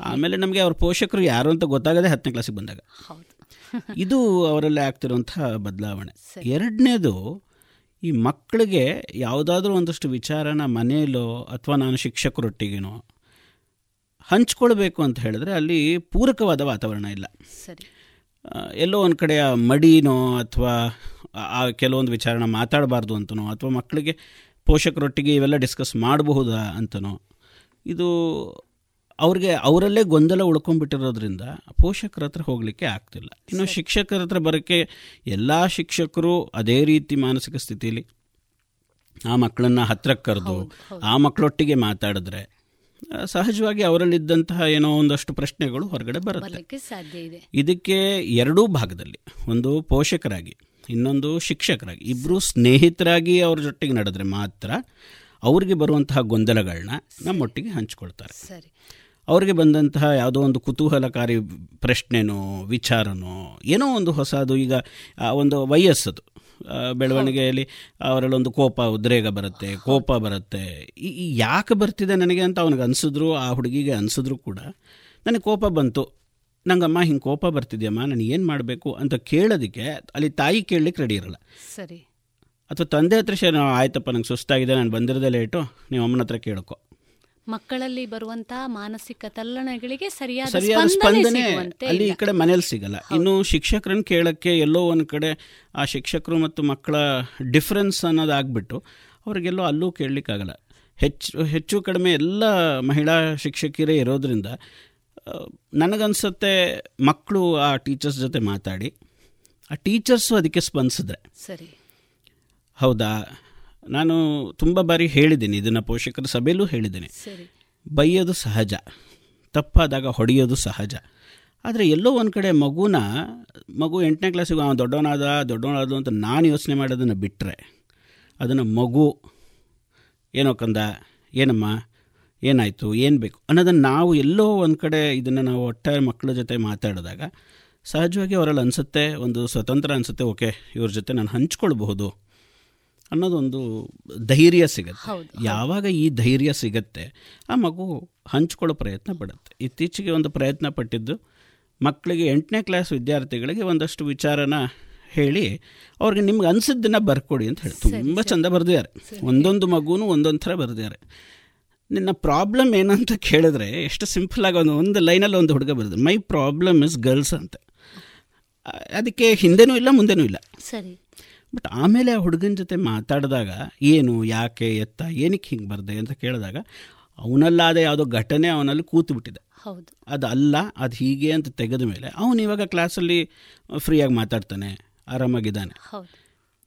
ಆಮೇಲೆ ನಮಗೆ ಅವ್ರ ಪೋಷಕರು ಯಾರು ಅಂತ ಗೊತ್ತಾಗದೆ ಹತ್ತನೇ ಕ್ಲಾಸಿಗೆ ಬಂದಾಗ. ಇದು ಅವರಲ್ಲಿ ಆಗ್ತಿರುವಂತಹ ಬದಲಾವಣೆ. ಎರಡನೇದು ಈ ಮಕ್ಕಳಿಗೆ ಯಾವುದಾದ್ರೂ ಒಂದಷ್ಟು ವಿಚಾರನ ಮನೆಯಲ್ಲೋ ಅಥವಾ ನಾನು ಶಿಕ್ಷಕರೊಟ್ಟಿಗೇನೋ ಹಂಚ್ಕೊಳ್ಬೇಕು ಅಂತ ಹೇಳಿದ್ರೆ ಅಲ್ಲಿ ಪೂರಕವಾದ ವಾತಾವರಣ ಇಲ್ಲ. ಸರಿ. ಎಲ್ಲೋ ಒಂದು ಕಡೆಯ ಮಡಿನೋ ಅಥವಾ ಆ ಕೆಲವೊಂದು ವಿಚಾರಣ ಮಾತಾಡಬಾರ್ದು ಅಂತನೋ ಅಥವಾ ಮಕ್ಕಳಿಗೆ ಪೋಷಕರೊಟ್ಟಿಗೆ ಇವೆಲ್ಲ ಡಿಸ್ಕಸ್ ಮಾಡಬಹುದಾ ಅಂತನೋ ಇದು ಅವ್ರಿಗೆ ಅವರಲ್ಲೇ ಗೊಂದಲ ಉಳ್ಕೊಂಡ್ಬಿಟ್ಟಿರೋದ್ರಿಂದ ಪೋಷಕರ ಹತ್ರ ಹೋಗಲಿಕ್ಕೆ ಆಗ್ತಿಲ್ಲ. ಇನ್ನು ಶಿಕ್ಷಕರ ಹತ್ರ ಬರೋಕ್ಕೆ ಎಲ್ಲ ಶಿಕ್ಷಕರು ಅದೇ ರೀತಿ ಮಾನಸಿಕ ಸ್ಥಿತಿಯಲ್ಲಿ ಆ ಮಕ್ಕಳನ್ನು ಹತ್ತಿರಕ್ಕೆ ಕರೆದು ಆ ಮಕ್ಕಳೊಟ್ಟಿಗೆ ಮಾತಾಡಿದ್ರೆ ಸಹಜವಾಗಿ ಅವರಲ್ಲಿದ್ದಂತಹ ಏನೋ ಒಂದಷ್ಟು ಪ್ರಶ್ನೆಗಳು ಹೊರಗಡೆ ಬರುತ್ತೆ. ಇದಕ್ಕೆ ಎರಡೂ ಭಾಗದಲ್ಲಿ ಒಂದು ಪೋಷಕರಾಗಿ ಇನ್ನೊಂದು ಶಿಕ್ಷಕರಾಗಿ ಇಬ್ಬರು ಸ್ನೇಹಿತರಾಗಿ ಅವ್ರ ಜೊತೆಗೆ ನಡೆದ್ರೆ ಮಾತ್ರ ಅವ್ರಿಗೆ ಬರುವಂತಹ ಗೊಂದಲಗಳನ್ನ ನಮ್ಮೊಟ್ಟಿಗೆ ಹಂಚ್ಕೊಳ್ತಾರೆ. ಅವ್ರಿಗೆ ಬಂದಂತಹ ಯಾವುದೋ ಒಂದು ಕುತೂಹಲಕಾರಿ ಪ್ರಶ್ನೆನೋ ವಿಚಾರನೋ ಏನೋ ಒಂದು ಹೊಸದು ಈಗ ಒಂದು ವಯಸ್ಸದು. ಬೆಳವಣಿಗೆಯಲ್ಲಿ ಅವರಲ್ಲೊಂದು ಕೋಪ ಉದ್ರೇಗ ಬರುತ್ತೆ ಕೋಪ ಬರುತ್ತೆ. ಈ ಯಾಕೆ ಬರ್ತಿದೆ ನನಗೆ ಅಂತ ಅವನಿಗೆ ಅನಿಸಿದ್ರು ಆ ಹುಡುಗಿಗೆ ಅನಿಸಿದ್ರು ಕೂಡ ನನಗೆ ಕೋಪ ಬಂತು. ನಂಗಮ್ಮ ಹಿಂಗೆ ಕೋಪ ಬರ್ತಿದ್ಯಮ್ಮ ನಾನು ಏನು ಮಾಡಬೇಕು ಅಂತ ಕೇಳೋದಕ್ಕೆ ಅಲ್ಲಿ ತಾಯಿ ಕೇಳಲಿಕ್ಕೆ ರೆಡಿ ಇರಲ್ಲ. ಸರಿ. ಅಥವಾ ತಂದೆ ಹತ್ರ ಶೇ ಆಯ್ತಪ್ಪ ನಂಗೆ ಸುಸ್ತಾಗಿದೆ ನಾನು ಬಂದಿರೋದೇ ಲೇಟು ನೀವು ಅಮ್ಮನ ಹತ್ರ ಕೇಳ್ಕೊ. ಮಕ್ಕಳಲ್ಲಿ ಬರುವಂತಹ ಮಾನಸಿಕ ತಲ್ಲಣಗಳಿಗೆ ಸರಿಯಾದ ಸ್ಪಂದನೆ ಅಲ್ಲಿ ಈ ಕಡೆ ಮನೇಲಿ ಸಿಗಲ್ಲ. ಇನ್ನು ಶಿಕ್ಷಕರನ್ನ ಕೇಳಕ್ಕೆ ಎಲ್ಲೋ ಒಂದು ಕಡೆ ಆ ಶಿಕ್ಷಕರು ಮತ್ತು ಮಕ್ಕಳ ಡಿಫ್ರೆನ್ಸ್ ಅನ್ನೋದಾಗ್ಬಿಟ್ಟು ಅವ್ರಿಗೆಲ್ಲೋ ಅಲ್ಲೂ ಕೇಳಲಿಕ್ಕಾಗಲ್ಲ. ಹೆಚ್ಚು ಹೆಚ್ಚು ಕಡಿಮೆ ಎಲ್ಲ ಮಹಿಳಾ ಶಿಕ್ಷಕಿಯರೇ ಇರೋದ್ರಿಂದ ನನಗನ್ಸುತ್ತೆ ಮಕ್ಕಳು ಆ ಟೀಚರ್ಸ್ ಜೊತೆ ಮಾತಾಡಿ ಆ ಟೀಚರ್ಸು ಅದಕ್ಕೆ ಸ್ಪಂದಿಸಿದ್ರೆ. ಸರಿ. ಹೌದಾ? ನಾನು ತುಂಬ ಬಾರಿ ಹೇಳಿದ್ದೀನಿ ಇದನ್ನು ಪೋಷಕರ ಸಭೆಯಲ್ಲೂ ಹೇಳಿದ್ದೀನಿ. ಬೈಯೋದು ಸಹಜ ತಪ್ಪಾದಾಗ ಹೊಡೆಯೋದು ಸಹಜ. ಆದರೆ ಎಲ್ಲೋ ಒಂದು ಕಡೆ ಮಗುನ ಮಗು ಎಂಟನೇ ಕ್ಲಾಸಿಗೆ ಅವನು ದೊಡ್ಡವನಾದ ದೊಡ್ಡವನಾದ ಅಂತ ನಾನು ಯೋಚನೆ ಮಾಡೋದನ್ನು ಬಿಟ್ಟರೆ ಅದನ್ನು ಮಗು ಏನೋ ಕಂದ ಏನಮ್ಮ ಏನಾಯಿತು ಏನು ಬೇಕು? ಅನ್ನೋದನ್ನು ನಾವು ಎಲ್ಲೋ ಒಂದು ಕಡೆ ಇದನ್ನು ನಾವು ಒಟ್ಟ ಮಕ್ಕಳ ಜೊತೆ ಮಾತಾಡಿದಾಗ ಸಹಜವಾಗಿ ಅವರಲ್ಲಿ ಅನಿಸುತ್ತೆ ಒಂದು ಸ್ವತಂತ್ರ ಅನಿಸುತ್ತೆ ಓಕೆ ಇವ್ರ ಜೊತೆ ನಾನು ಹಂಚ್ಕೊಳ್ಬಹುದು. ಅನ್ನೋದೊಂದು ಧೈರ್ಯ ಸಿಗುತ್ತೆ. ಯಾವಾಗ ಈ ಧೈರ್ಯ ಸಿಗತ್ತೆ ಆ ಮಗು ಹಂಚ್ಕೊಳ್ಳೋ ಪ್ರಯತ್ನ ಪಡುತ್ತೆ. ಇತ್ತೀಚೆಗೆ ಒಂದು ಪ್ರಯತ್ನ ಪಟ್ಟಿದ್ದು ಮಕ್ಕಳಿಗೆ ಎಂಟನೇ ಕ್ಲಾಸ್ ವಿದ್ಯಾರ್ಥಿಗಳಿಗೆ ಒಂದಷ್ಟು ವಿಚಾರನ ಹೇಳಿ ಅವ್ರಿಗೆ ನಿಮ್ಗೆ ಅನಿಸಿದ್ದನ್ನ ಬರ್ಕೊಡಿ ಅಂತ ಹೇಳಿ. ತುಂಬ ಚಂದ ಬರೆದಿದ್ದಾರೆ. ಒಂದೊಂದು ಮಗುನು ಒಂದೊಂದು ಥರ ಬರೆದಿದ್ದಾರೆ. ನಿನ್ನ ಪ್ರಾಬ್ಲಮ್ ಏನಂತ ಕೇಳಿದ್ರೆ ಎಷ್ಟು ಸಿಂಪಲ್ ಆಗಿ ಒಂದು ಒಂದು ಲೈನಲ್ಲಿ ಒಂದು ಹುಡುಗ ಬರೆದು ಮೈ ಪ್ರಾಬ್ಲಮ್ ಇಸ್ ಗರ್ಲ್ಸ್ ಅಂತ. ಅದಕ್ಕೆ ಹಿಂದೆನೂ ಇಲ್ಲ ಮುಂದೆನೂ ಇಲ್ಲ. ಸರಿ. ಬಟ್ ಆಮೇಲೆ ಆ ಹುಡುಗನ ಜೊತೆ ಮಾತಾಡಿದಾಗ ಏನು ಯಾಕೆ ಎತ್ತ ಏನಕ್ಕೆ ಹಿಂಗೆ ಬರ್ದೆ ಅಂತ ಕೇಳಿದಾಗ ಅವನಲ್ಲಾದ ಯಾವುದೋ ಘಟನೆ ಅವನಲ್ಲಿ ಕೂತು ಬಿಟ್ಟಿದೆ ಹೌದು. ಅದು ಅಲ್ಲ ಅದು ಹೀಗೆ ಅಂತ ತೆಗೆದ ಮೇಲೆ ಅವನು ಇವಾಗ ಕ್ಲಾಸಲ್ಲಿ ಫ್ರೀಯಾಗಿ ಮಾತಾಡ್ತಾನೆ ಆರಾಮಾಗಿದ್ದಾನೆ.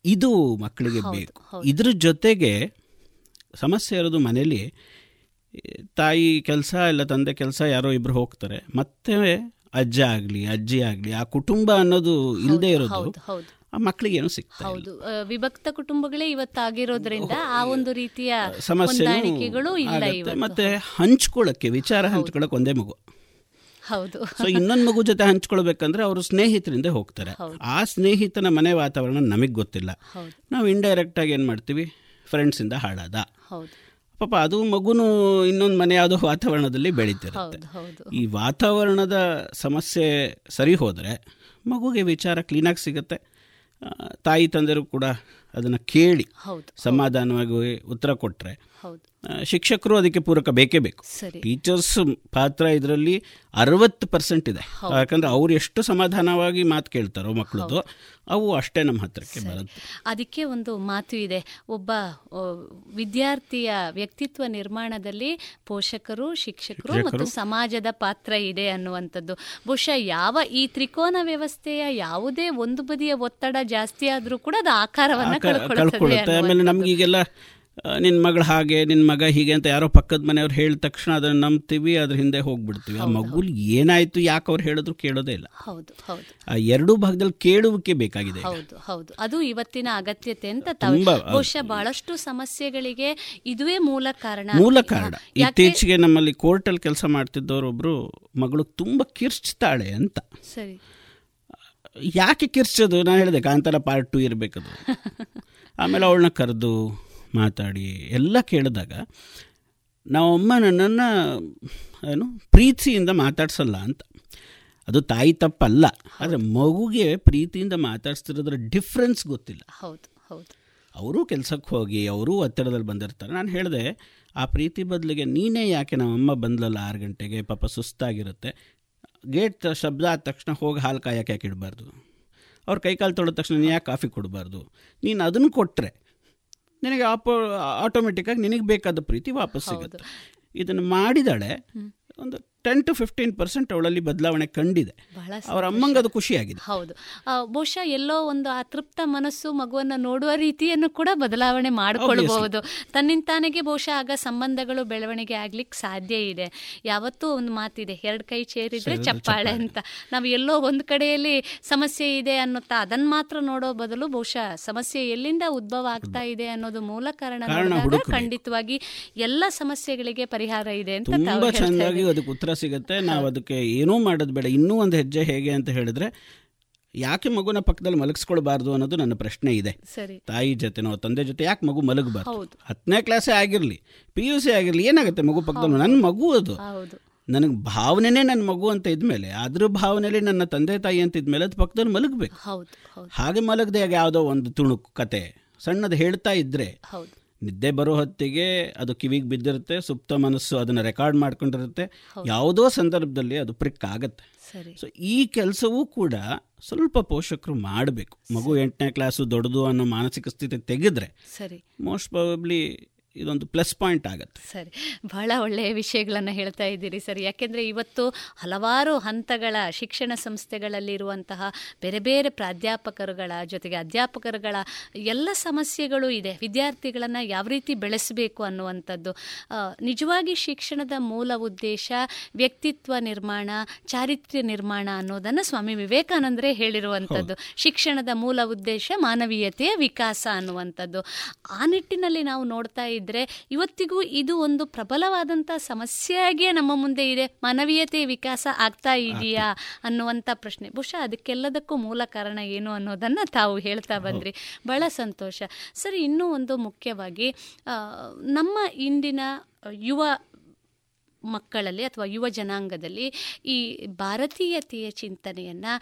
ಇದು ಮಕ್ಕಳಿಗೆ ಬೇಕು. ಇದ್ರ ಜೊತೆಗೆ ಸಮಸ್ಯೆ ಇರೋದು ಮನೇಲಿ ತಾಯಿ ಕೆಲಸ ಇಲ್ಲ ತಂದೆ ಕೆಲಸ ಯಾರೋ ಇಬ್ಬರು ಹೋಗ್ತಾರೆ. ಮತ್ತೆ ಅಜ್ಜ ಆಗಲಿ ಅಜ್ಜಿ ಆಗಲಿ ಆ ಕುಟುಂಬ ಅನ್ನೋದು ಇಲ್ಲದೆ ಇರೋದು. ಆ ಮಕ್ಕಳಿಗೆ ಏನು ಸಿಗ್ತಾ ಹೌದು. ವಿಭಕ್ತ ಕುಟುಂಬಗಳೇ ಇವತ್ತಾಗಿರೋದ್ರಿಂದ ಆ ಒಂದು ರೀತಿಯ ಸಮಸ್ಯೆ ಮತ್ತೆ ಹಂಚ್ಕೊಳ್ಳಕ್ಕೆ ವಿಚಾರ ಹಂಚ್ಕೊಳ್ಳಕ್ಕೆ ಒಂದೇ ಮಗು. ಹೌದು. ಸೊ ಇನ್ನೊಂದು ಮಗು ಜೊತೆ ಹಂಚ್ಕೊಳ್ಬೇಕಂದ್ರೆ ಅವರು ಸ್ನೇಹಿತರಿಂದ ಹೋಗ್ತಾರೆ. ಆ ಸ್ನೇಹಿತನ ಮನೆ ವಾತಾವರಣ ನಮಗೆ ಗೊತ್ತಿಲ್ಲ. ನಾವು ಇಂಡೈರೆಕ್ಟ್ ಆಗಿ ಏನು ಮಾಡ್ತೀವಿ? ಫ್ರೆಂಡ್ಸಿಂದ ಹಾಳಾದ. ಪಾಪ ಅದು ಮಗುನು ಇನ್ನೊಂದು ಮನೆ ಯಾವುದೋ ವಾತಾವರಣದಲ್ಲಿ ಬೆಳೀತಿರುತ್ತೆ. ಈ ವಾತಾವರಣದ ಸಮಸ್ಯೆ ಸರಿ ಹೋದರೆ ಮಗುಗೆ ವಿಚಾರ ಕ್ಲೀನಾಗಿ ಸಿಗುತ್ತೆ. ತಾಯಿ ತಂದೆಯರು ಕೂಡ ಅದನ್ನು ಕೇಳಿ ಸಮಾಧಾನವಾಗಿ ಉತ್ತರ ಕೊಟ್ಟರೆ ಶಿಕ್ಷಕರು ಅದಕ್ಕೆ ಪೂರಕ ಬೇಕೇ ಬೇಕು. ಟೀಚರ್ಸ್ ಪಾತ್ರ ಇದರಲ್ಲಿ ಅರವತ್ತು ಪರ್ಸೆಂಟ್ ಇದೆ. ಯಾಕಂದ್ರೆ ಅವ್ರು ಎಷ್ಟು ಸಮಾಧಾನವಾಗಿ ಮಾತು ಕೇಳ್ತಾರೋ ಮಕ್ಕಳದು ಅವು ಅಷ್ಟೇ ನಮ್ಮ ಹತ್ರಕ್ಕೆ ಬರುತ್ತೆ. ಅದಕ್ಕೆ ಒಂದು ಮಾತು ಇದೆ. ಒಬ್ಬ ವಿದ್ಯಾರ್ಥಿಯ ವ್ಯಕ್ತಿತ್ವ ನಿರ್ಮಾಣದಲ್ಲಿ ಪೋಷಕರು ಶಿಕ್ಷಕರು ಮತ್ತು ಸಮಾಜದ ಪಾತ್ರ ಇದೆ ಅನ್ನುವಂಥದ್ದು. ಬಹುಶಃ ಯಾವ ಈ ತ್ರಿಕೋನ ವ್ಯವಸ್ಥೆಯ ಯಾವುದೇ ಒಂದು ಬದಿಯ ಒತ್ತಡ ಜಾಸ್ತಿ ಆದರೂ ಕೂಡ ಅದು ಆಕಾರವನ್ನ ಕಳ್ಕೊಳ್ಳುತ್ತೆ ಆಮೇಲೆ ನಮ್ಗೀಗೆಲ್ಲ ನಿನ್ನ ಮಗಳು ಹಾಗೆ ನಿನ್ನ ಮಗ ಹೀಗೆ ಅಂತ ಯಾರೋ ಪಕ್ಕದ ಮನೆಯವ್ರು ಹೇಳಿದ ತಕ್ಷಣ ಅದನ್ನ ನಂಬ್ತೀವಿ ಅದ್ರ ಹಿಂದೆ ಹೋಗ್ಬಿಡ್ತೀವಿ. ಆ ಮಗುಲ್ ಏನಾಯ್ತು ಯಾಕೆ ಅವ್ರು ಹೇಳಿದ್ರು ಕೇಳೋದೇ ಇಲ್ಲ. ಹೌದು ಹೌದು. ಆ ಎರಡೂ ಭಾಗದಲ್ಲಿ ಕೇಳುವಿಕೆ ಬೇಕಾಗಿದೆ ಹೌದು ಹೌದು. ಅದು ಇವತ್ತಿನ ಅಗತ್ಯತೆ ಅಂತ ಬಹುಶಃ ಬಹಳಷ್ಟು ಸಮಸ್ಯೆಗಳಿಗೆ ಇದುವೇ ಮೂಲ ಕಾರಣ. ಮೂಲ ಕಾರಣ. ಇತ್ತೀಚೆಗೆ ನಮ್ಮಲ್ಲಿ ಕೋರ್ಟಲ್ಲಿ ಕೆಲಸ ಮಾಡ್ತಿದ್ದವರೊಬ್ರು ಮಗಳು ತುಂಬಾ ಕಿರ್ಚ್ತಾಳೆ ಅಂತ. ಸರಿ. ಯಾಕೆ ಕಿರ್ಚೋದು? ನಾನು ಹೇಳಿದೆ ಕಾಂತಾರ ಪಾರ್ಟ್ ಟು ಇರಬೇಕದು. ಆಮೇಲೆ ಅವಳನ್ನ ಕರೆದು ಮಾತಾಡಿ ಎಲ್ಲ ಕೇಳಿದಾಗ ನಮ್ಮಮ್ಮ ನನ್ನನ್ನು ಏನು ಪ್ರೀತಿಯಿಂದ ಮಾತಾಡ್ಸಲ್ಲ ಅಂತ. ಅದು ತಾಯಿ ತಪ್ಪಲ್ಲ ಆದರೆ ಮಗುಗೆ ಪ್ರೀತಿಯಿಂದ ಮಾತಾಡ್ಸ್ತಿರೋದ್ರ ಡಿಫ್ರೆನ್ಸ್ ಗೊತ್ತಿಲ್ಲ. ಹೌದು ಹೌದು. ಅವರು ಕೆಲಸಕ್ಕೆ ಹೋಗಿ ಅವರೂ ಒತ್ತಡದಲ್ಲಿ ಬಂದಿರ್ತಾರೆ. ನಾನು ಹೇಳಿದೆ ಆ ಪ್ರೀತಿ ಬದಲಿಗೆ ನೀನೇ ಯಾಕೆ ನಮ್ಮಮ್ಮ ಬಂದಲಲ್ಲ ಆರು ಗಂಟೆಗೆ? ಪಾಪ ಸುಸ್ತಾಗಿರುತ್ತೆ. ಗೇಟ್ ಶಬ್ದ ಆದ ತಕ್ಷಣ ಹೋಗಿ ಹಾಲು ಕಾಯಕ್ಕೆ ಯಾಕೆ ಇಡಬಾರ್ದು? ಅವ್ರು ಕೈಕಾಲು ತೊಳೆದ ತಕ್ಷಣ ನೀನು ಯಾಕೆ ಕಾಫಿ ಕೊಡಬಾರ್ದು? ನೀನು ಅದನ್ನು ಕೊಟ್ಟರೆ ನಿನಗೆ ಆಪೋ ಆಟೋಮೆಟಿಕ್ಕಾಗಿ ನಿನಗೆ ಬೇಕಾದ ಪ್ರೀತಿ ವಾಪಸ್ ಸಿಗುತ್ತೆ. ಇದನ್ನು ಮಾಡಿದಾಳೆ ಒಂದು ಟೆನ್ ಟು ಫಿಫ್ಟೀನ್ ಪರ್ಸೆಂಟ್ ಅವಳಲ್ಲಿ ಬದಲಾವಣೆ ಕಂಡಿದೆ. ಅವರ ಅಮ್ಮಂಗೆ ಅದು ಖುಷಿಯಾಗಿದೆ. ಹೌದು. ಬಹುಶಃ ಎಲ್ಲೋ ಒಂದು ಅತೃಪ್ತ ಮನಸ್ಸು ಮಗುವನ್ನು ನೋಡುವ ರೀತಿಯನ್ನು ಕೂಡ ಬದಲಾವಣೆ ಮಾಡಿಕೊಳ್ಳಬಹುದು ತನ್ನಿಂತಾನೆಗೆ ಬಹುಶಃ ಆಗ ಸಂಬಂಧಗಳು ಬೆಳವಣಿಗೆ ಆಗ್ಲಿಕ್ಕೆ ಸಾಧ್ಯ ಇದೆ. ಯಾವತ್ತೂ ಒಂದು ಮಾತಿದೆ ಎರಡು ಕೈ ಚೇರಿದ್ರೆ ಚಪ್ಪಾಳೆ ಅಂತ. ನಾವು ಎಲ್ಲೋ ಒಂದು ಕಡೆಯಲ್ಲಿ ಸಮಸ್ಯೆ ಇದೆ ಅನ್ನುತ್ತಾ ಅದನ್ನ ಮಾತ್ರ ನೋಡೋ ಬದಲು ಬಹುಶಃ ಸಮಸ್ಯೆ ಎಲ್ಲಿಂದ ಉದ್ಭವ ಆಗ್ತಾ ಇದೆ ಅನ್ನೋದು ಮೂಲ ಕಾರಣ ಖಂಡಿತವಾಗಿ ಎಲ್ಲ ಸಮಸ್ಯೆಗಳಿಗೆ ಪರಿಹಾರ ಇದೆ ಅಂತ ಸಿಗುತ್ತೆ. ನಾವು ಅದಕ್ಕೆ ಏನೂ ಮಾಡೋದು ಬೇಡ. ಇನ್ನೂ ಒಂದು ಹೆಜ್ಜೆ ಹೇಗೆ ಅಂತ ಹೇಳಿದ್ರೆ ಯಾಕೆ ಮಗುನ ಪಕ್ಕದಲ್ಲಿ ಮಲಗಿಸ್ಕೊಳ್ಬಾರ್ದು ಅನ್ನೋದು ನನ್ನ ಪ್ರಶ್ನೆ ಇದೆ. ತಾಯಿ ಜೊತೆನೋ ತಂದೆ ಜೊತೆ ಯಾಕೆ ಮಗು ಮಲಗಬಾರ್ದು? ಹತ್ತನೇ ಕ್ಲಾಸೇ ಆಗಿರಲಿ ಪಿ ಯು ಸಿ ಆಗಿರಲಿ ಏನಾಗುತ್ತೆ ಮಗು ಪಕ್ಕದಲ್ಲಿ ನನ್ನ ಮಗು ಅದು. ನನಗೆ ಭಾವನೆನೇ ನನ್ನ ಮಗು ಅಂತ ಇದ್ಮೇಲೆ ಅದ್ರ ಭಾವನೆಯಲ್ಲಿ ನನ್ನ ತಂದೆ ತಾಯಿ ಅಂತ ಇದ್ಮೇಲೆ ಅದು ಪಕ್ಕದಲ್ಲಿ ಮಲಗಬೇಕು. ಹಾಗೆ ಮಲಗದೆ ಯಾವುದೋ ಒಂದು ತುಣುಕು ಕತೆ. ಸಣ್ಣದು ಹೇಳ್ತಾ ಇದ್ರೆ ನಿದ್ದೆ ಬರೋ ಹೊತ್ತಿಗೆ ಅದು ಕಿವಿಗೆ ಬಿದ್ದಿರುತ್ತೆ ಸುಪ್ತ ಮನಸ್ಸು ಅದನ್ನು ರೆಕಾರ್ಡ್ ಮಾಡ್ಕೊಂಡಿರುತ್ತೆ. ಯಾವುದೋ ಸಂದರ್ಭದಲ್ಲಿ ಅದು ಪ್ರಿಕ್ ಆಗುತ್ತೆ. ಸೊ ಈ ಕೆಲಸವೂ ಕೂಡ ಸ್ವಲ್ಪ ಪೋಷಕರು ಮಾಡಬೇಕು. ಮಗು ಎಂಟನೇ ಕ್ಲಾಸು ದೊಡ್ಡದು ಅನ್ನೋ ಮಾನಸಿಕ ಸ್ಥಿತಿ ತೆಗೆದ್ರೆ ಮೋಸ್ಟ್ ಪ್ರಾಬಬ್ಲಿ ಇದೊಂದು ಪ್ಲಸ್ ಪಾಯಿಂಟ್ ಆಗುತ್ತೆ. ಸರಿ. ಬಹಳ ಒಳ್ಳೆಯ ವಿಷಯಗಳನ್ನು ಹೇಳ್ತಾ ಇದ್ದೀರಿ ಸರಿ. ಯಾಕೆಂದರೆ ಇವತ್ತು ಹಲವಾರು ಹಂತಗಳ ಶಿಕ್ಷಣ ಸಂಸ್ಥೆಗಳಲ್ಲಿರುವಂತಹ ಬೇರೆ ಬೇರೆ ಪ್ರಾಧ್ಯಾಪಕರುಗಳ ಜೊತೆಗೆ ಅಧ್ಯಾಪಕರುಗಳ ಎಲ್ಲ ಸಮಸ್ಯೆಗಳು ಇದೆ. ವಿದ್ಯಾರ್ಥಿಗಳನ್ನು ಯಾವ ರೀತಿ ಬೆಳೆಸಬೇಕು ಅನ್ನುವಂಥದ್ದು. ನಿಜವಾಗಿ ಶಿಕ್ಷಣದ ಮೂಲ ಉದ್ದೇಶ ವ್ಯಕ್ತಿತ್ವ ನಿರ್ಮಾಣ ಚಾರಿತ್ರ್ಯ ನಿರ್ಮಾಣ ಅನ್ನೋದನ್ನು ಸ್ವಾಮಿ ವಿವೇಕಾನಂದರೇ ಹೇಳಿರುವಂಥದ್ದು. ಶಿಕ್ಷಣದ ಮೂಲ ಉದ್ದೇಶ ಮಾನವೀಯತೆಯ ವಿಕಾಸ ಅನ್ನುವಂಥದ್ದು. ಆ ನಿಟ್ಟಿನಲ್ಲಿ ನಾವು ನೋಡ್ತಾ ಇದ್ರೆ ಇವತ್ತಿಗೂ ಇದು ಒಂದು ಪ್ರಬಲವಾದಂಥ ಸಮಸ್ಯೆಯಾಗಿಯೇ ನಮ್ಮ ಮುಂದೆ ಇದೆ. ಮಾನವೀಯತೆ ವಿಕಾಸ ಆಗ್ತಾ ಇದೆಯಾ ಅನ್ನುವಂಥ ಪ್ರಶ್ನೆ. ಬಹುಶಃ ಅದಕ್ಕೆಲ್ಲದಕ್ಕೂ ಮೂಲ ಕಾರಣ ಏನು ಅನ್ನೋದನ್ನು ತಾವು ಹೇಳ್ತಾ ಬಂದ್ರಿ. ಬಹಳ ಸಂತೋಷ. ಸರಿ ಇನ್ನೂ ಒಂದು ಮುಖ್ಯವಾಗಿ ನಮ್ಮ ಇಂದಿನ ಯುವ ಮಕ್ಕಳಲ್ಲಿ ಅಥವಾ ಯುವ ಜನಾಂಗದಲ್ಲಿ ಈ ಭಾರತೀಯತೆಯ ಚಿಂತನೆಯನ್ನು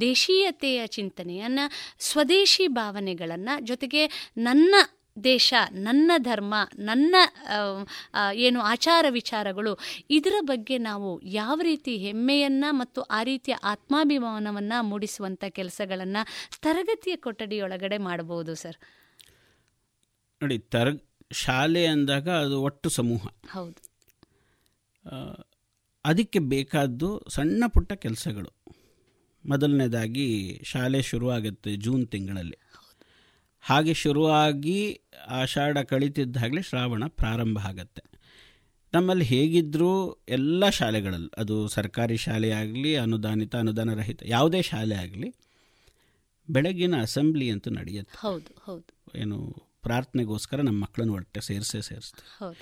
ದೇಶೀಯತೆಯ ಚಿಂತನೆಯನ್ನು ಸ್ವದೇಶಿ ಭಾವನೆಗಳನ್ನು ಜೊತೆಗೆ ನನ್ನ ದೇಶ ನನ್ನ ಧರ್ಮ ನನ್ನ ಏನು ಆಚಾರ ವಿಚಾರಗಳು ಇದರ ಬಗ್ಗೆ ನಾವು ಯಾವ ರೀತಿ ಹೆಮ್ಮೆಯನ್ನು ಮತ್ತು ಆ ರೀತಿಯ ಆತ್ಮಾಭಿಮಾನವನ್ನು ಮೂಡಿಸುವಂಥ ಕೆಲಸಗಳನ್ನು ತರಗತಿಯ ಕೊಠಡಿಯೊಳಗಡೆ ಮಾಡಬಹುದು ಸರ್? ನೋಡಿ ತರ ಶಾಲೆ ಅಂದಾಗ ಅದು ಒಟ್ಟು ಸಮೂಹ. ಹೌದು. ಅದಕ್ಕೆ ಬೇಕಾದ್ದು ಸಣ್ಣ ಪುಟ್ಟ ಕೆಲಸಗಳು. ಮೊದಲನೇದಾಗಿ ಶಾಲೆ ಶುರುವಾಗುತ್ತೆ ಜೂನ್ ತಿಂಗಳಲ್ಲಿ. ಹಾಗೆ ಶುರುವಾಗಿ ಆಷಾಢ ಕಳಿತಿದ್ದಾಗಲೇ ಶ್ರಾವಣ ಪ್ರಾರಂಭ ಆಗತ್ತೆ. ನಮ್ಮಲ್ಲಿ ಹೇಗಿದ್ದರೂ ಎಲ್ಲ ಶಾಲೆಗಳಲ್ಲಿ ಅದು ಸರ್ಕಾರಿ ಶಾಲೆ ಆಗಲಿ ಅನುದಾನಿತ ಅನುದಾನ ರಹಿತ ಯಾವುದೇ ಶಾಲೆ ಆಗಲಿ ಬೆಳಗಿನ ಅಸೆಂಬ್ಲಿ ಅಂತೂ ನಡೆಯುತ್ತೆ. ಹೌದು ಹೌದು. ಏನು ಪ್ರಾರ್ಥನೆಗೋಸ್ಕರ ನಮ್ಮ ಮಕ್ಕಳನ್ನು ಒಟ್ಟೆ ಸೇರಿಸೇ ಸೇರಿಸ್ತೀವಿ ಹೌದು.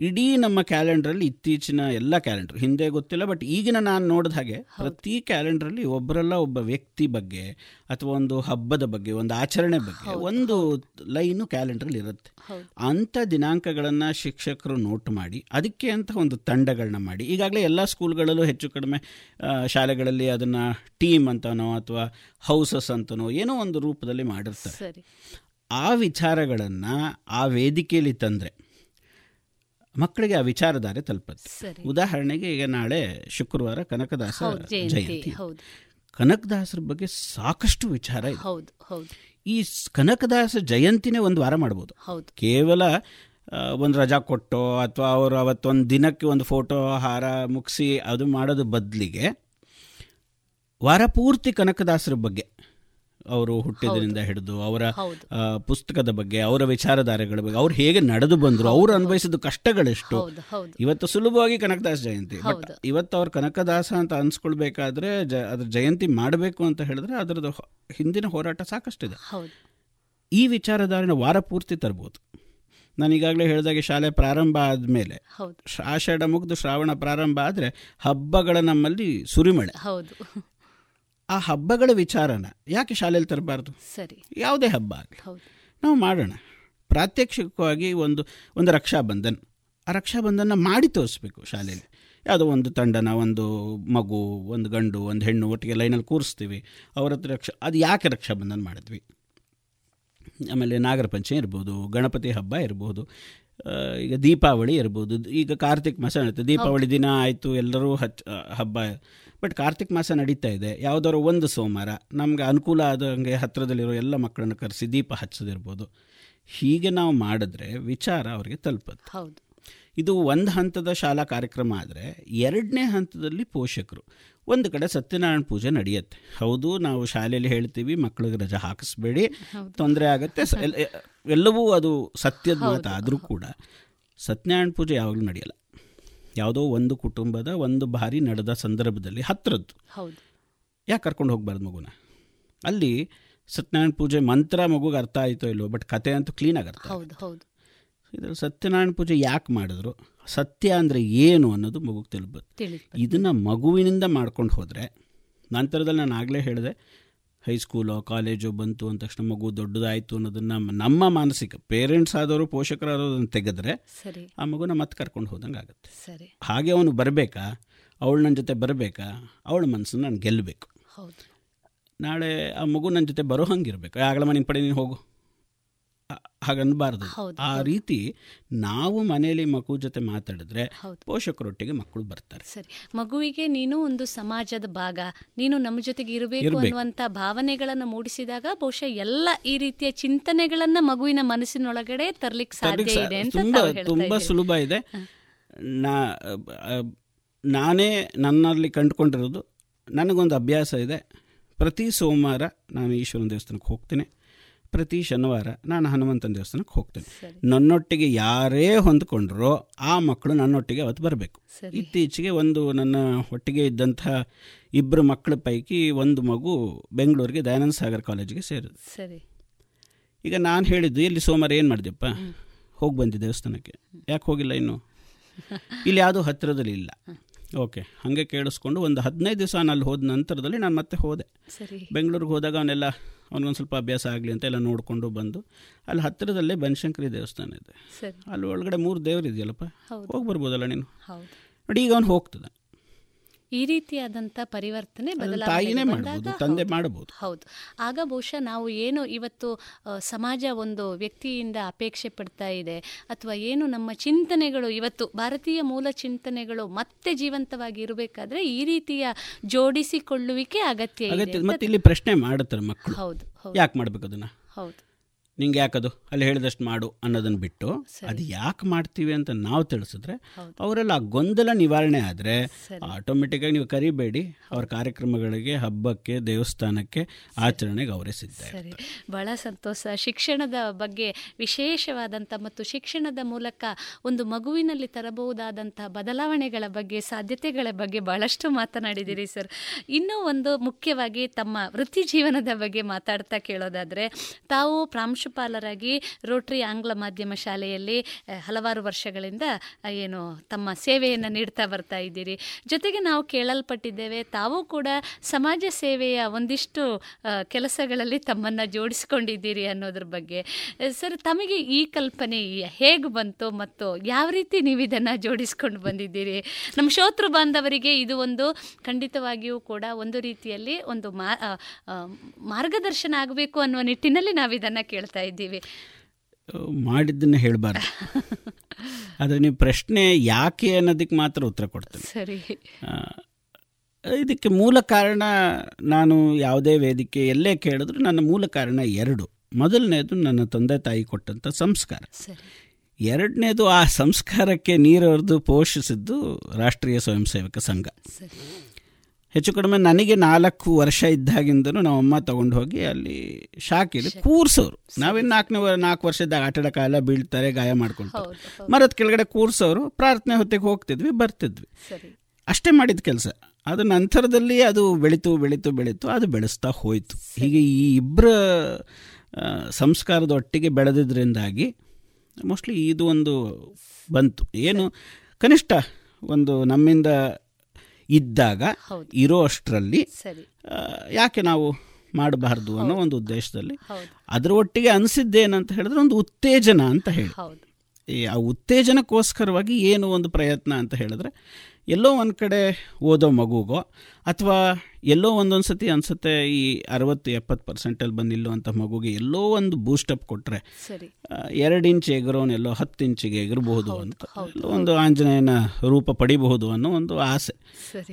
ಇಡೀ ನಮ್ಮ ಕ್ಯಾಲೆಂಡ್ರಲ್ಲಿ ಇತ್ತೀಚಿನ ಎಲ್ಲ ಕ್ಯಾಲೆಂಡರ್ ಹಿಂದೆ ಗೊತ್ತಿಲ್ಲ ಬಟ್ ಈಗಿನ ನಾನು ನೋಡಿದ ಹಾಗೆ ಪ್ರತಿ ಕ್ಯಾಲೆಂಡ್ರಲ್ಲಿ ಒಬ್ಬರಲ್ಲ ಒಬ್ಬ ವ್ಯಕ್ತಿ ಬಗ್ಗೆ ಅಥವಾ ಒಂದು ಹಬ್ಬದ ಬಗ್ಗೆ ಒಂದು ಆಚರಣೆ ಬಗ್ಗೆ ಒಂದು ಲೈನು ಕ್ಯಾಲೆಂಡ್ರಲ್ಲಿ ಇರುತ್ತೆ. ಅಂಥ ದಿನಾಂಕಗಳನ್ನು ಶಿಕ್ಷಕರು ನೋಟ್ ಮಾಡಿ ಅದಕ್ಕೆ ಅಂತ ಒಂದು ತಂಡಗಳನ್ನ ಮಾಡಿ ಈಗಾಗಲೇ ಎಲ್ಲ ಸ್ಕೂಲ್ಗಳಲ್ಲೂ ಹೆಚ್ಚು ಕಡಿಮೆ ಶಾಲೆಗಳಲ್ಲಿ ಅದನ್ನು ಟೀಮ್ ಅಂತನೋ ಅಥವಾ ಹೌಸಸ್ ಅಂತನೋ ಏನೋ ಒಂದು ರೂಪದಲ್ಲಿ ಮಾಡಿರ್ತಾರೆ. ಆ ವಿಚಾರಗಳನ್ನು ಆ ವೇದಿಕೆಯಲ್ಲಿ ತಂದರೆ ಮಕ್ಕಳಿಗೆ ಆ ವಿಚಾರಧಾರೆ ತಲುಪುತ್ತೆ. ಉದಾಹರಣೆಗೆ ಈಗ ನಾಳೆ ಶುಕ್ರವಾರ ಕನಕದಾಸ ಜಯಂತಿ ಕನಕದಾಸರ ಬಗ್ಗೆ ಸಾಕಷ್ಟು ವಿಚಾರ ಇದೆ. ಈ ಕನಕದಾಸ ಜಯಂತಿನೇ ಒಂದು ವಾರ ಮಾಡ್ಬೋದು. ಕೇವಲ ಒಂದು ರಜಾ ಕೊಟ್ಟು ಅಥವಾ ಅವರು ಅವತ್ತೊಂದು ದಿನಕ್ಕೆ ಒಂದು ಫೋಟೋ ಹಾರ ಮುಗಿಸಿ ಅದು ಮಾಡೋದು ಬದಲಿಗೆ ವಾರ ಪೂರ್ತಿ ಕನಕದಾಸರ ಬಗ್ಗೆ ಅವರು ಹುಟ್ಟಿದ್ರಿಂದ ಹಿಡಿದು ಅವರ ಪುಸ್ತಕದ ಬಗ್ಗೆ ಅವರ ವಿಚಾರಧಾರೆಗಳ ಬಗ್ಗೆ ಅವ್ರು ಹೇಗೆ ನಡೆದು ಬಂದರು ಅವರು ಅನುಭವಿಸಿದ ಕಷ್ಟಗಳೆಷ್ಟು? ಇವತ್ತು ಸುಲಭವಾಗಿ ಕನಕದಾಸ ಜಯಂತಿ. ಬಟ್ ಇವತ್ತು ಅವ್ರ ಕನಕದಾಸ ಅಂತ ಅನ್ಸ್ಕೊಳ್ಬೇಕಾದ್ರೆ ಜ ಅದ್ರ ಜಯಂತಿ ಮಾಡಬೇಕು ಅಂತ ಹೇಳಿದ್ರೆ ಅದರದ್ದು ಹಿಂದಿನ ಹೋರಾಟ ಸಾಕಷ್ಟಿದೆ. ಇದೆ ಈ ವಿಚಾರಧಾರೆನ ವಾರ ಪೂರ್ತಿ ತರ್ಬೋದು. ನಾನು ಈಗಾಗಲೇ ಹೇಳಿದಾಗೆ ಶಾಲೆ ಪ್ರಾರಂಭ ಆದಮೇಲೆ ಆಷಾಢ ಮುಗಿದು ಶ್ರಾವಣ ಪ್ರಾರಂಭ ಆದರೆ ಹಬ್ಬಗಳ ನಮ್ಮಲ್ಲಿ ಸುರಿಮಳೆ. ಆ ಹಬ್ಬಗಳ ವಿಚಾರನ ಯಾಕೆ ಶಾಲೆಯಲ್ಲಿ ತರಬಾರ್ದು? ಸರಿ. ಯಾವುದೇ ಹಬ್ಬ ಆಗಲಿ. ಹೌದು. ನಾವು ಮಾಡೋಣ. ಪ್ರಾತ್ಯಕ್ಷಿಕವಾಗಿ ಒಂದು ಒಂದು ರಕ್ಷಾಬಂಧನ್. ಆ ರಕ್ಷಾಬಂಧನ ಮಾಡಿ ತೋರಿಸ್ಬೇಕು ಶಾಲೆಯಲ್ಲಿ. ಯಾವುದೋ ಒಂದು ತಂಡನ ಒಂದು ಮಗು ಒಂದು ಗಂಡು ಒಂದು ಹೆಣ್ಣು ಒಟ್ಟಿಗೆ ಲೈನಲ್ಲಿ ಕೂರಿಸ್ತೀವಿ. ಅವ್ರ ಹತ್ರ ರಕ್ಷಾ ಅದು ಯಾಕೆ ರಕ್ಷಾಬಂಧನ ಮಾಡಿದ್ವಿ? ಆಮೇಲೆ ನಾಗರ ಪಂಚಮಿ ಇರ್ಬೋದು ಗಣಪತಿ ಹಬ್ಬ ಇರ್ಬೋದು ಈಗ ದೀಪಾವಳಿ ಇರ್ಬೋದು. ಈಗ ಕಾರ್ತಿಕ್ ಮಾಸ ಇರುತ್ತೆ ದೀಪಾವಳಿ ದಿನ ಆಯಿತು. ಎಲ್ಲರೂ ಹಚ್ಚ ಹಬ್ಬ ಬಟ್ ಕಾರ್ತಿಕ್ ಮಾಸ ನಡೀತಾ ಇದೆ. ಯಾವುದಾದ್ರು ಒಂದು ಸೋಮವಾರ ನಮಗೆ ಅನುಕೂಲ ಆದಂಗೆ ಹತ್ತಿರದಲ್ಲಿರೋ ಎಲ್ಲ ಮಕ್ಕಳನ್ನು ಕರೆಸಿ ದೀಪ ಹಚ್ಚೋದಿರ್ಬೋದು. ಹೀಗೆ ನಾವು ಮಾಡಿದ್ರೆ ವಿಚಾರ ಅವರಿಗೆ ತಲುಪುತ್ತೆ. ಹೌದು. ಇದು ಒಂದು ಹಂತದ ಶಾಲಾ ಕಾರ್ಯಕ್ರಮ ಆದರೆ ಎರಡನೇ ಹಂತದಲ್ಲಿ ಪೋಷಕರು. ಒಂದು ಕಡೆ ಸತ್ಯನಾರಾಯಣ ಪೂಜೆ ನಡೆಯುತ್ತೆ. ಹೌದು ನಾವು ಶಾಲೆಯಲ್ಲಿ ಹೇಳ್ತೀವಿ ಮಕ್ಕಳಿಗೆ ರಜೆ ಹಾಕಿಸ್ಬೇಡಿ. ತೊಂದರೆ ಆಗುತ್ತೆ. ಎಲ್ಲವೂ ಅದು ಸತ್ಯದ ಮಾತಾದರೂ ಆದರೂ ಕೂಡ ಸತ್ಯನಾರಾಯಣ ಪೂಜೆ ಯಾವಾಗಲೂ ನಡೆಯಲ್ಲ. ಯಾವುದೋ ಒಂದು ಕುಟುಂಬದ ಒಂದು ಬಾರಿ ನಡೆದ ಸಂದರ್ಭದಲ್ಲಿ ಹತ್ತಿರದ್ದು ಹೌದು. ಯಾಕೆ ಕರ್ಕೊಂಡು ಹೋಗ್ಬಾರ್ದು ಮಗುನ? ಅಲ್ಲಿ ಸತ್ಯನಾರಾಯಣ ಪೂಜೆ ಮಂತ್ರ ಮಗುಗೆ ಅರ್ಥ ಆಯಿತೋ ಇಲ್ಲೋ ಬಟ್ ಕತೆ ಅಂತೂ ಕ್ಲೀನಾಗಿ ಅರ್ಥ ಆಗುತ್ತೆ. ಹೌದು. ಹೌದು ಇದರಲ್ಲಿ ಸತ್ಯನಾರಾಯಣ ಪೂಜೆ ಯಾಕೆ ಮಾಡಿದ್ರು? ಸತ್ಯ ಅಂದರೆ ಏನು ಅನ್ನೋದು ಮಗುಗೆ ತಿಳಿಬೋದು ಇದನ್ನು ಮಗುವಿನಿಂದ ಮಾಡ್ಕೊಂಡು ಹೋದರೆ ನಂತರದಲ್ಲಿ ನಾನು ಆಗಲೇ ಹೇಳಿದೆ ಹೈಸ್ಕೂಲೋ ಕಾಲೇಜು ಬಂತು ಅಂದ ತಕ್ಷಣ ಮಗು ದೊಡ್ಡದಾಯಿತು ಅನ್ನೋದನ್ನು ನಮ್ಮ ಮಾನಸಿಕ ಪೇರೆಂಟ್ಸ್ ಆದವರು ಪೋಷಕರಾದವ್ರನ್ನ ತೆಗೆದ್ರೆ ಆ ಮಗುನ ಮತ್ತೆ ಕರ್ಕೊಂಡು ಹೋದಂಗೆ ಆಗುತ್ತೆ. ಸರಿ. ಹಾಗೆ ಅವನು ಬರಬೇಕಾ? ಅವಳು ನನ್ನ ಜೊತೆ ಬರಬೇಕಾ? ಅವಳ ಮನಸ್ಸನ್ನು ನಾನು ಗೆಲ್ಲಬೇಕು ನಾಳೆ ಆ ಮಗು ನನ್ನ ಜೊತೆ ಬರೋ ಹಂಗಿರ್ಬೇಕು. ಆಗಲಮ್ಮ ನಿನ್ನ ಪಡೆ ನೀನು ಹೋಗು. ಹಾಗನ್ಬಾರ್ದು. ಆ ರೀತಿ ನಾವು ಮನೆಯಲ್ಲಿ ಮಗು ಜೊತೆ ಮಾತಾಡಿದ್ರೆ. ಪೋಷಕರೊಟ್ಟಿಗೆ ಮಕ್ಕಳು ಬರ್ತಾರೆ. ಸರಿ. ಮಗುವಿಗೆ ನೀನು ಒಂದು ಸಮಾಜದ ಭಾಗ ನೀನು ನಮ್ಮ ಜೊತೆಗೆ ಇರಬೇಕು. ಅನ್ನುವಂತ ಭಾವನೆಗಳನ್ನು ಮೂಡಿಸಿದಾಗ ಬಹುಶಃ ಎಲ್ಲ ಈ ರೀತಿಯ ಚಿಂತನೆಗಳನ್ನ ಮಗುವಿನ ಮನಸ್ಸಿನೊಳಗಡೆ ತರ್ಲಿಕ್ಕೆ ಸಾಧ್ಯ ಇದೆ ಅಂತ ತುಂಬ ಸುಲಭ ಇದೆ. ನಾ ನಾನೇ ನನ್ನಲ್ಲಿ ಕಂಡುಕೊಂಡಿರೋದು ನನಗೊಂದು ಅಭ್ಯಾಸ ಇದೆ. ಪ್ರತಿ ಸೋಮವಾರ ನಾನು ಈಶ್ವರನ ದೇವಸ್ಥಾನಕ್ಕೆ ಹೋಗ್ತೀನಿ. ಪ್ರತಿ ಶನಿವಾರ ನಾನು ಹನುಮಂತನ ದೇವಸ್ಥಾನಕ್ಕೆ ಹೋಗ್ತೇನೆ. ನನ್ನೊಟ್ಟಿಗೆ ಯಾರೇ ಹೊಂದ್ಕೊಂಡ್ರೋ ಆ ಮಕ್ಕಳು ನನ್ನೊಟ್ಟಿಗೆ ಅವತ್ತು ಬರಬೇಕು. ಇತ್ತೀಚೆಗೆ ಒಂದು ನನ್ನ ಒಟ್ಟಿಗೆ ಇದ್ದಂಥ ಇಬ್ಬರು ಮಕ್ಕಳ ಪೈಕಿ ಒಂದು ಮಗು ಬೆಂಗಳೂರಿಗೆ ದಯಾನಂದ ಸಾಗರ್ ಕಾಲೇಜಿಗೆ ಸೇರಿದೆ. ಸರಿ. ಈಗ ನಾನು ಹೇಳಿದ್ದು ಇಲ್ಲಿ ಸೋಮವಾರ ಏನು ಮಾಡಿದೆಪ್ಪ ಹೋಗಿ ಬಂದಿ ದೇವಸ್ಥಾನಕ್ಕೆ. ಯಾಕೆ ಹೋಗಿಲ್ಲ ಇನ್ನು? ಇಲ್ಲಿ ಯಾವುದೂ ಹತ್ತಿರದಲ್ಲಿ ಇಲ್ಲ. ಓಕೆ. ಹಾಗೆ ಕೇಳಿಸ್ಕೊಂಡು ಒಂದು ಹದಿನೈದು ದಿವಸ ನಾನು ಅಲ್ಲಿ ಹೋದ ನಂತರದಲ್ಲಿ ನಾನು ಮತ್ತೆ ಹೋದೆ. ಬೆಂಗಳೂರಿಗೆ ಹೋದಾಗ ಅವನ್ನೆಲ್ಲ ಅವನಿಗೊಂದು ಸ್ವಲ್ಪ ಅಭ್ಯಾಸ ಆಗಲಿ ಅಂತ ಎಲ್ಲ ನೋಡಿಕೊಂಡು ಬಂದು ಅಲ್ಲಿ ಹತ್ತಿರದಲ್ಲೇ ಬನಶಂಕರಿ ದೇವಸ್ಥಾನ ಇದೆ. ಅಲ್ಲಿ ಒಳಗಡೆ ಮೂರು ದೇವರು ಇದೆಯಲ್ಲಪ್ಪ. ಹೋಗಿ ಬರ್ಬೋದಲ್ಲ ನೀನು? ನೋಡಿ ಈಗ ಅವನು ಹೋಗ್ತದೆ. ಈ ರೀತಿಯಾದಂತ ಪರಿವರ್ತನೆ ಬದಲಾವಣೆ ಮಾಡಬಹುದು ತಂದೆ ಹೌದು. ಹೌದು. ಆಗ ಬಹುಶಃ ನಾವು ಏನು ಇವತ್ತು ಸಮಾಜ ಒಂದು ವ್ಯಕ್ತಿಯಿಂದ ಅಪೇಕ್ಷೆ ಪಡ್ತಾ ಇದೆ ಅಥವಾ ಏನು ನಮ್ಮ ಚಿಂತನೆಗಳು ಇವತ್ತು ಭಾರತೀಯ ಮೂಲ ಚಿಂತನೆಗಳು ಮತ್ತೆ ಜೀವಂತವಾಗಿ ಇರಬೇಕಾದ್ರೆ ಈ ರೀತಿಯ ಜೋಡಿಸಿಕೊಳ್ಳುವಿಕೆ ಅಗತ್ಯ ಇದೆ ಮತ್ತೆ ಇಲ್ಲಿ ಪ್ರಶ್ನೆ ಮಾಡುತ್ತಾರೆ ಮಕ್ಕಳು. ಹೌದು. ಯಾಕೆ ಮಾಡ್ಬೇಕು ಅದನ್ನ? ಹೌದು. ನಿಂಗೆ ಯಾಕದು ಅಲ್ಲಿ ಹೇಳಿದಷ್ಟು ಮಾಡು ಅನ್ನೋದನ್ನು ಬಿಟ್ಟು ಅದು ಯಾಕೆ ಮಾಡ್ತೀವಿ ಅಂತ ನಾವು ತಿಳಿಸಿದ್ರೆ ಅವರೆಲ್ಲ ಆ ಗೊಂದಲ ನಿವಾರಣೆ ಆದರೆ ಆಟೋಮೆಟಿಕ್ಕಾಗಿ ನೀವು ಕರಿಬೇಡಿ ಅವ್ರ ಕಾರ್ಯಕ್ರಮಗಳಿಗೆ ಹಬ್ಬಕ್ಕೆ ದೇವಸ್ಥಾನಕ್ಕೆ ಆಚರಣೆಗೆ ಅವರೇ ಸಿದ್ಧ ಸರಿ. ಬಹಳ ಸಂತೋಷ. ಶಿಕ್ಷಣದ ಬಗ್ಗೆ ವಿಶೇಷವಾದಂಥ ಮತ್ತು ಶಿಕ್ಷಣದ ಮೂಲಕ ಒಂದು ಮಗುವಿನಲ್ಲಿ ತರಬಹುದಾದಂಥ ಬದಲಾವಣೆಗಳ ಬಗ್ಗೆ ಸಾಧ್ಯತೆಗಳ ಬಗ್ಗೆ ಬಹಳಷ್ಟು ಮಾತನಾಡಿದ್ದೀರಿ ಸರ್. ಇನ್ನೂ ಒಂದು ಮುಖ್ಯವಾಗಿ ತಮ್ಮ ವೃತ್ತಿ ಜೀವನದ ಬಗ್ಗೆ ಮಾತಾಡ್ತಾ ಕೇಳೋದಾದರೆ ತಾವು ಪ್ರಾಂಶುಪಾಲರಾಗಿ ರೋಟ್ರಿ ಆಂಗ್ಲ ಮಾಧ್ಯಮ ಶಾಲೆಯಲ್ಲಿ ಹಲವಾರು ವರ್ಷಗಳಿಂದ ಏನು ತಮ್ಮ ಸೇವೆಯನ್ನು ನೀಡ್ತಾ ಬರ್ತಾ ಇದ್ದೀರಿ. ಜೊತೆಗೆ ನಾವು ಕೇಳಲ್ಪಟ್ಟಿದ್ದೇವೆ, ತಾವು ಕೂಡ ಸಮಾಜ ಸೇವೆಯ ಒಂದಿಷ್ಟು ಕೆಲಸಗಳಲ್ಲಿ ತಮ್ಮನ್ನು ಜೋಡಿಸಿಕೊಂಡಿದ್ದೀರಿ ಅನ್ನೋದ್ರ ಬಗ್ಗೆ. ಸರ್, ತಮಗೆ ಈ ಕಲ್ಪನೆ ಹೇಗೆ ಬಂತು ಮತ್ತು ಯಾವ ರೀತಿ ನೀವು ಇದನ್ನು ಜೋಡಿಸ್ಕೊಂಡು ಬಂದಿದ್ದೀರಿ? ನಮ್ಮ ಶೋತೃ ಬಾಂಧವರಿಗೆ ಇದು ಒಂದು ಖಂಡಿತವಾಗಿಯೂ ಕೂಡ ಒಂದು ರೀತಿಯಲ್ಲಿ ಒಂದು ಮಾರ್ಗದರ್ಶನ ಆಗಬೇಕು ಅನ್ನುವ ನಿಟ್ಟಿನಲ್ಲಿ ನಾವು ಇದನ್ನು ಕೇಳ್ತಾ ಇದ್ದೀವಿ. ಮಾಡಿದ್ದನ್ನು ಹೇಳಬಾರ್ದು. ಆದರೆ ನೀವು ಪ್ರಶ್ನೆ ಯಾಕೆ ಅನ್ನೋದಕ್ಕೆ ಮಾತ್ರ ಉತ್ತರ ಕೊಡ್ತೀನಿ. ಸರಿ. ಇದಕ್ಕೆ ಮೂಲ ಕಾರಣ ನಾನು ಯಾವುದೇ ವೇದಿಕೆ ಎಲ್ಲೇ ಕೇಳಿದ್ರು ನನ್ನ ಮೂಲ ಕಾರಣ ಎರಡು. ಮೊದಲನೇದು ನನ್ನ ತಂದೆ ತಾಯಿ ಕೊಟ್ಟಂಥ ಸಂಸ್ಕಾರ. ಎರಡನೇದು ಆ ಸಂಸ್ಕಾರಕ್ಕೆ ನೀರವರೆದು ಪೋಷಿಸಿದ್ದು ರಾಷ್ಟ್ರೀಯ ಸ್ವಯಂ ಸೇವಕ ಸಂಘ ಹೆಚ್ಚು ಕಡಿಮೆ ನನಗೆ ನಾಲ್ಕು ವರ್ಷ ಇದ್ದಾಗಿಂದನೂ ನಮ್ಮಮ್ಮ ತಗೊಂಡು ಹೋಗಿ ಅಲ್ಲಿ ಶಾಕಿಲಿ ಕೂರ್ಸೋರು. ನಾವೇನು ನಾಲ್ಕನೇ ನಾಲ್ಕು ವರ್ಷದಾಗ ಆಟ ಕಾಲ ಬೀಳ್ತಾರೆ ಗಾಯ ಮಾಡ್ಕೊಳ್ತಾರೆ. ಮರದ ಕೆಳಗಡೆ ಕೂರ್ಸೋರು ಪ್ರಾರ್ಥನೆ ಹೊತ್ತಿಗೆ ಹೋಗ್ತಿದ್ವಿ ಬರ್ತಿದ್ವಿ. ಅಷ್ಟೇ ಮಾಡಿದ ಕೆಲಸ. ಅದು ನಂತರದಲ್ಲಿ ಅದು ಬೆಳೀತು ಬೆಳೀತು ಬೆಳೀತು ಅದು ಬೆಳೆಸ್ತಾ ಹೋಯಿತು. ಹೀಗೆ ಈ ಇಬ್ಬರ ಸಂಸ್ಕಾರದ ಒಟ್ಟಿಗೆ ಬೆಳೆದಿದ್ದರಿಂದಾಗಿ ಮೋಸ್ಟ್ಲಿ ಇದು ಒಂದು ಬಂತು. ಏನು ಕನಿಷ್ಠ ಒಂದು ನಮ್ಮಿಂದ ಇದ್ದಾಗ ಇರೋ ಅಷ್ಟರಲ್ಲಿ ಯಾಕೆ ನಾವು ಮಾಡಬಾರ್ದು ಅನ್ನೋ ಒಂದು ಉದ್ದೇಶದಲ್ಲಿ ಅದರ ಒಟ್ಟಿಗೆ ಅನಿಸಿದ್ದೇನಂತ ಹೇಳಿದ್ರೆ ಒಂದು ಉತ್ತೇಜನ ಅಂತ ಹೇಳಿ ಆ ಉತ್ತೇಜನಕ್ಕೋಸ್ಕರವಾಗಿ ಏನು ಒಂದು ಪ್ರಯತ್ನ ಅಂತ ಹೇಳಿದ್ರೆ ಎಲ್ಲೋ ಒಂದು ಕಡೆ ಓದೋ ಮಗುಗೋ ಅಥವಾ ಎಲ್ಲೋ ಒಂದೊಂದು ಸತಿ ಅನ್ಸುತ್ತೆ ಈ ಅರವತ್ತು ಎಪ್ಪತ್ತು ಪರ್ಸೆಂಟಲ್ಲಿ ಬಂದು ಅಂತ ಮಗುಗೆ ಎಲ್ಲೋ ಒಂದು ಬೂಸ್ಟಪ್ ಕೊಟ್ಟರೆ ಎರಡು ಇಂಚ್ ಎಗರೋನ್ ಎಲ್ಲೋ ಹತ್ತು ಇಂಚಿಗೆ ಎಗರಬಹುದು ಅಂತ. ಎಲ್ಲೋ ಒಂದು ಆಂಜನೇಯನ ರೂಪ ಪಡಿಬಹುದು ಅನ್ನೋ ಒಂದು ಆಸೆ.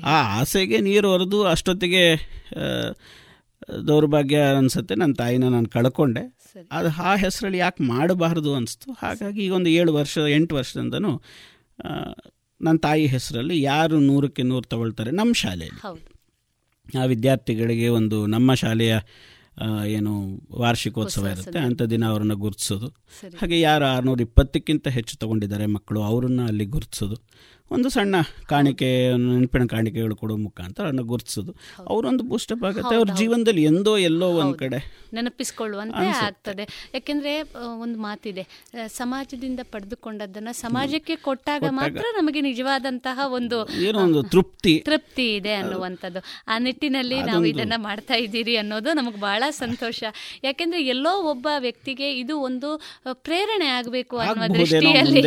ಆ ಆಸೆಗೆ ನೀರು ಹೊರದು ಅಷ್ಟೊತ್ತಿಗೆ ದೌರ್ಭಾಗ್ಯ ಅನಿಸುತ್ತೆ. ನನ್ನ ತಾಯಿನ ನಾನು ಕಳ್ಕೊಂಡೆ. ಅದು ಆ ಹೆಸರಲ್ಲಿ ಯಾಕೆ ಮಾಡಬಾರ್ದು ಅನಿಸ್ತು. ಹಾಗಾಗಿ ಈಗ ಒಂದು ಏಳು ವರ್ಷ ಎಂಟು ವರ್ಷದಿಂದನೂ ನನ್ನ ತಾಯಿ ಹೆಸರಲ್ಲಿ ಯಾರು ನೂರಕ್ಕೆ ನೂರು ತಗೊಳ್ತಾರೆ ನಮ್ಮ ಶಾಲೆಯಲ್ಲಿ. ಆ ವಿದ್ಯಾರ್ಥಿಗಳಿಗೆ ಒಂದು ನಮ್ಮ ಶಾಲೆಯ ಏನು ವಾರ್ಷಿಕೋತ್ಸವ ಇರುತ್ತೆ ಅಂಥ ದಿನ ಅವ್ರನ್ನ ಗುರುತಿಸೋದು. ಹಾಗೆ ಯಾರು ಆರುನೂರ ಇಪ್ಪತ್ತಕ್ಕಿಂತ ಹೆಚ್ಚು ತಗೊಂಡಿದ್ದಾರೆ ಮಕ್ಕಳು ಅವ್ರನ್ನ ಅಲ್ಲಿ ಗುರುತಿಸೋದು. ಒಂದು ಸಣ್ಣ ಕಾಣಿಕೆ ನೆನಪಿನ ಕಾಣಿಕೆಗಳು ಕೊಡೋ ಮುಖಾಂತರ ಅವ್ರನ್ನ ಗುರುತಿಸೋದು. ಅವರೊಂದು ಬೂಸ್ಟಪ್ ಆಗುತ್ತೆ. ಅವ್ರ ಜೀವನದಲ್ಲಿ ಎಂದೋ ಎಲ್ಲೋ ಒಂದು ಕಡೆ ನೆನಪಿಸ್ಕೊಳ್ಳುವಂತೆ ಆಗ್ತದೆ. ಯಾಕೆಂದ್ರೆ ಒಂದು ಮಾತಿದೆ ಸಮಾಜದಿಂದ ಪಡೆದುಕೊಂಡದ್ದನ್ನ ಸಮಾಜಕ್ಕೆ ಕೊಟ್ಟಾಗ ಮಾತ್ರ ನಮಗೆ ನಿಜವಾದಂತಹ ಒಂದು ಏನೋ ಒಂದು ತೃಪ್ತಿ. ತೃಪ್ತಿ ಇದೆ ಅನ್ನುವಂಥದ್ದು. ಆ ನಿಟ್ಟಿನಲ್ಲಿ ನಾವು ಇದನ್ನ ಮಾಡ್ತಾ ಇದ್ದೀರಿ ಅನ್ನೋದು ನಮಗೆ ಬಹಳ ಸಂತೋಷ. ಯಾಕೆಂದ್ರೆ ಎಲ್ಲೋ ಒಬ್ಬ ವ್ಯಕ್ತಿಗೆ ಇದು ಒಂದು ಪ್ರೇರಣೆ ಆಗಬೇಕು ಅನ್ನುವ ದೃಷ್ಟಿಯಲ್ಲಿ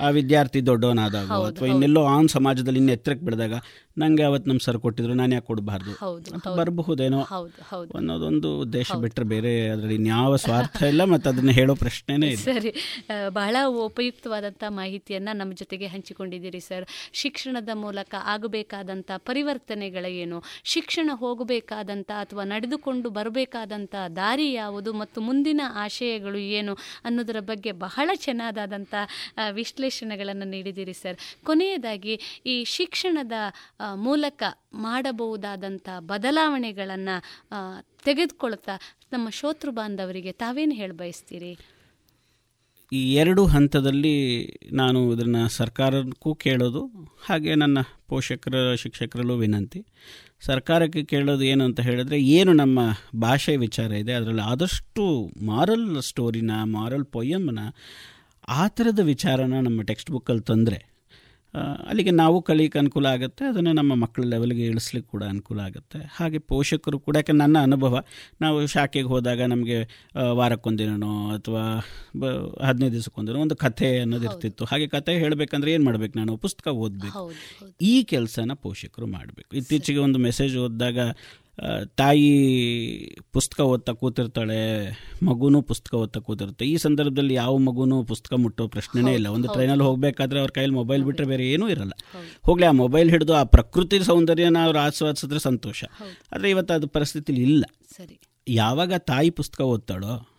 ಆ ವಿದ್ಯಾರ್ಥಿ ದೊಡ್ಡವನಾದಾಗ ಇನ್ನೆಲ್ಲೋ ಆನ್ ಸಮಾಜದಲ್ಲಿ ಇನ್ನು ಎತ್ತರಕ್ಕೆ ಬೆಳೆದಾಗ ನಂಗೆ ಅವತ್ತು ನಮ್ಮ ಸರ್ ಕೊಟ್ಟಿದ್ರು ನಾನು ಯಾಕೆ ಕೊಡಬಾರ್ದು? ಬರಬಹುದೇನೋ? ಅನ್ನೋದೊಂದು ಉದ್ದೇಶ ಬಿಟ್ಟರೆ ಬೇರೆ ಅದರಲ್ಲಿ ಯಾವ ಸ್ವಾರ್ಥ ಇಲ್ಲ ಮತ್ತು ಅದನ್ನ ಹೇಳೋ ಪ್ರಶ್ನೆನೇ ಇಲ್ಲ. ಸರಿ ಬಹಳ ಉಪಯುಕ್ತವಾದಂಥ ಮಾಹಿತಿಯನ್ನು ನಮ್ಮ ಜೊತೆಗೆ ಹಂಚಿಕೊಂಡಿದ್ದೀರಿ ಸರ್. ಶಿಕ್ಷಣದ ಮೂಲಕ ಆಗಬೇಕಾದಂಥ ಪರಿವರ್ತನೆಗಳೇನು ಶಿಕ್ಷಣ ಹೋಗಬೇಕಾದಂಥ ಅಥವಾ ನಡೆದುಕೊಂಡು ಬರಬೇಕಾದಂಥ ದಾರಿ ಯಾವುದು ಮತ್ತು ಮುಂದಿನ ಆಶಯಗಳು ಏನು ಅನ್ನೋದರ ಬಗ್ಗೆ ಬಹಳ ಚೆನ್ನಾದಾದಂಥ ವಿಶ್ಲೇಷಣೆಗಳನ್ನು ನೀಡಿದ್ದೀರಿ ಸರ್. ಕೊನೆಯದಾಗಿ ಈ ಶಿಕ್ಷಣದ ಮೂಲಕ ಮಾಡಬಹುದಾದಂಥ ಬದಲಾವಣೆಗಳನ್ನು ತೆಗೆದುಕೊಳ್ತಾ ನಮ್ಮ ಶೋತೃ ಬಾಂಧವರಿಗೆ ತಾವೇನು ಹೇಳಬಯಸ್ತೀರಿ ಈ ಎರಡು ಹಂತದಲ್ಲಿ ನಾನು ಇದನ್ನು ಸರ್ಕಾರಕ್ಕೂ ಕೇಳೋದು, ಹಾಗೆ ನನ್ನ ಪೋಷಕರ, ಶಿಕ್ಷಕರಲ್ಲೂ ವಿನಂತಿ. ಸರ್ಕಾರಕ್ಕೆ ಕೇಳೋದು ಏನು ಅಂತ ಹೇಳಿದ್ರೆ, ಏನು ನಮ್ಮ ಭಾಷೆ ವಿಚಾರ ಇದೆ, ಅದರಲ್ಲಿ ಆದಷ್ಟು ಮಾರಲ್ ಸ್ಟೋರಿನ ಮಾರಲ್ ಪೊಯಮ್ನ ಆ ಥರದ ವಿಚಾರನ ನಮ್ಮ ಟೆಕ್ಸ್ಟ್ ಬುಕ್ಕಲ್ಲಿ ತಂದರೆ ಅಲ್ಲಿಗೆ ನಾವು ಕಲಿಯಕ್ಕೆ ಅನುಕೂಲ ಆಗುತ್ತೆ ಅದನ್ನು ನಮ್ಮ ಮಕ್ಕಳ ಲೆವೆಲ್ಗೆ ಇಳಿಸ್ಲಿಕ್ಕೆ ಕೂಡ ಅನುಕೂಲ ಆಗುತ್ತೆ. ಹಾಗೆ ಪೋಷಕರು ಕೂಡ ಯಾಕೆ ನನ್ನ ಅನುಭವ ನಾವು ಶಾಖೆಗೆ ಹೋದಾಗ ನಮಗೆ ವಾರಕ್ಕೊಂದಿನೋ ಅಥವಾ ಬ ಹದಿನೈದು ದಿವಸಕ್ಕೊಂದಿನೋ ಒಂದು ಕಥೆ ಅನ್ನೋದು ಇರ್ತಿತ್ತು. ಹಾಗೆ ಕಥೆ ಹೇಳಬೇಕಂದ್ರೆ ಏನು ಮಾಡಬೇಕು ನಾನು? ಪುಸ್ತಕ ಓದಬೇಕು. ಈ ಕೆಲಸನ ಪೋಷಕರು ಮಾಡಬೇಕು. ಇತ್ತೀಚೆಗೆ ಒಂದು ಮೆಸೇಜ್ ಓದಿದಾಗ ತಾಯಿ ಪುಸ್ತಕ ಓದ್ತಾ ಕೂತಿರ್ತಾಳೆ ಮಗುನೂ ಪುಸ್ತಕ ಓದ್ತಾ ಕೂತಿರುತ್ತೆ. ಈ ಸಂದರ್ಭದಲ್ಲಿ ಯಾವ ಮಗುನೂ ಪುಸ್ತಕ ಮುಟ್ಟೋ ಪ್ರಶ್ನೆನೇ ಇಲ್ಲ. ಒಂದು ಟ್ರೈನಲ್ಲಿ ಹೋಗಬೇಕಾದ್ರೆ ಅವ್ರ ಕೈಯಲ್ಲಿ ಮೊಬೈಲ್ ಬಿಟ್ಟರೆ ಬೇರೆ ಏನೂ ಇರಲ್ಲ. ಹೋಗಲಿ ಆ ಮೊಬೈಲ್ ಹಿಡಿದು ಆ ಪ್ರಕೃತಿ ಸೌಂದರ್ಯನ ಅವ್ರು ಆಸ್ವಾದಿಸಿದ್ರೆ ಸಂತೋಷ. ಆದರೆ ಇವತ್ತು ಅದು ಪರಿಸ್ಥಿತಿಲಿ ಇಲ್ಲ. ಯಾವಾಗ ತಾಯಿ ಪುಸ್ತಕ ಓದ್ತಾಳೋ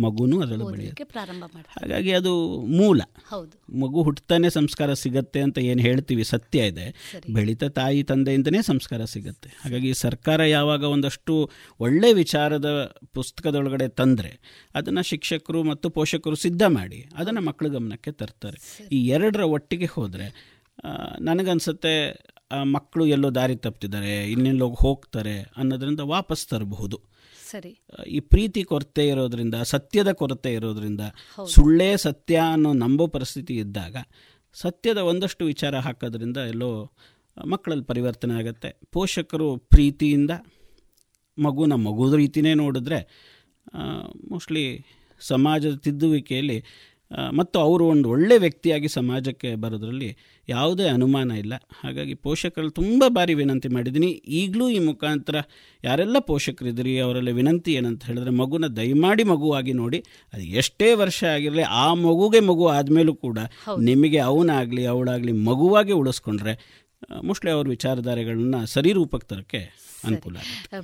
ಮಗುನು ಅದರಲ್ಲಿ ಬೆಳೆಯುತ್ತೆ. ಪ್ರಾರಂಭ ಹಾಗಾಗಿ ಅದು ಮೂಲ. ಹೌದು. ಮಗು ಹುಟ್ಟತಾನೆ ಸಂಸ್ಕಾರ ಸಿಗತ್ತೆ ಅಂತ ಏನು ಹೇಳ್ತೀವಿ ಸತ್ಯ ಇದೆ. ಬೆಳೀತ ತಾಯಿ ತಂದೆಯಿಂದನೇ ಸಂಸ್ಕಾರ ಸಿಗತ್ತೆ. ಹಾಗಾಗಿ ಸರ್ಕಾರ ಯಾವಾಗ ಒಂದಷ್ಟು ಒಳ್ಳೆ ವಿಚಾರದ ಪುಸ್ತಕದೊಳಗಡೆ ತಂದರೆ ಅದನ್ನು ಶಿಕ್ಷಕರು ಮತ್ತು ಪೋಷಕರು ಸಿದ್ಧ ಮಾಡಿ ಅದನ್ನು ಮಕ್ಕಳ ಗಮನಕ್ಕೆ ತರ್ತಾರೆ. ಈ ಎರಡರ ಒಟ್ಟಿಗೆ ಹೋದರೆ ನನಗನ್ಸುತ್ತೆ ಮಕ್ಕಳು ಎಲ್ಲೋ ದಾರಿ ತಪ್ಪಿದ್ದಾರೆ ಇನ್ನೆಲ್ಲೋಗಿ ಹೋಗ್ತಾರೆ ಅನ್ನೋದ್ರಿಂದ ವಾಪಸ್ ತರಬಹುದು. ಸರಿ. ಈ ಪ್ರೀತಿ ಕೊರತೆ ಇರೋದ್ರಿಂದ ಸತ್ಯದ ಕೊರತೆ ಇರೋದ್ರಿಂದ ಸುಳ್ಳೇ ಸತ್ಯ ಅನ್ನೋ ನಂಬೋ ಪರಿಸ್ಥಿತಿ ಇದ್ದಾಗ ಸತ್ಯದ ಒಂದಷ್ಟು ವಿಚಾರ ಹಾಕೋದ್ರಿಂದ ಎಲ್ಲೋ ಮಕ್ಕಳಲ್ಲಿ ಪರಿವರ್ತನೆ ಆಗುತ್ತೆ. ಪೋಷಕರು ಪ್ರೀತಿಯಿಂದ ಮಗುನ ಮಗು ರೀತಿಯೇ ನೋಡಿದ್ರೆ ಮೋಸ್ಟ್ಲಿ ಸಮಾಜದ ತಿದ್ದುವಿಕೆಯಲ್ಲಿ ಮತ್ತು ಅವರು ಒಂದು ಒಳ್ಳೆ ವ್ಯಕ್ತಿಯಾಗಿ ಸಮಾಜಕ್ಕೆ ಬರೋದ್ರಲ್ಲಿ ಯಾವುದೇ ಅನುಮಾನ ಇಲ್ಲ. ಹಾಗಾಗಿ ಪೋಷಕರಲ್ಲಿ ತುಂಬ ಬಾರಿ ವಿನಂತಿ ಮಾಡಿದ್ದೀನಿ. ಈಗಲೂ ಈ ಮುಖಾಂತರ ಯಾರೆಲ್ಲ ಪೋಷಕರಿದ್ದೀರಿ ಅವರೆಲ್ಲ ವಿನಂತಿ ಏನಂತ ಹೇಳಿದ್ರೆ ಮಗುನ ದಯಮಾಡಿ ಮಗುವಾಗಿ ನೋಡಿ. ಅದು ಎಷ್ಟೇ ವರ್ಷ ಆಗಿರಲಿ ಆ ಮಗುಗೆ ಮಗು ಆದಮೇಲೂ ಕೂಡ ನಿಮಗೆ ಅವನಾಗಲಿ ಅವಳಾಗಲಿ ಮಗುವಾಗಿ ಉಳಿಸ್ಕೊಂಡ್ರೆ ಮೋಸ್ಟ್ಲಿ ಅವ್ರ ವಿಚಾರಧಾರೆಗಳನ್ನ ಸರಿ ರೂಪಕ್ಕೆ ತರಕ್ಕೆ ಅನುಕೂಲ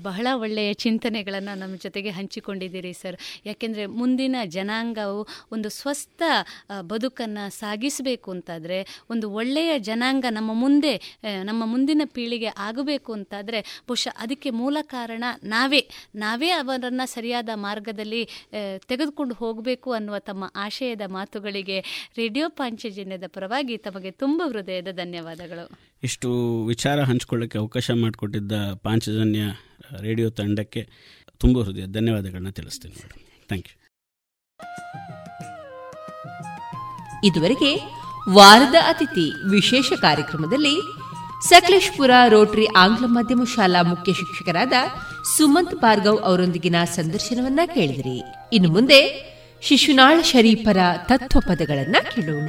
ಬಹಳ ಒಳ್ಳೆಯ ಚಿಂತನೆಗಳನ್ನು ನಮ್ಮ ಜೊತೆಗೆ ಹಂಚಿಕೊಂಡಿದ್ದೀರಿ ಸರ್. ಯಾಕೆಂದರೆ ಮುಂದಿನ ಜನಾಂಗವು ಒಂದು ಸ್ವಸ್ಥ ಬದುಕನ್ನು ಸಾಗಿಸಬೇಕು ಅಂತಾದರೆ ಒಂದು ಒಳ್ಳೆಯ ಜನಾಂಗ ನಮ್ಮ ಮುಂದೆ ನಮ್ಮ ಮುಂದಿನ ಪೀಳಿಗೆ ಆಗಬೇಕು ಅಂತಾದರೆ ಬಹುಶಃ ಅದಕ್ಕೆ ಮೂಲ ಕಾರಣ ನಾವೇ. ನಾವೇ ಅವರನ್ನು ಸರಿಯಾದ ಮಾರ್ಗದಲ್ಲಿ ತೆಗೆದುಕೊಂಡು ಹೋಗಬೇಕು ಅನ್ನುವ ತಮ್ಮ ಆಶಯದ ಮಾತುಗಳಿಗೆ ರೇಡಿಯೋ ಪಾಂಚಜನ್ಯದ ಪರವಾಗಿ ತಮಗೆ ತುಂಬ ಹೃದಯದ ಧನ್ಯವಾದಗಳು. ಇಷ್ಟು ವಿಚಾರ ಹಂಚಿಕೊಳ್ಳಕ್ಕೆ ಅವಕಾಶ ಮಾಡಿಕೊಟ್ಟಿದ್ದ ಪಾಂಚಜನ್ಯ ರೇಡಿಯೋ ತಂಡಕ್ಕೆ ತುಂಬ ಹೃದಯ ಧನ್ಯವಾದಗಳನ್ನ ತಿಳಿಸ್ತೇನೆ ಮೇಡಮ್ ಥ್ಯಾಂಕ್ ಯು ಇದುವರೆಗೆ ವಾರದ ಅತಿಥಿ ವಿಶೇಷ ಕಾರ್ಯಕ್ರಮದಲ್ಲಿ ಸಕಲೇಶ್ಪುರ ರೋಟರಿ ಆಂಗ್ಲ ಮಾಧ್ಯಮ ಶಾಲಾ ಮುಖ್ಯ ಶಿಕ್ಷಕರಾದ ಸುಮಂತ್ ಭಾರ್ಗವ್ ಅವರೊಂದಿಗಿನ ಸಂದರ್ಶನವನ್ನ ಕೇಳಿದಿರಿ. ಇನ್ನು ಮುಂದೆ ಶಿಶುನಾಳ ಶರೀಫರ ತತ್ವಪದಗಳನ್ನ ಕೇಳೋಣ.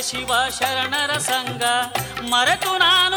ಶಿವ ಶರಣರ ಸಂಘ मरतु ನಾನು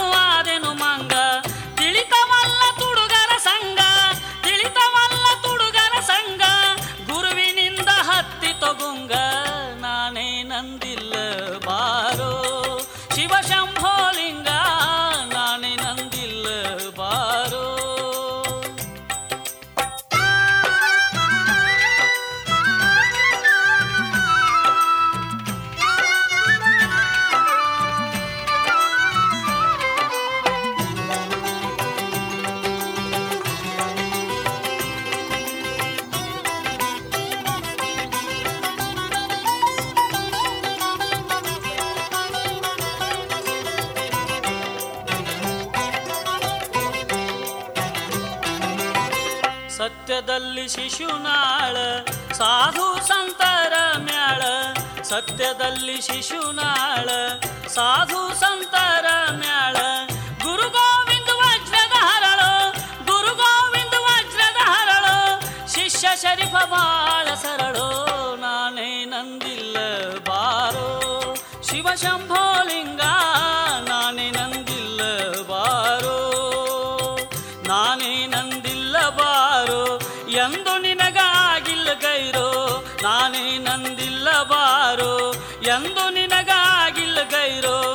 ನಿನಗಾಗಿಲ್ಲ ಗೈರೋ.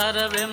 ಸರ್ವೆ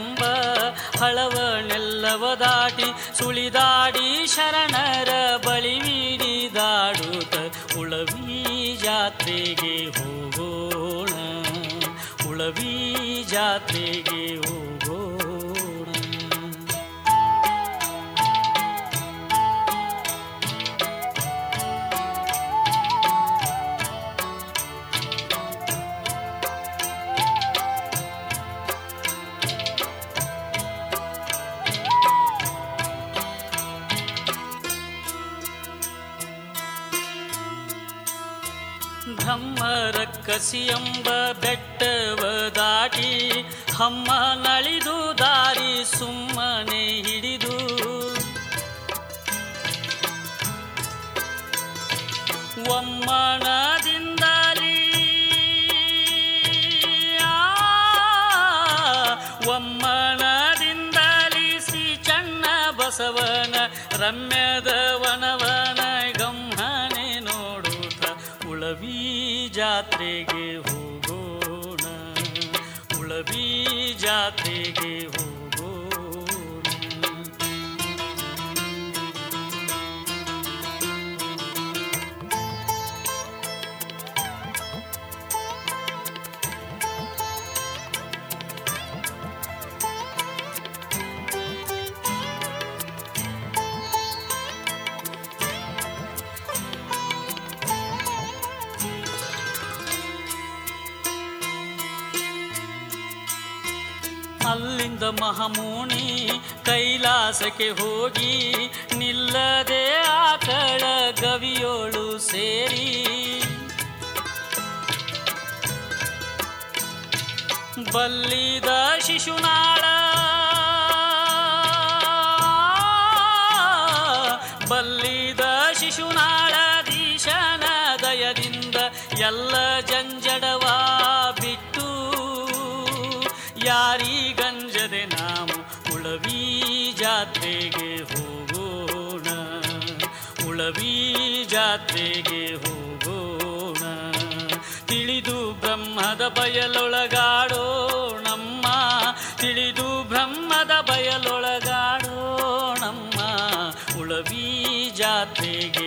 ಬಯಲೊಳಗಾಡೋ ನಮ್ಮ ತಿಳಿದು ಬ್ರಹ್ಮದ ಬಯಲೊಳಗಾಡೋ ನಮ್ಮ ಉಳವಿ ಜಾತ್ರೆಗೆ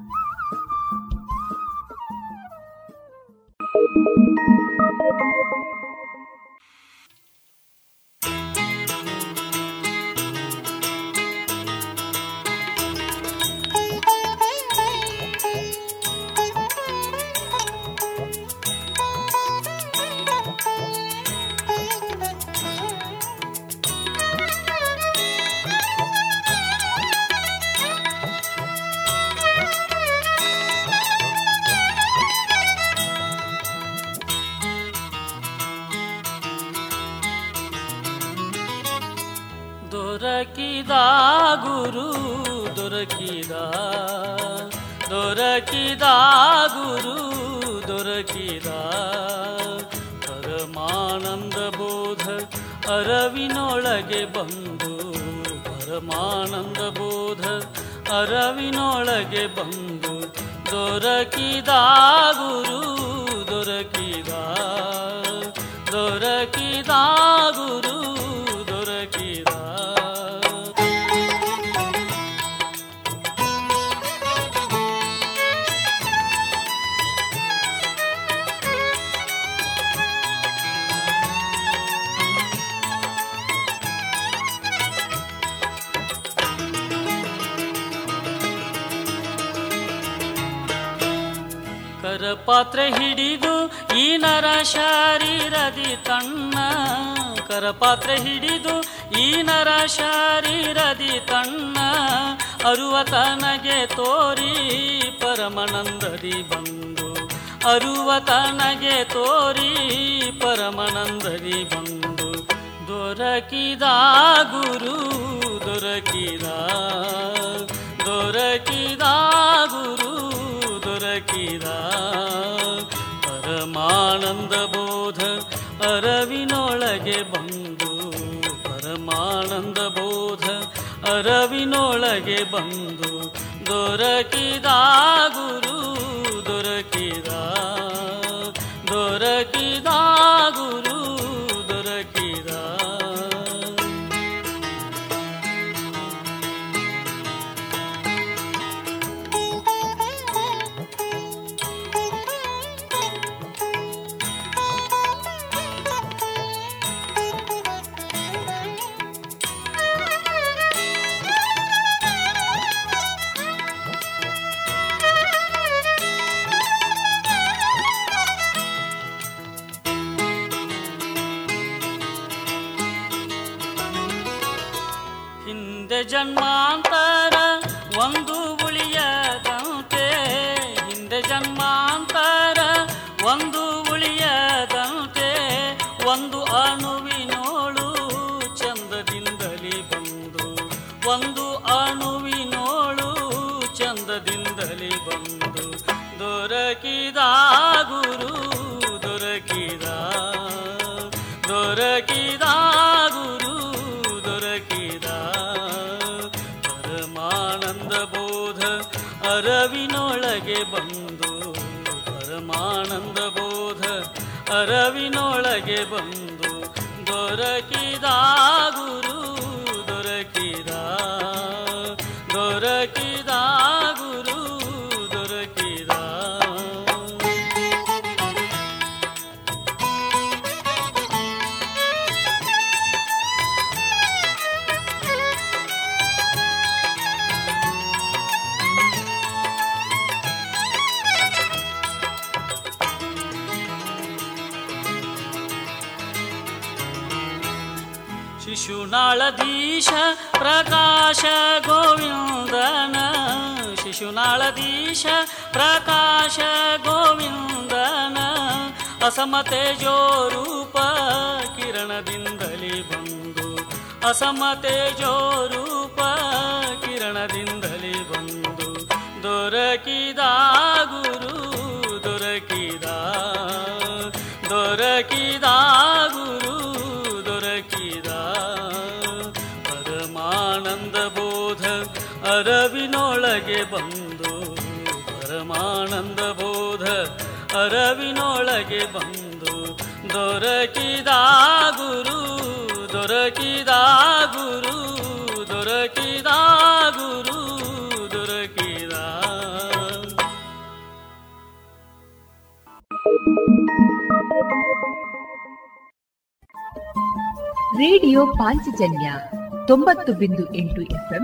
ಹಿಡಿದು ಈ ನರ ಶಾರೀರದಿ ತಣ್ಣ ಅರುವ ತನಗೆ ತೋರಿ ಪರಮನಂದದಿ ಬಂದು. ಅರುವ ತನಗೆ ತೋರಿ ಪರಮನಂದದಿ ಬಂದು. ದೊರಕಿದ ಗುರು, ದೊರಕಿದ ದೊರಕಿದ ಗುರು, ದೊರಕಿದ. ಪರಮಾನಂದ ಬೋಧ ಅರವಿನೊಳಗೆ ಬಂದು. ಪರಮಾನಂದ ಬೋಧ ಅರವಿನೊಳಗೆ ಬಂದು ದೊರಕಿದ ಗುರು ದೊರಕಿದ ದೊರಕಿದ ಗುರು. ದೊರಕಿದ ಗುರು ದೊರಕಿದ ಪರಮಾನಂದ ಬೋಧ ಅರವಿನೊಳಗೆ ಬಂದು ಪರಮಾನಂದ ಬೋಧ ಅರವಿನೊಳಗೆ ಬಂದು ದೊರಕಿದ ಶಿಶುನಾಳಧೀಶ ಪ್ರಕಾಶ ಗೋವಿಂದನ. ಶಿಶುನಾಳಧೀಶ ಪ್ರಕಾಶ ಗೋವಿಂದನ. ಅಸಮತೇಜೋ ರೂಪ ಕಿರಣದಿಂದಲಿ ಬಂದು. ಅಸಮತೇಜೋ ರೂಪ ಕಿರಣದಿಂದಲಿ ಬಂದು. ದೊರಕಿದ ಬಂದು ಪರಮಾನಂದ ಬೋಧ ಅರವಿನೊಳಗೆ ಬಂದು ದೊರಕಿದ ಗುರು ದೊರಕಿದ ಗುರು ದೊರಕಿದ ಗುರು, ದೊರಕಿದ. ರೇಡಿಯೋ ಪಾಂಚಜನ್ಯ ತೊಂಬತ್ತು ಬಿಂದು ಎಂಟು ಎಫ್ಎಂ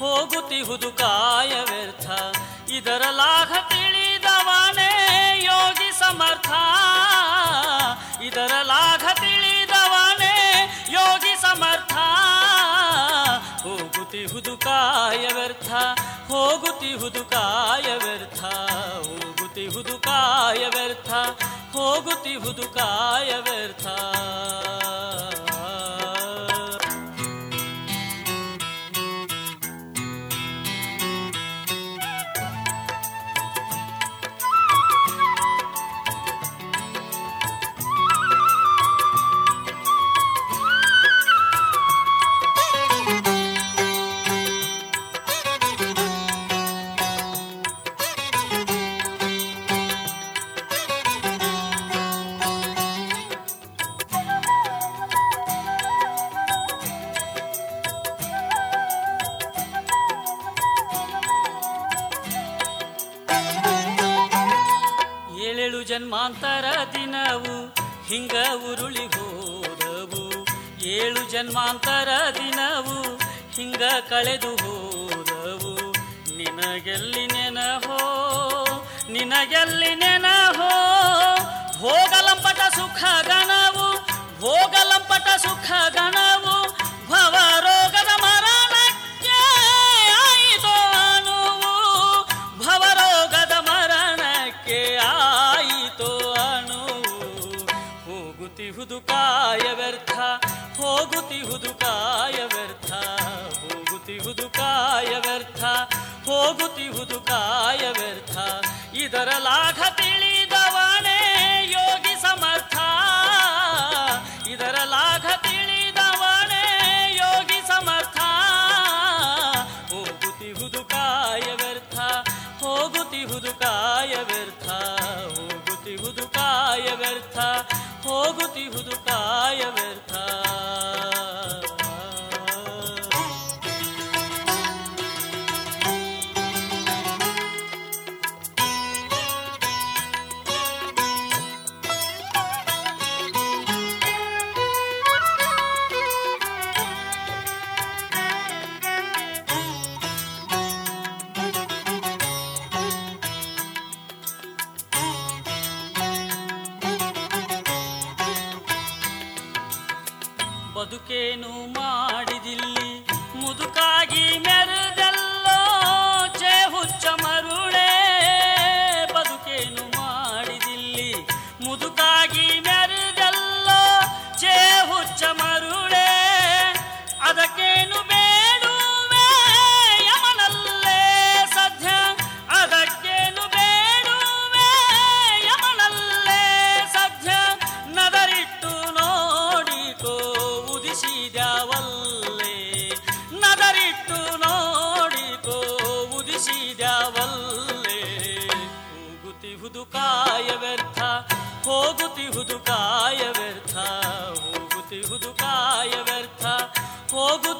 ಹೋಗುತ್ತಿಹುದು ಕಾಯ ವ್ಯರ್ಥ. ಇದರ ಲಾಭ ತಿಳಿದವನೇ ಯೋಗಿ ಸಮರ್ಥ. ಇದರ ಲಾಭ ತಿಳಿದವನೇ ಯೋಗಿ ಸಮರ್ಥ. ಹೋಗುತ್ತಿಹುದು ಕಾಯ ವ್ಯರ್ಥ ಹೋಗುತ್ತಿಹುದು ಕಾಯ ವ್ಯರ್ಥ. ಹೋಗುತ್ತಿಹುದು ಕಾಯ ವ್ಯರ್ಥ ಹೋಗುತ್ತಿಹುದು ಕಾಯ ವ್ಯರ್ಥ. ಕಳೆದು ಹೋದವು. ನಿನಗೆಲ್ಲಿ ನೆನಹೋ? ನಿನಗೆಲ್ಲಿ ನೆನಹೋ? ಭೋಗಲಂಪಟ ಸುಖ ಗಣವು ಭೋಗಲಂಪಟ ಸುಖ ಗಣವು ಹೋಗುತ್ತಿಹುದು ಕಾಯ ವ್ಯರ್ಥ ಇದರ ಲಾಘ ತಿಳಿದವನೇ ಯೋಗಿ ಸಮರ್ಥ.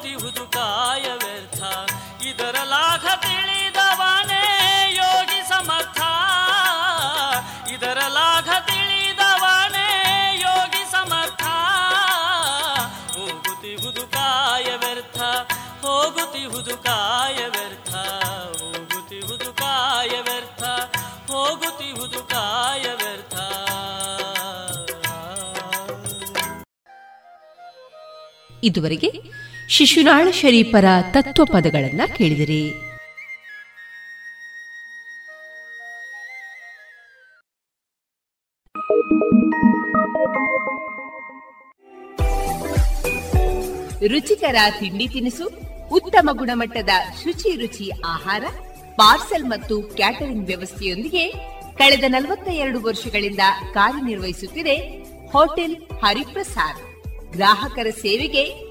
ಹೋಗುತ್ತಿಹುದು ಕಾಯ ವ್ಯರ್ಥ ಇದರ ಲಾಘ ತಿಳಿದವನೇ ಯೋಗಿ ಸಮರ್ಥ. ಇದರ ಲಾಘ ತಿಳಿದವನೇ ಯೋಗಿ ಸಮರ್ಥ. ಹೋಗುತ್ತಿಹುದು ಕಾಯ ವ್ಯರ್ಥ ಹೋಗುತ್ತಿಹುದು ಕಾಯ ವ್ಯರ್ಥ ಹೋಗುತ್ತಿಹುದು ಕಾಯ ವ್ಯರ್ಥ ಹೋಗುತ್ತಿಹುದು ಕಾಯ ವ್ಯರ್ಥ ಇದುವರೆಗೆ ಶಿಶುನಾಳ ಶರೀಫರ ತತ್ವ ಪದಗಳನ್ನ ಕೇಳಿದಿರಿ. ರುಚಿಕರ ತಿಂಡಿ ತಿನಿಸು, ಉತ್ತಮ ಗುಣಮಟ್ಟದ ಶುಚಿ ರುಚಿ ಆಹಾರ, ಪಾರ್ಸೆಲ್ ಮತ್ತು ಕ್ಯಾಟರಿಂಗ್ ವ್ಯವಸ್ಥೆಯೊಂದಿಗೆ ಕಳೆದ ನಲವತ್ತ ಎರಡು ವರ್ಷಗಳಿಂದ ಕಾರ್ಯನಿರ್ವಹಿಸುತ್ತಿದೆ ಹೋಟೆಲ್ ಹರಿಪ್ರಸಾದ್. ಗ್ರಾಹಕರ ಸೇವೆಗೆ